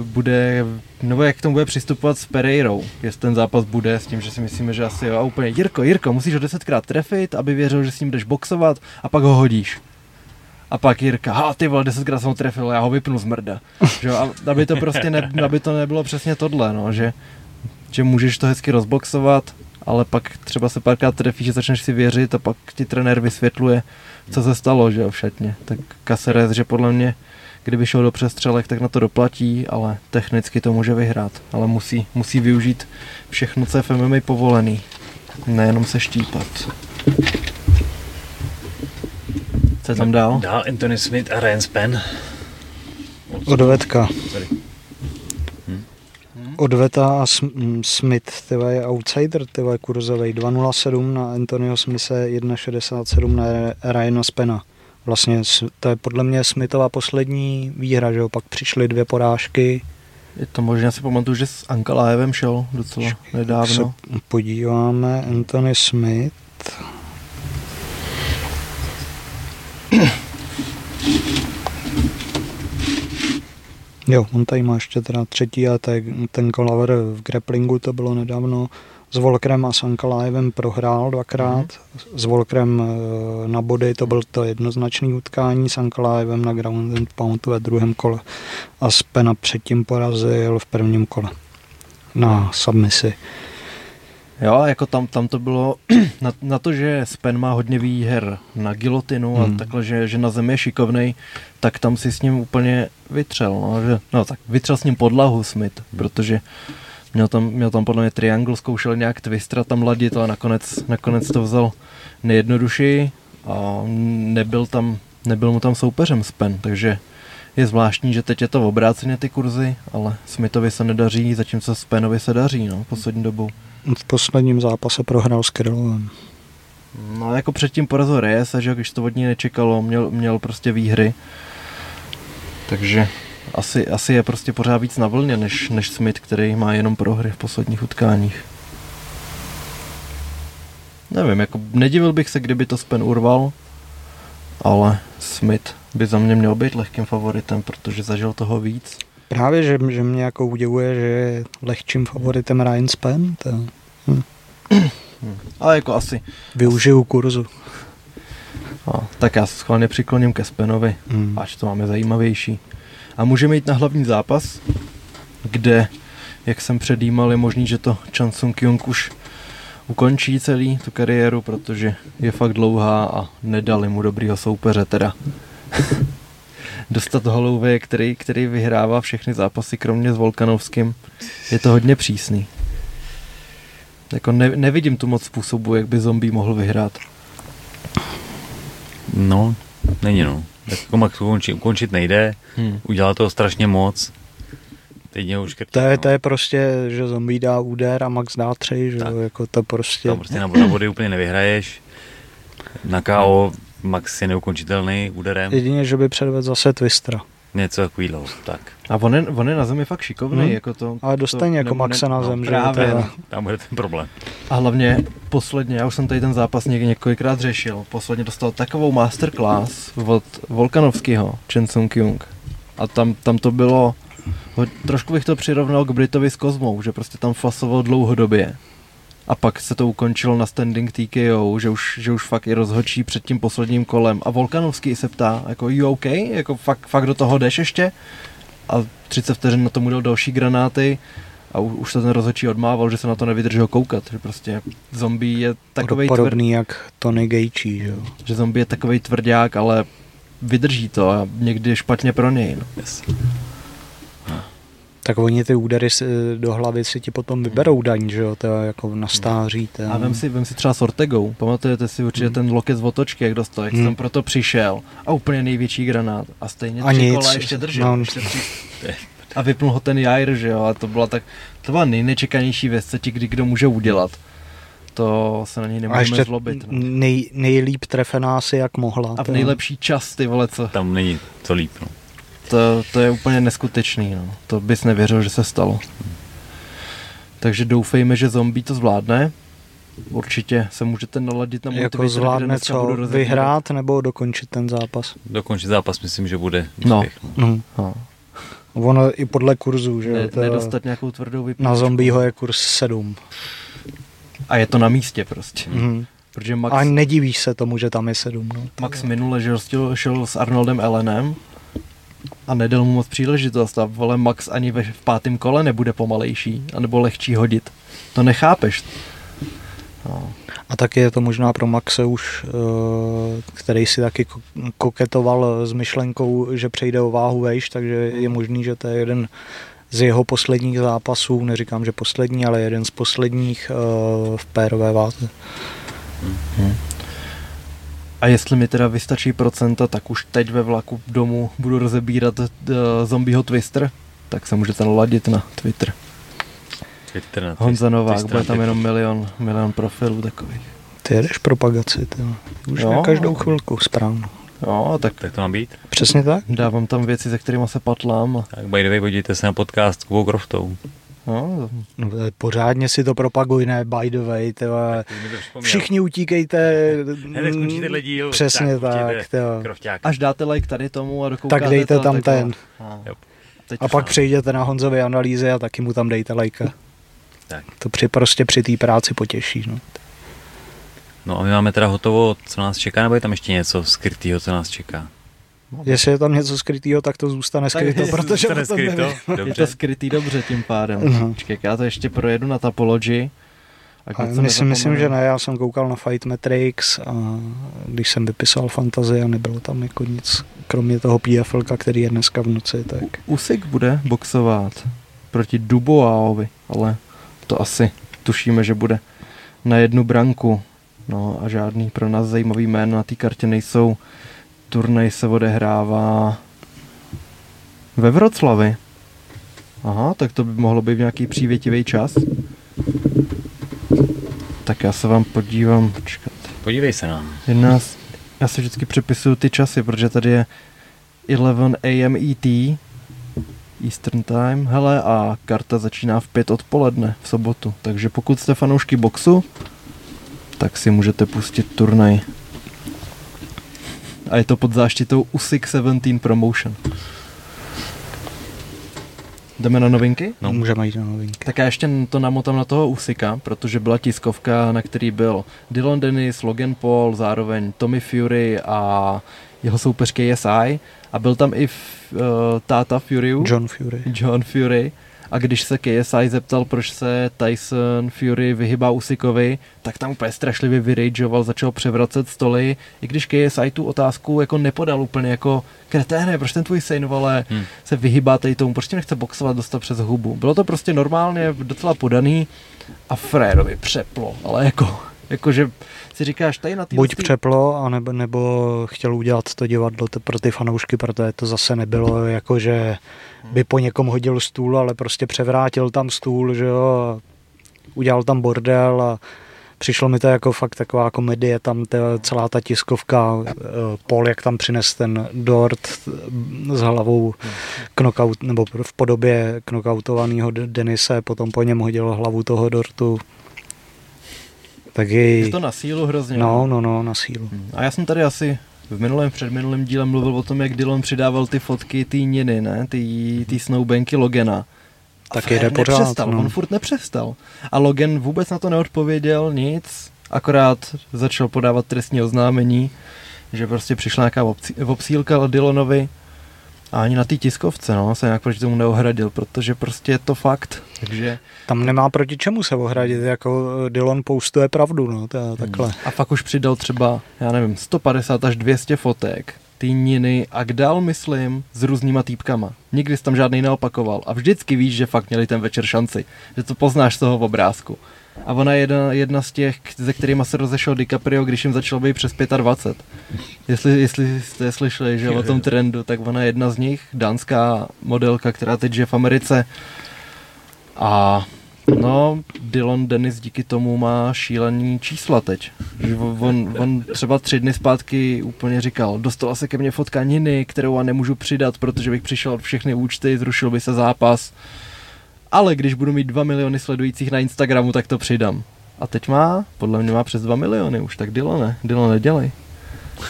bude, nebo jak k tomu bude přistupovat s Pereirou, jestli ten zápas bude s tím, že si myslíme, že asi jo, a úplně Jirko, Jirko, musíš ho desetkrát trefit, aby věřil, že s ním jdeš boxovat a pak ho hodíš. A pak Jirka, ha ty vole, desetkrát jsem ho trefil, já ho vypnu z mrda. že, aby to prostě ne, aby to nebylo přesně tohle, no, že, že můžeš to hezky rozboxovat, ale pak třeba se párkrát trefí, že začneš si věřit a pak ti trenér vysvětluje, co se stalo, že jo, v šatně. Tak Caceres, že podle mě, kdyby šel do přestřelek, tak na to doplatí, ale technicky to může vyhrát. Ale musí, musí využít všechno, co je v MMA povolený. Nejenom se štípat. Co je tam dál? Dál Anthony Smith a Ryan Spen. Odvetka. Sorry. Odveta a Sm- Smith, tyva je outsider, tyva je kurzovej 2.07 na Antonio Smise, 1.67 na Ryana Spena. Vlastně to je podle mě Smithova poslední výhra, že jo, pak přišly dvě porážky, Je to možná si pamatuju, že s Ankalájevem šel docela nedávno. se podíváme, Anthony Smith, Jo, on tady má ještě teda třetí a je ten kolaver v grapplingu, to bylo nedávno. S Volkrem a s Ankalaevem prohrál dvakrát. Mm-hmm. S Volkrem eh, na body to byl to jednoznačný utkání, s Ankalaevem na ground and pound ve druhém kole. A Spena předtím porazil v prvním kole na submisi. Jo, jako tam, tam to bylo na, na to, že Spen má hodně výher na gilotinu Hmm. a takhle, že, že na zemi je šikovnej, tak tam si s ním úplně vytřel. No, že, no tak vytřel s ním podlahu Smith, protože měl tam, měl tam podle mě triangle, zkoušel nějak twistra tam ladit a nakonec, nakonec to vzal nejjednodušeji a nebyl tam, nebyl mu tam soupeřem Spen, takže je zvláštní, že teď je to obráceně ty kurzy, ale Smithovi se nedaří, zatímco Spenovi se daří, no, poslední dobou. V posledním zápase prohrál s Krylovem. No jako předtím porazil Reyes, že když to od ní nečekalo, měl, měl prostě výhry. Takže asi, asi je prostě pořád víc na vlně, než, než Smith, který má jenom prohry v posledních utkáních. Nevím, jako nedivil bych se, kdyby to Spen urval, ale Smith by za mě měl být lehkým favoritem, protože zažil toho víc. Právě, že, že mě jako udivuje, že je lehčím favoritem Ryan Spen, to Hm. Ale jako asi. využiju kurzu. No, tak já se schválně přikloním ke Spenovi. Hmm. až to máme zajímavější. A můžeme jít na hlavní zápas, kde, jak jsem předjímal, je možný, že to Chan Sung Kyung už ukončí celý tu kariéru, protože je fakt dlouhá a nedali mu dobrýho soupeře teda. Dostat Holloway, který, který vyhrává všechny zápasy, kromě s Volkanovským, je to hodně přísný. Jako ne, nevidím tu moc způsobu, jak by zombie mohl vyhrát. No, není no. Tak jako Max ukončit, ukončit nejde, Hmm. udělal toho strašně moc. Teď mě už To je, to je prostě, že zombie dá úder a Max dá tři, že Tak. jo, jako to prostě... Tam prostě na, na body úplně nevyhraješ. Na KO Max je neukončitelný úderem. Jedině, že by předvedl zase Twistra. Něco takového. Tak. A on je, on je na zemi fakt šikovný, Hmm. jako to... Ale dostane jako nebo Maxa na no, zem, že jo, právě, teda. no. Tam bude ten problém. A hlavně posledně, já už jsem tady ten zápas někdy několikrát řešil, posledně dostal takovou masterclass od Volkanovského, Chen Sung Kyung. A tam, tam to bylo, trošku bych to přirovnal k Britovi s Kozmou, že prostě tam fasoval dlouhodobě. A pak se to ukončilo na standing TKO, že už, že už fakt i rozhodčí před tím posledním kolem. A Volkanovský se ptá, jako you OK? Jako fakt, fakt do toho jdeš ještě? A 30 vteřin na tomu dal další granáty a u, už to ten rozhodčí odmával, že se na to nevydržel koukat, že prostě zombie je takovej tvrdý, Podobný jak Tony Gejčí, že jo. že zombie je takovej tvrdák, ale vydrží to a někdy je špatně pro něj. No. Yes. Tak oni ty údery si, do hlavy si ti potom vyberou daň, že jo, to je jako na stáří. To je- A vem si, vem si třeba s Ortegou, pamatujete si určitě Hmm. ten loket z otočky, jak dostal, jak Hmm. jsem proto přišel a úplně největší granát a stejně A tři nic. kola ještě držel. No. ještě tři... A vypnul ho ten Jair, že jo, a to byla tak, to byla nejnečekanější věc, co ti kdy kdo může udělat. To se na něj a nemůžeme ještě zlobit. No. nej, nejlíp trefená si jak mohla. A v to- nejlepší čas, ty vole, co, Tam není co líp. No. To, to je úplně neskutečný, no. To bys nevěřil, že se stalo. Takže doufejme, že zombie to zvládne. Určitě se můžete naladit na Jako zvládne co, vyhrát nebo dokončit ten zápas. Dokončit zápas myslím, že bude No. úspěch. No. No. No. Ono i podle kurzu, že. Ne, to- nedostat nějakou tvrdou vypíčku. Na zombieho je kurz 7. A je to na místě prostě. Mhm. Protože Max, A nedivíš se tomu, že tam je 7. No. Max minule že šel, šel s Arnoldem Ellenem a nedal mu moc příležitost a vole Max ani ve, v pátém kole nebude pomalejší, anebo lehčí hodit. To nechápeš. No. A taky je to možná pro Maxe už, eh, který si taky koketoval s myšlenkou, že přejde o váhu vejš, takže je možný, že to je jeden z jeho posledních zápasů, neříkám, že poslední, ale jeden z posledních uh, v pérové váze. Hmm. A jestli mi teda vystačí procenta, tak už teď ve vlaku domů budu rozebírat uh, zombieho Twister, tak se můžete naladit na Twitter. Twitter na Honza Novák, bude tam jenom milion, milion profilů takových. Ty jedeš propagaci, ty. Už jo, na každou chvilku, správně. Jo, tak, tak to má být. Přesně tak. Dávám tam věci, se kterými se patlám. Tak by the way, podívejte se na podcast s Kubou Croftou. No, no, pořádně si to propaguj, ne, by the way, tyva. Všichni utíkejte. Hned tenhle díl. Přesně tak, tak Až dáte like tady tomu a dokoukáte Tak dejte to, tam tak ten. A, a pak přejdete na Honzové analýzy a taky mu tam dejte lajka. Tak. To při, prostě při té práci potěší. No. no a my máme teda hotovo, co nás čeká, nebo je tam ještě něco skrytého, co nás čeká? No, Jestli je tam něco skrytého, tak to zůstane skryto, protože zůstane skryto. Dobře. Je to skrytý dobře tím pádem. Uh-huh. Čekaj, já to ještě projedu na Tapology. A myslím, myslím, že ne, já jsem koukal na Fight Matrix a když jsem vypisal fantazie a nebylo tam jako nic, kromě toho PFL, který je dneska v noci, tak... Usik bude boxovat proti Duboaovi, ale to asi tušíme, že bude na jednu branku. No a žádný pro nás zajímavý jméno na té kartě nejsou. Turnaj se odehrává ve Vroclavi. Aha, tak to by mohlo být nějaký přívětivý čas. Tak já se vám podívám, počkat. Podívej se nám. Jedna z, já si vždycky přepisuju ty časy, protože tady je 11 AM ET, Eastern Time, hele, a karta začíná v pět odpoledne v sobotu, takže pokud jste fanoušky boxu, tak si můžete pustit turnaj. A je to pod záštitou USIC 17 Promotion. Jdeme na novinky? No, můžeme jít na novinky. Tak já ještě to namotám na toho Usika, protože byla tiskovka, na který byl Dylan Dennis, Logan Paul, zároveň Tommy Fury a jeho soupeř KSI a byl tam i uh, táta Fury. John Fury. John Fury. A když se KSI zeptal, proč se Tyson Fury vyhybá Usikovi, tak tam úplně strašlivě vyrageoval, začal převracet stoly, i když KSI tu otázku jako nepodal úplně jako kreténe, proč ten tvůj syn, vole, hmm. se vyhybá tady tomu, proč tě nechce boxovat, dostat přes hubu. Bylo to prostě normálně docela podaný a Frérovi přeplo, ale jako, jakože si říkáš, tady na ty... Buď tý... přeplo, anebo, nebo chtěl udělat to divadlo pro ty fanoušky, protože to zase nebylo jako, že by po někom hodil stůl, ale prostě převrátil tam stůl, že jo, udělal tam bordel a přišlo mi to jako fakt taková komedie, tam ta, celá ta tiskovka, eh, Paul, jak tam přines ten dort s hlavou knockout, nebo v podobě knockoutovaného Denise, potom po něm hodil hlavu toho dortu. Tak je... to na sílu hrozně. No, no, no, na sílu. Hmm. A já jsem tady asi v minulém, předminulém díle mluvil o tom, jak Dylan přidával ty fotky, ty niny, ne, ty, ty snowbanky Logana. Tak jde pořád. Nepřestal, no. on furt nepřestal. A Logan vůbec na to neodpověděl, nic, akorát začal podávat trestní oznámení, že prostě přišla nějaká obsílka Dylanovi a ani na té tiskovce no, se nějak proti tomu neohradil, protože prostě je to fakt. Takže... Tam nemá proti čemu se ohradit, jako Dylan postuje pravdu, no, to je takhle. A fakt už přidal třeba, já nevím, 150 až 200 fotek týniny a kdal, myslím, s různýma týpkama. Nikdy jsi tam žádný neopakoval a vždycky víš, že fakt měli ten večer šanci, že to poznáš z toho obrázku. A ona je jedna, jedna z těch, ze kterými se rozešel DiCaprio, když jim začalo být přes 25. Jestli, jestli jste slyšeli, že o tom trendu, tak ona je jedna z nich, dánská modelka, která teď žije v Americe. A no, Dylan Dennis díky tomu má šílený čísla teď. On, on třeba tři dny zpátky úplně říkal, dostala se ke mně fotka Niny, kterou já nemůžu přidat, protože bych přišel od všechny účty, zrušil by se zápas ale když budu mít 2 miliony sledujících na Instagramu, tak to přidám. A teď má, podle mě má přes 2 miliony už, tak Dylone, Dylan nedělej.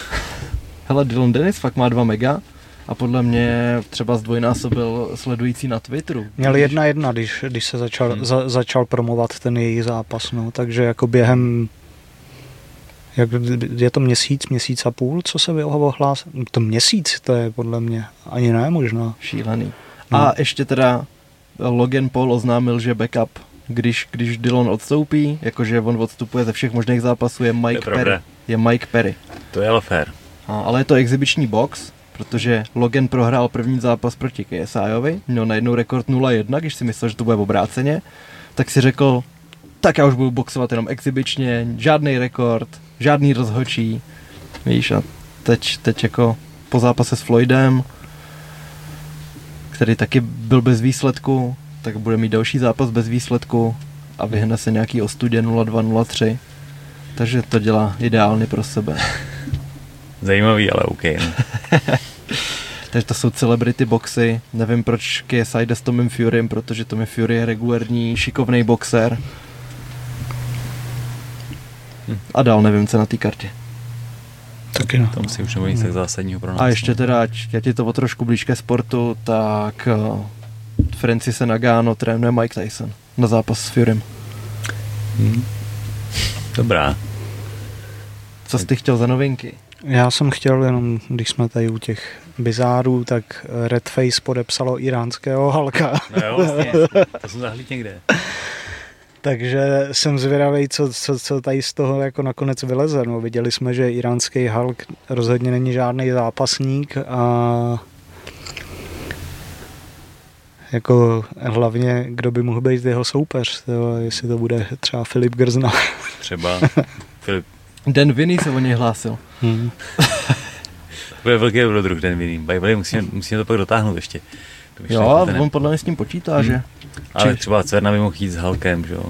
Hele, Dylan Dennis fakt má 2 mega a podle mě třeba zdvojnásobil sledující na Twitteru. Měl jedna jedna, když, když se začal, hmm. za, začal promovat ten její zápas, no, takže jako během jak, je to měsíc, měsíc a půl, co se ohlás? To měsíc, to je podle mě ani ne možná. Šílený. No. A ještě teda Logan Paul oznámil, že backup když, když Dillon odstoupí, jakože on odstupuje ze všech možných zápasů, je Mike je Perry. Je Mike Perry. To je ale fér. A, ale je to exibiční box, protože Logan prohrál první zápas proti KSIovi, měl najednou rekord 0-1, když si myslel, že to bude obráceně, tak si řekl, tak já už budu boxovat jenom exibičně, žádný rekord, žádný rozhočí, víš, a teď, teď jako po zápase s Floydem, který taky byl bez výsledku, tak bude mít další zápas bez výsledku a vyhne se nějaký ostudě 0-2-0-3. Takže to dělá ideálně pro sebe. Zajímavý, ale OK. Takže to jsou celebrity boxy. Nevím, proč KSI jde s Tomem Furym, protože Tommy Fury je regulární, šikovný boxer. Hm. A dál nevím, co na té kartě. Taky no. Tam si už nebude nic tak zásadního pro nás. A ještě no. teda, ať já ti to o trošku blíž ke sportu, tak uh, Francise Nagano trénuje Mike Tyson na zápas s Furym. Hm. Dobrá. Co jsi ty chtěl za novinky? Já jsem chtěl jenom, když jsme tady u těch bizárů, tak Redface podepsalo iránského Halka. No jo, vlastně. To jsem zahlíd někde. Takže jsem zvědavý, co, co, co tady z toho jako nakonec vyleze. No, viděli jsme, že iránský Hulk rozhodně není žádný zápasník a jako hlavně, kdo by mohl být jeho soupeř, to, jestli to bude třeba Filip Grzna. Třeba Filip. Dan Vinny se o něj hlásil. Hmm. To bude velký dobrodruh den way, musíme, musíme to pak dotáhnout ještě. To Jo, on podle mě s tím počítá, Hmm. že? Ale či- třeba Cerna by mohl jít s Halkem, že jo?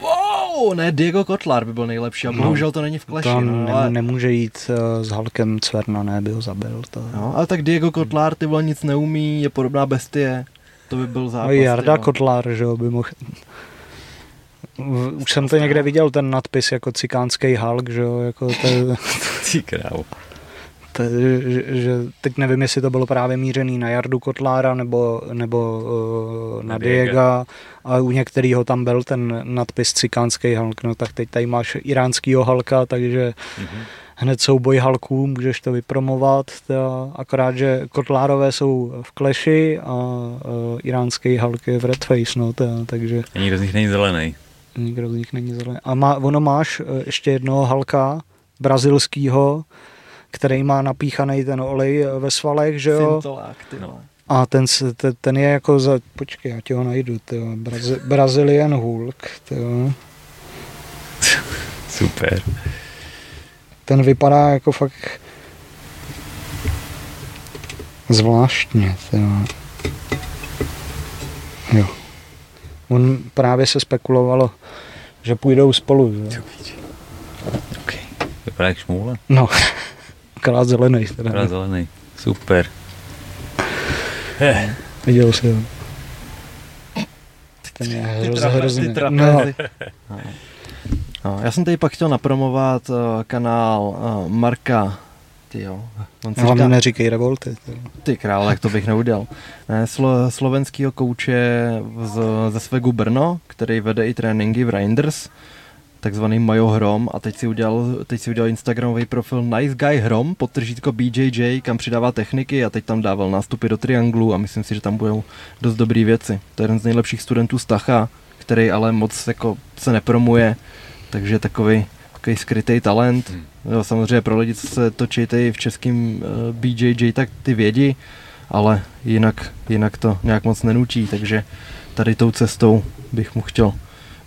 Wow, ne, Diego Kotlar by byl nejlepší a No. bohužel to není v kleši. To no, ne, ale, nemůže jít uh, s Halkem Cverna, ne, by ho zabil. To. no, ale tak Diego Kotlar, ty vole nic neumí, je podobná bestie. To by byl zápas. No, Jarda ty vole. Kotlár, že jo, by mohl... V- Už jsem to někde viděl, ten nadpis jako cikánský Hulk, že jo, jako to, Ty krávo. To, že, že, teď nevím, jestli to bylo právě mířený na Jardu Kotlára nebo, nebo uh, na Na Diega. Ale u některého tam byl ten nadpis cikánský Hulk, no tak teď tady máš iránskýho Hulka, takže Mhm. hned souboj Hulků, můžeš to vypromovat, teda, akorát, že Kotlárové jsou v Clashi a uh, iránský Hulk je v Redface, no, teda, takže A nikdo z nich není zelený. nikdo z nich není zelený. A má, ono máš eh, ještě jednoho Halka, brazilskýho, který má napíchaný ten olej eh, ve svalech, že jo? Syntolák, ty No. vole. A ten, s- te- ten je jako za... Počkej, já ti ho najdu, ty jo. Brazi, Brazilian Hulk, ty jo. Super. Ten vypadá jako fakt zvláštně, ty jo. Jo. On právě se spekulovalo, že půjdou spolu, že? jo. OK. Vypadá jak šmoule. No, akorát zelený. Teda. Vypadá zelený. Super. Eh, Viděl jsi ho. Ten je Ty, hroz, hrozný. ty No. No. No, já jsem tady pak chtěl napromovat uh, kanál uh, Marka, ty jo, on si hlavně říká, neříkej revolty. ty. ty král, jak to bych neudělal. Ne, slo, slovenskýho kouče z, ze Svegu Brno, který vede i tréninky v Reinders, takzvaný Majo Hrom a teď si udělal, teď si udělal Instagramový profil Nice Guy Hrom, podtržítko BJJ, kam přidává techniky a teď tam dával nástupy do trianglu a myslím si, že tam budou dost dobrý věci. To je jeden z nejlepších studentů Stacha, který ale moc jako se nepromuje, takže takový takový skrytý talent. Hmm. Jo, samozřejmě pro lidi, co se točí tady v českém uh, BJJ, tak ty vědí, ale jinak, jinak to nějak moc nenutí, takže tady tou cestou bych mu chtěl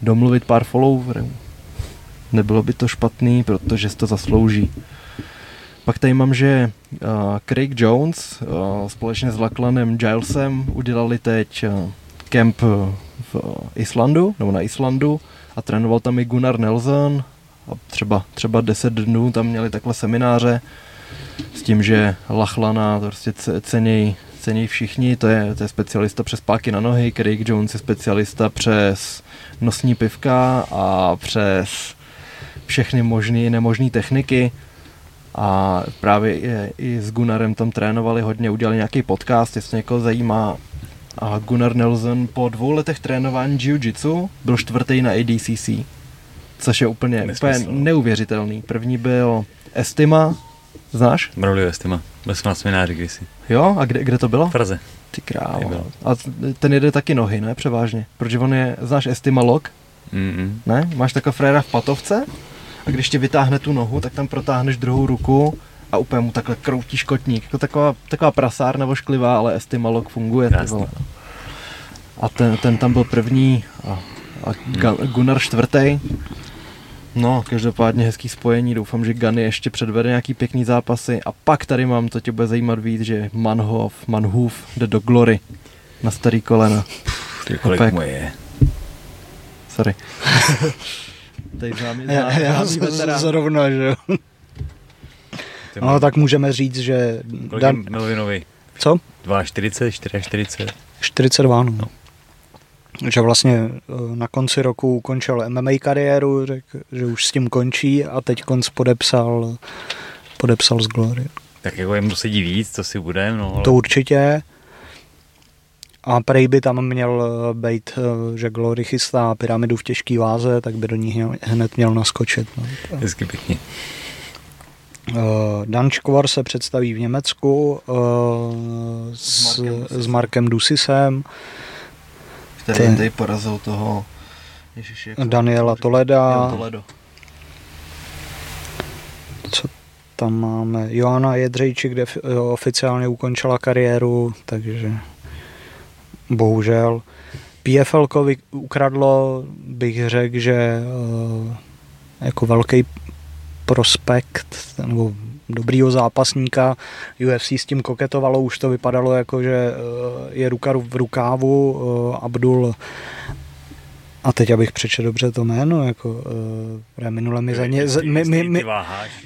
domluvit pár followerů. Nebylo by to špatný, protože si to zaslouží. Pak tady mám, že uh, Craig Jones uh, společně s Laclanem Gilesem udělali teď uh, kemp uh, v uh, Islandu, nebo na Islandu a trénoval tam i Gunnar Nelson a třeba, třeba 10 dnů tam měli takhle semináře s tím, že Lachlana prostě ce- ceněj, ceněj všichni, to je, to je specialista přes páky na nohy, Craig Jones je specialista přes nosní pivka a přes všechny možné i nemožné techniky a právě i, i s Gunnarem tam trénovali hodně, udělali nějaký podcast, jestli někoho zajímá. A Gunnar Nelson po dvou letech trénování jiu-jitsu byl čtvrtý na ADCC, což je úplně, úplně Nesmysl. neuvěřitelný. První byl Estima, Znáš? Bravli Estima. Byl jsem na semináři kdysi. Jo, a kde, kde to bylo? V Praze. Ty krávo. A ten jede taky nohy, ne? Převážně. Protože on je, znáš Estima Lock? Mm-mm. Ne? Máš takového fréra v patovce a když ti vytáhne tu nohu, tak tam protáhneš druhou ruku a úplně mu takhle kroutíš kotník. Jako taková, taková prasárna vošklivá, ale Estima Lock funguje. A ten, ten tam byl první a, a Ga- Gunnar čtvrtý. No, každopádně hezký spojení, doufám, že Gany ještě předvede nějaký pěkný zápasy a pak tady mám, to tě bude zajímat víc, že Manhof, Manhoof jde do Glory na starý kolena. Ty kolik Opek. moje je. Sorry. Tady známý, Já, známý, já známý veterán. zrovna, že jo. No tak můžeme říct, že Kolik Dan, je Melvinovi? co? 2,40, 4,40. 42, no. Že vlastně eh, na konci roku ukončil MMA kariéru, řekl, že už s tím končí a teď konc podepsal, podepsal z Glory. Tak jako jim to sedí víc, co si budem, no. Ale... To určitě. A prej by tam měl eh, být, eh, že Glory chystá pyramidu v těžké váze, tak by do ní hned- měl naskočit. No. Hezky pěkně. Uh, Dan Škvar se představí v Německu uh, s, S Markem Dusisem. Který Ten- tady porazil toho Ježiši, Daniela Toleda. Toledo. co tam máme, Joana Jedřejčík, kde fi- eh, oficiálně ukončila kariéru, takže bohužel. PFL ukradlo, bych řekl, že eh, jako velký prospekt nebo dobrýho zápasníka. UFC s tím koketovalo, už to vypadalo jako, že eh, je ruka v rukávu. eh, Abdul a teď abych přečetl dobře to jméno, jako uh, minule mi za ně, za, mi, mi, mi,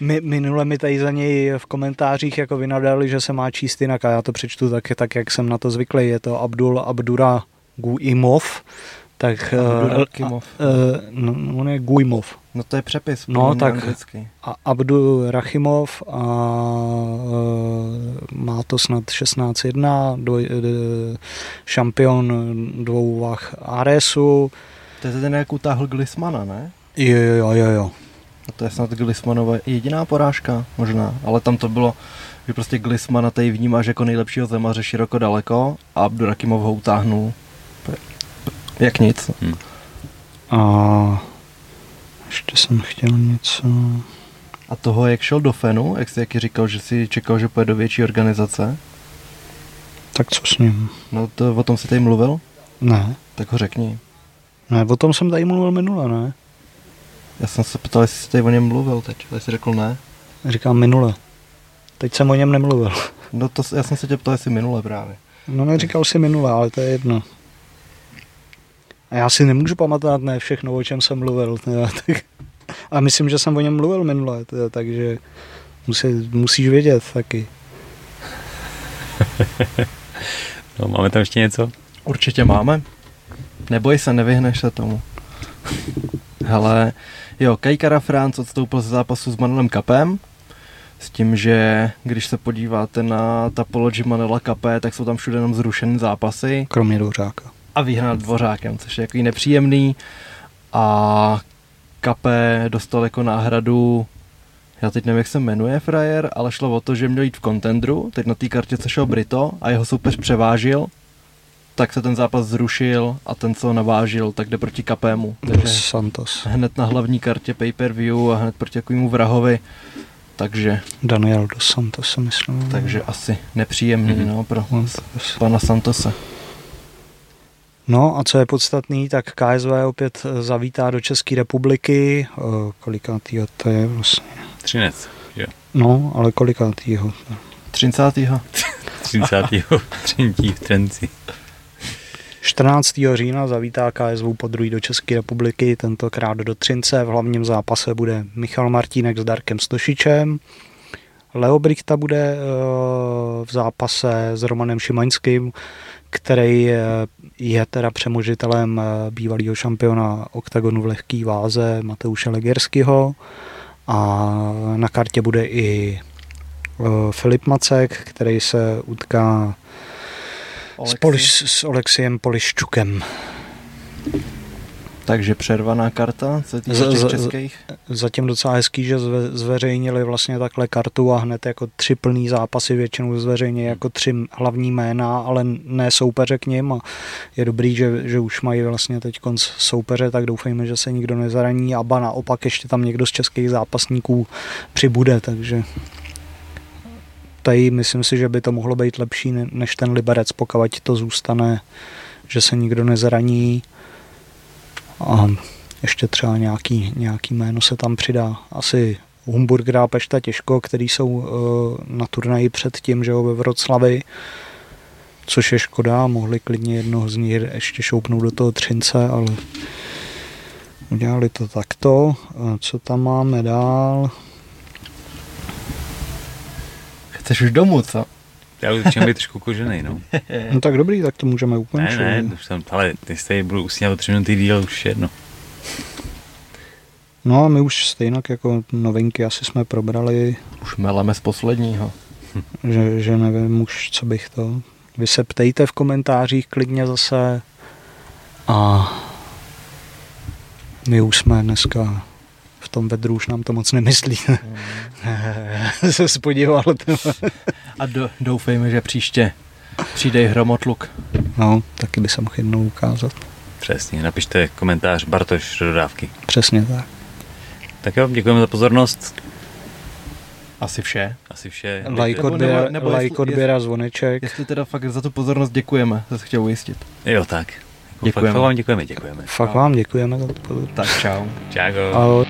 mi, minule mi tady za něj v komentářích jako vynadali, že se má číst jinak a já to přečtu tak, tak jak jsem na to zvyklý. Je to Abdul Abdura Guimov, tak Abdul eh, a- eh, no, on je Guimov. No to je přepis. No, tak- Anglicky. A Abdul Rachimov a eh, má to snad 16-1, dvoj, eh, šampion dvou vah Aresu. To je ten, jak utáhl Glismana, ne? Jo, jo, jo, jo. A to je snad Glismanova jediná porážka, možná. Ale tam to bylo, že prostě Glismana tady vnímáš jako nejlepšího zemaře široko daleko a Abdurakimov ho utáhnul. Jak nic. A ještě jsem chtěl něco... A toho, jak šel do Fenu, jak jsi jaký říkal, že si čekal, že pojede do větší organizace, Tak co s ním? no to, o tom si tady mluvil, Ne. tak ho řekni. Ne, o tom jsem tady mluvil minule, ne? Já jsem se ptal, jestli jsi tady o něm mluvil teď, ale jsi řekl ne. Říkám minule. Teď jsem o něm nemluvil. No to, já jsem se tě ptal, jestli minule právě. No neříkal si minule, ale to je jedno. A já si nemůžu pamatovat ne všechno, o čem jsem mluvil. Teda, tak. A myslím, že jsem o něm mluvil minule, teda, takže musí, musíš vědět taky. No, máme tam ještě něco? Určitě máme. Neboj se, nevyhneš se tomu. Hele, jo, Kajkara Franc odstoupil ze zápasu s Manelem Kapem, s tím, že když se podíváte na Tapology Manela Kapé, tak jsou tam všude jenom zrušené zápasy Kromě Douřáka. a výhra nad Dvořákem, což je jako nepříjemný. A Kapé dostal jako náhradu, já teď nevím, jak se jmenuje frajer, ale šlo o to, že měl jít v kontendru, teď na té kartě se šel Brito a jeho soupeř převážil, tak se ten zápas zrušil a ten, co ho navážil, tak jde proti Kapému. Takže Santos. hned na hlavní kartě pay-per-view a hned proti takovému vrahovi. Takže, Daniel Dos Santos myslím. takže asi nepříjemný Mhm. no, pro On- pana Santose. No a co je podstatný, tak KSV opět eh, zavítá do České republiky. Eh, Kolikátýho to je vlastně? Třinec. Jo. No, ale kolikátýho? 30. 30. třetí v Trenci. 14. října zavítá KSV po druhý do České republiky, tentokrát do Třince. V hlavním zápase bude Michal Martínek s Darkem Stošičem. Leo Brichta bude eh, v zápase s Romanem Šimaňským, který eh, je teda přemožitelem eh, bývalého šampiona oktagonu v lehké váze Mateuše Legerského. A na kartě bude i Filip Macek, který se utká s, Oleksi. Poliš, s Oleksiem Poliščukem. Takže přervaná karta, co týče Z- těch českých. Zatím docela hezký, že zve, zveřejnili vlastně takhle kartu a hned jako tři plný zápasy většinou zveřejní jako tři hlavní jména, ale ne soupeře k ním a je dobrý, že, že už mají vlastně teď konc soupeře, tak doufejme, že se nikdo nezraní a ba naopak ještě tam někdo z českých zápasníků přibude, takže tady myslím si, že by to mohlo být lepší ne- než ten Liberec, pokud to zůstane, že se nikdo nezraní a ještě třeba nějaký, nějaký jméno se tam přidá. Asi Humburger a Pešta Těžko, který jsou uh, na turnaji před tím, že jo, ve Vroclavi, což je škoda, mohli klidně jednoho z nich ještě šoupnout do toho Třince, ale udělali to takto. A co tam máme dál? Chceš už domů, co? Já už začínám být trošku kožený, no. No tak dobrý, tak to můžeme Ne, ukončit. ne, už jsem, ale ty stejně budu usínat o tři minuty díl, už jedno. No a my už stejně jako novinky asi jsme probrali, Už meleme z posledního. že, že nevím už, co bych to... Vy se ptejte v komentářích klidně zase a my už jsme dneska tom vedru už nám to moc nemyslí. se spodíval. A do, doufejme, že příště přijde hromotluk. No, taky by se mohl jednou ukázat. Přesně, napište komentář Bartoš do dodávky. Přesně tak. Tak jo, děkujeme za pozornost. Asi vše. Asi vše. Like, nebo- odběr, nebo- nebo like jestli- odběr a zvoneček. Jestli teda fakt za tu pozornost děkujeme, to se chtěl ujistit. Jo, tak. Děkujeme. Fakt, vám děkujeme, děkujeme. Fakt vám děkujeme za to. Tak čau. Ahoj.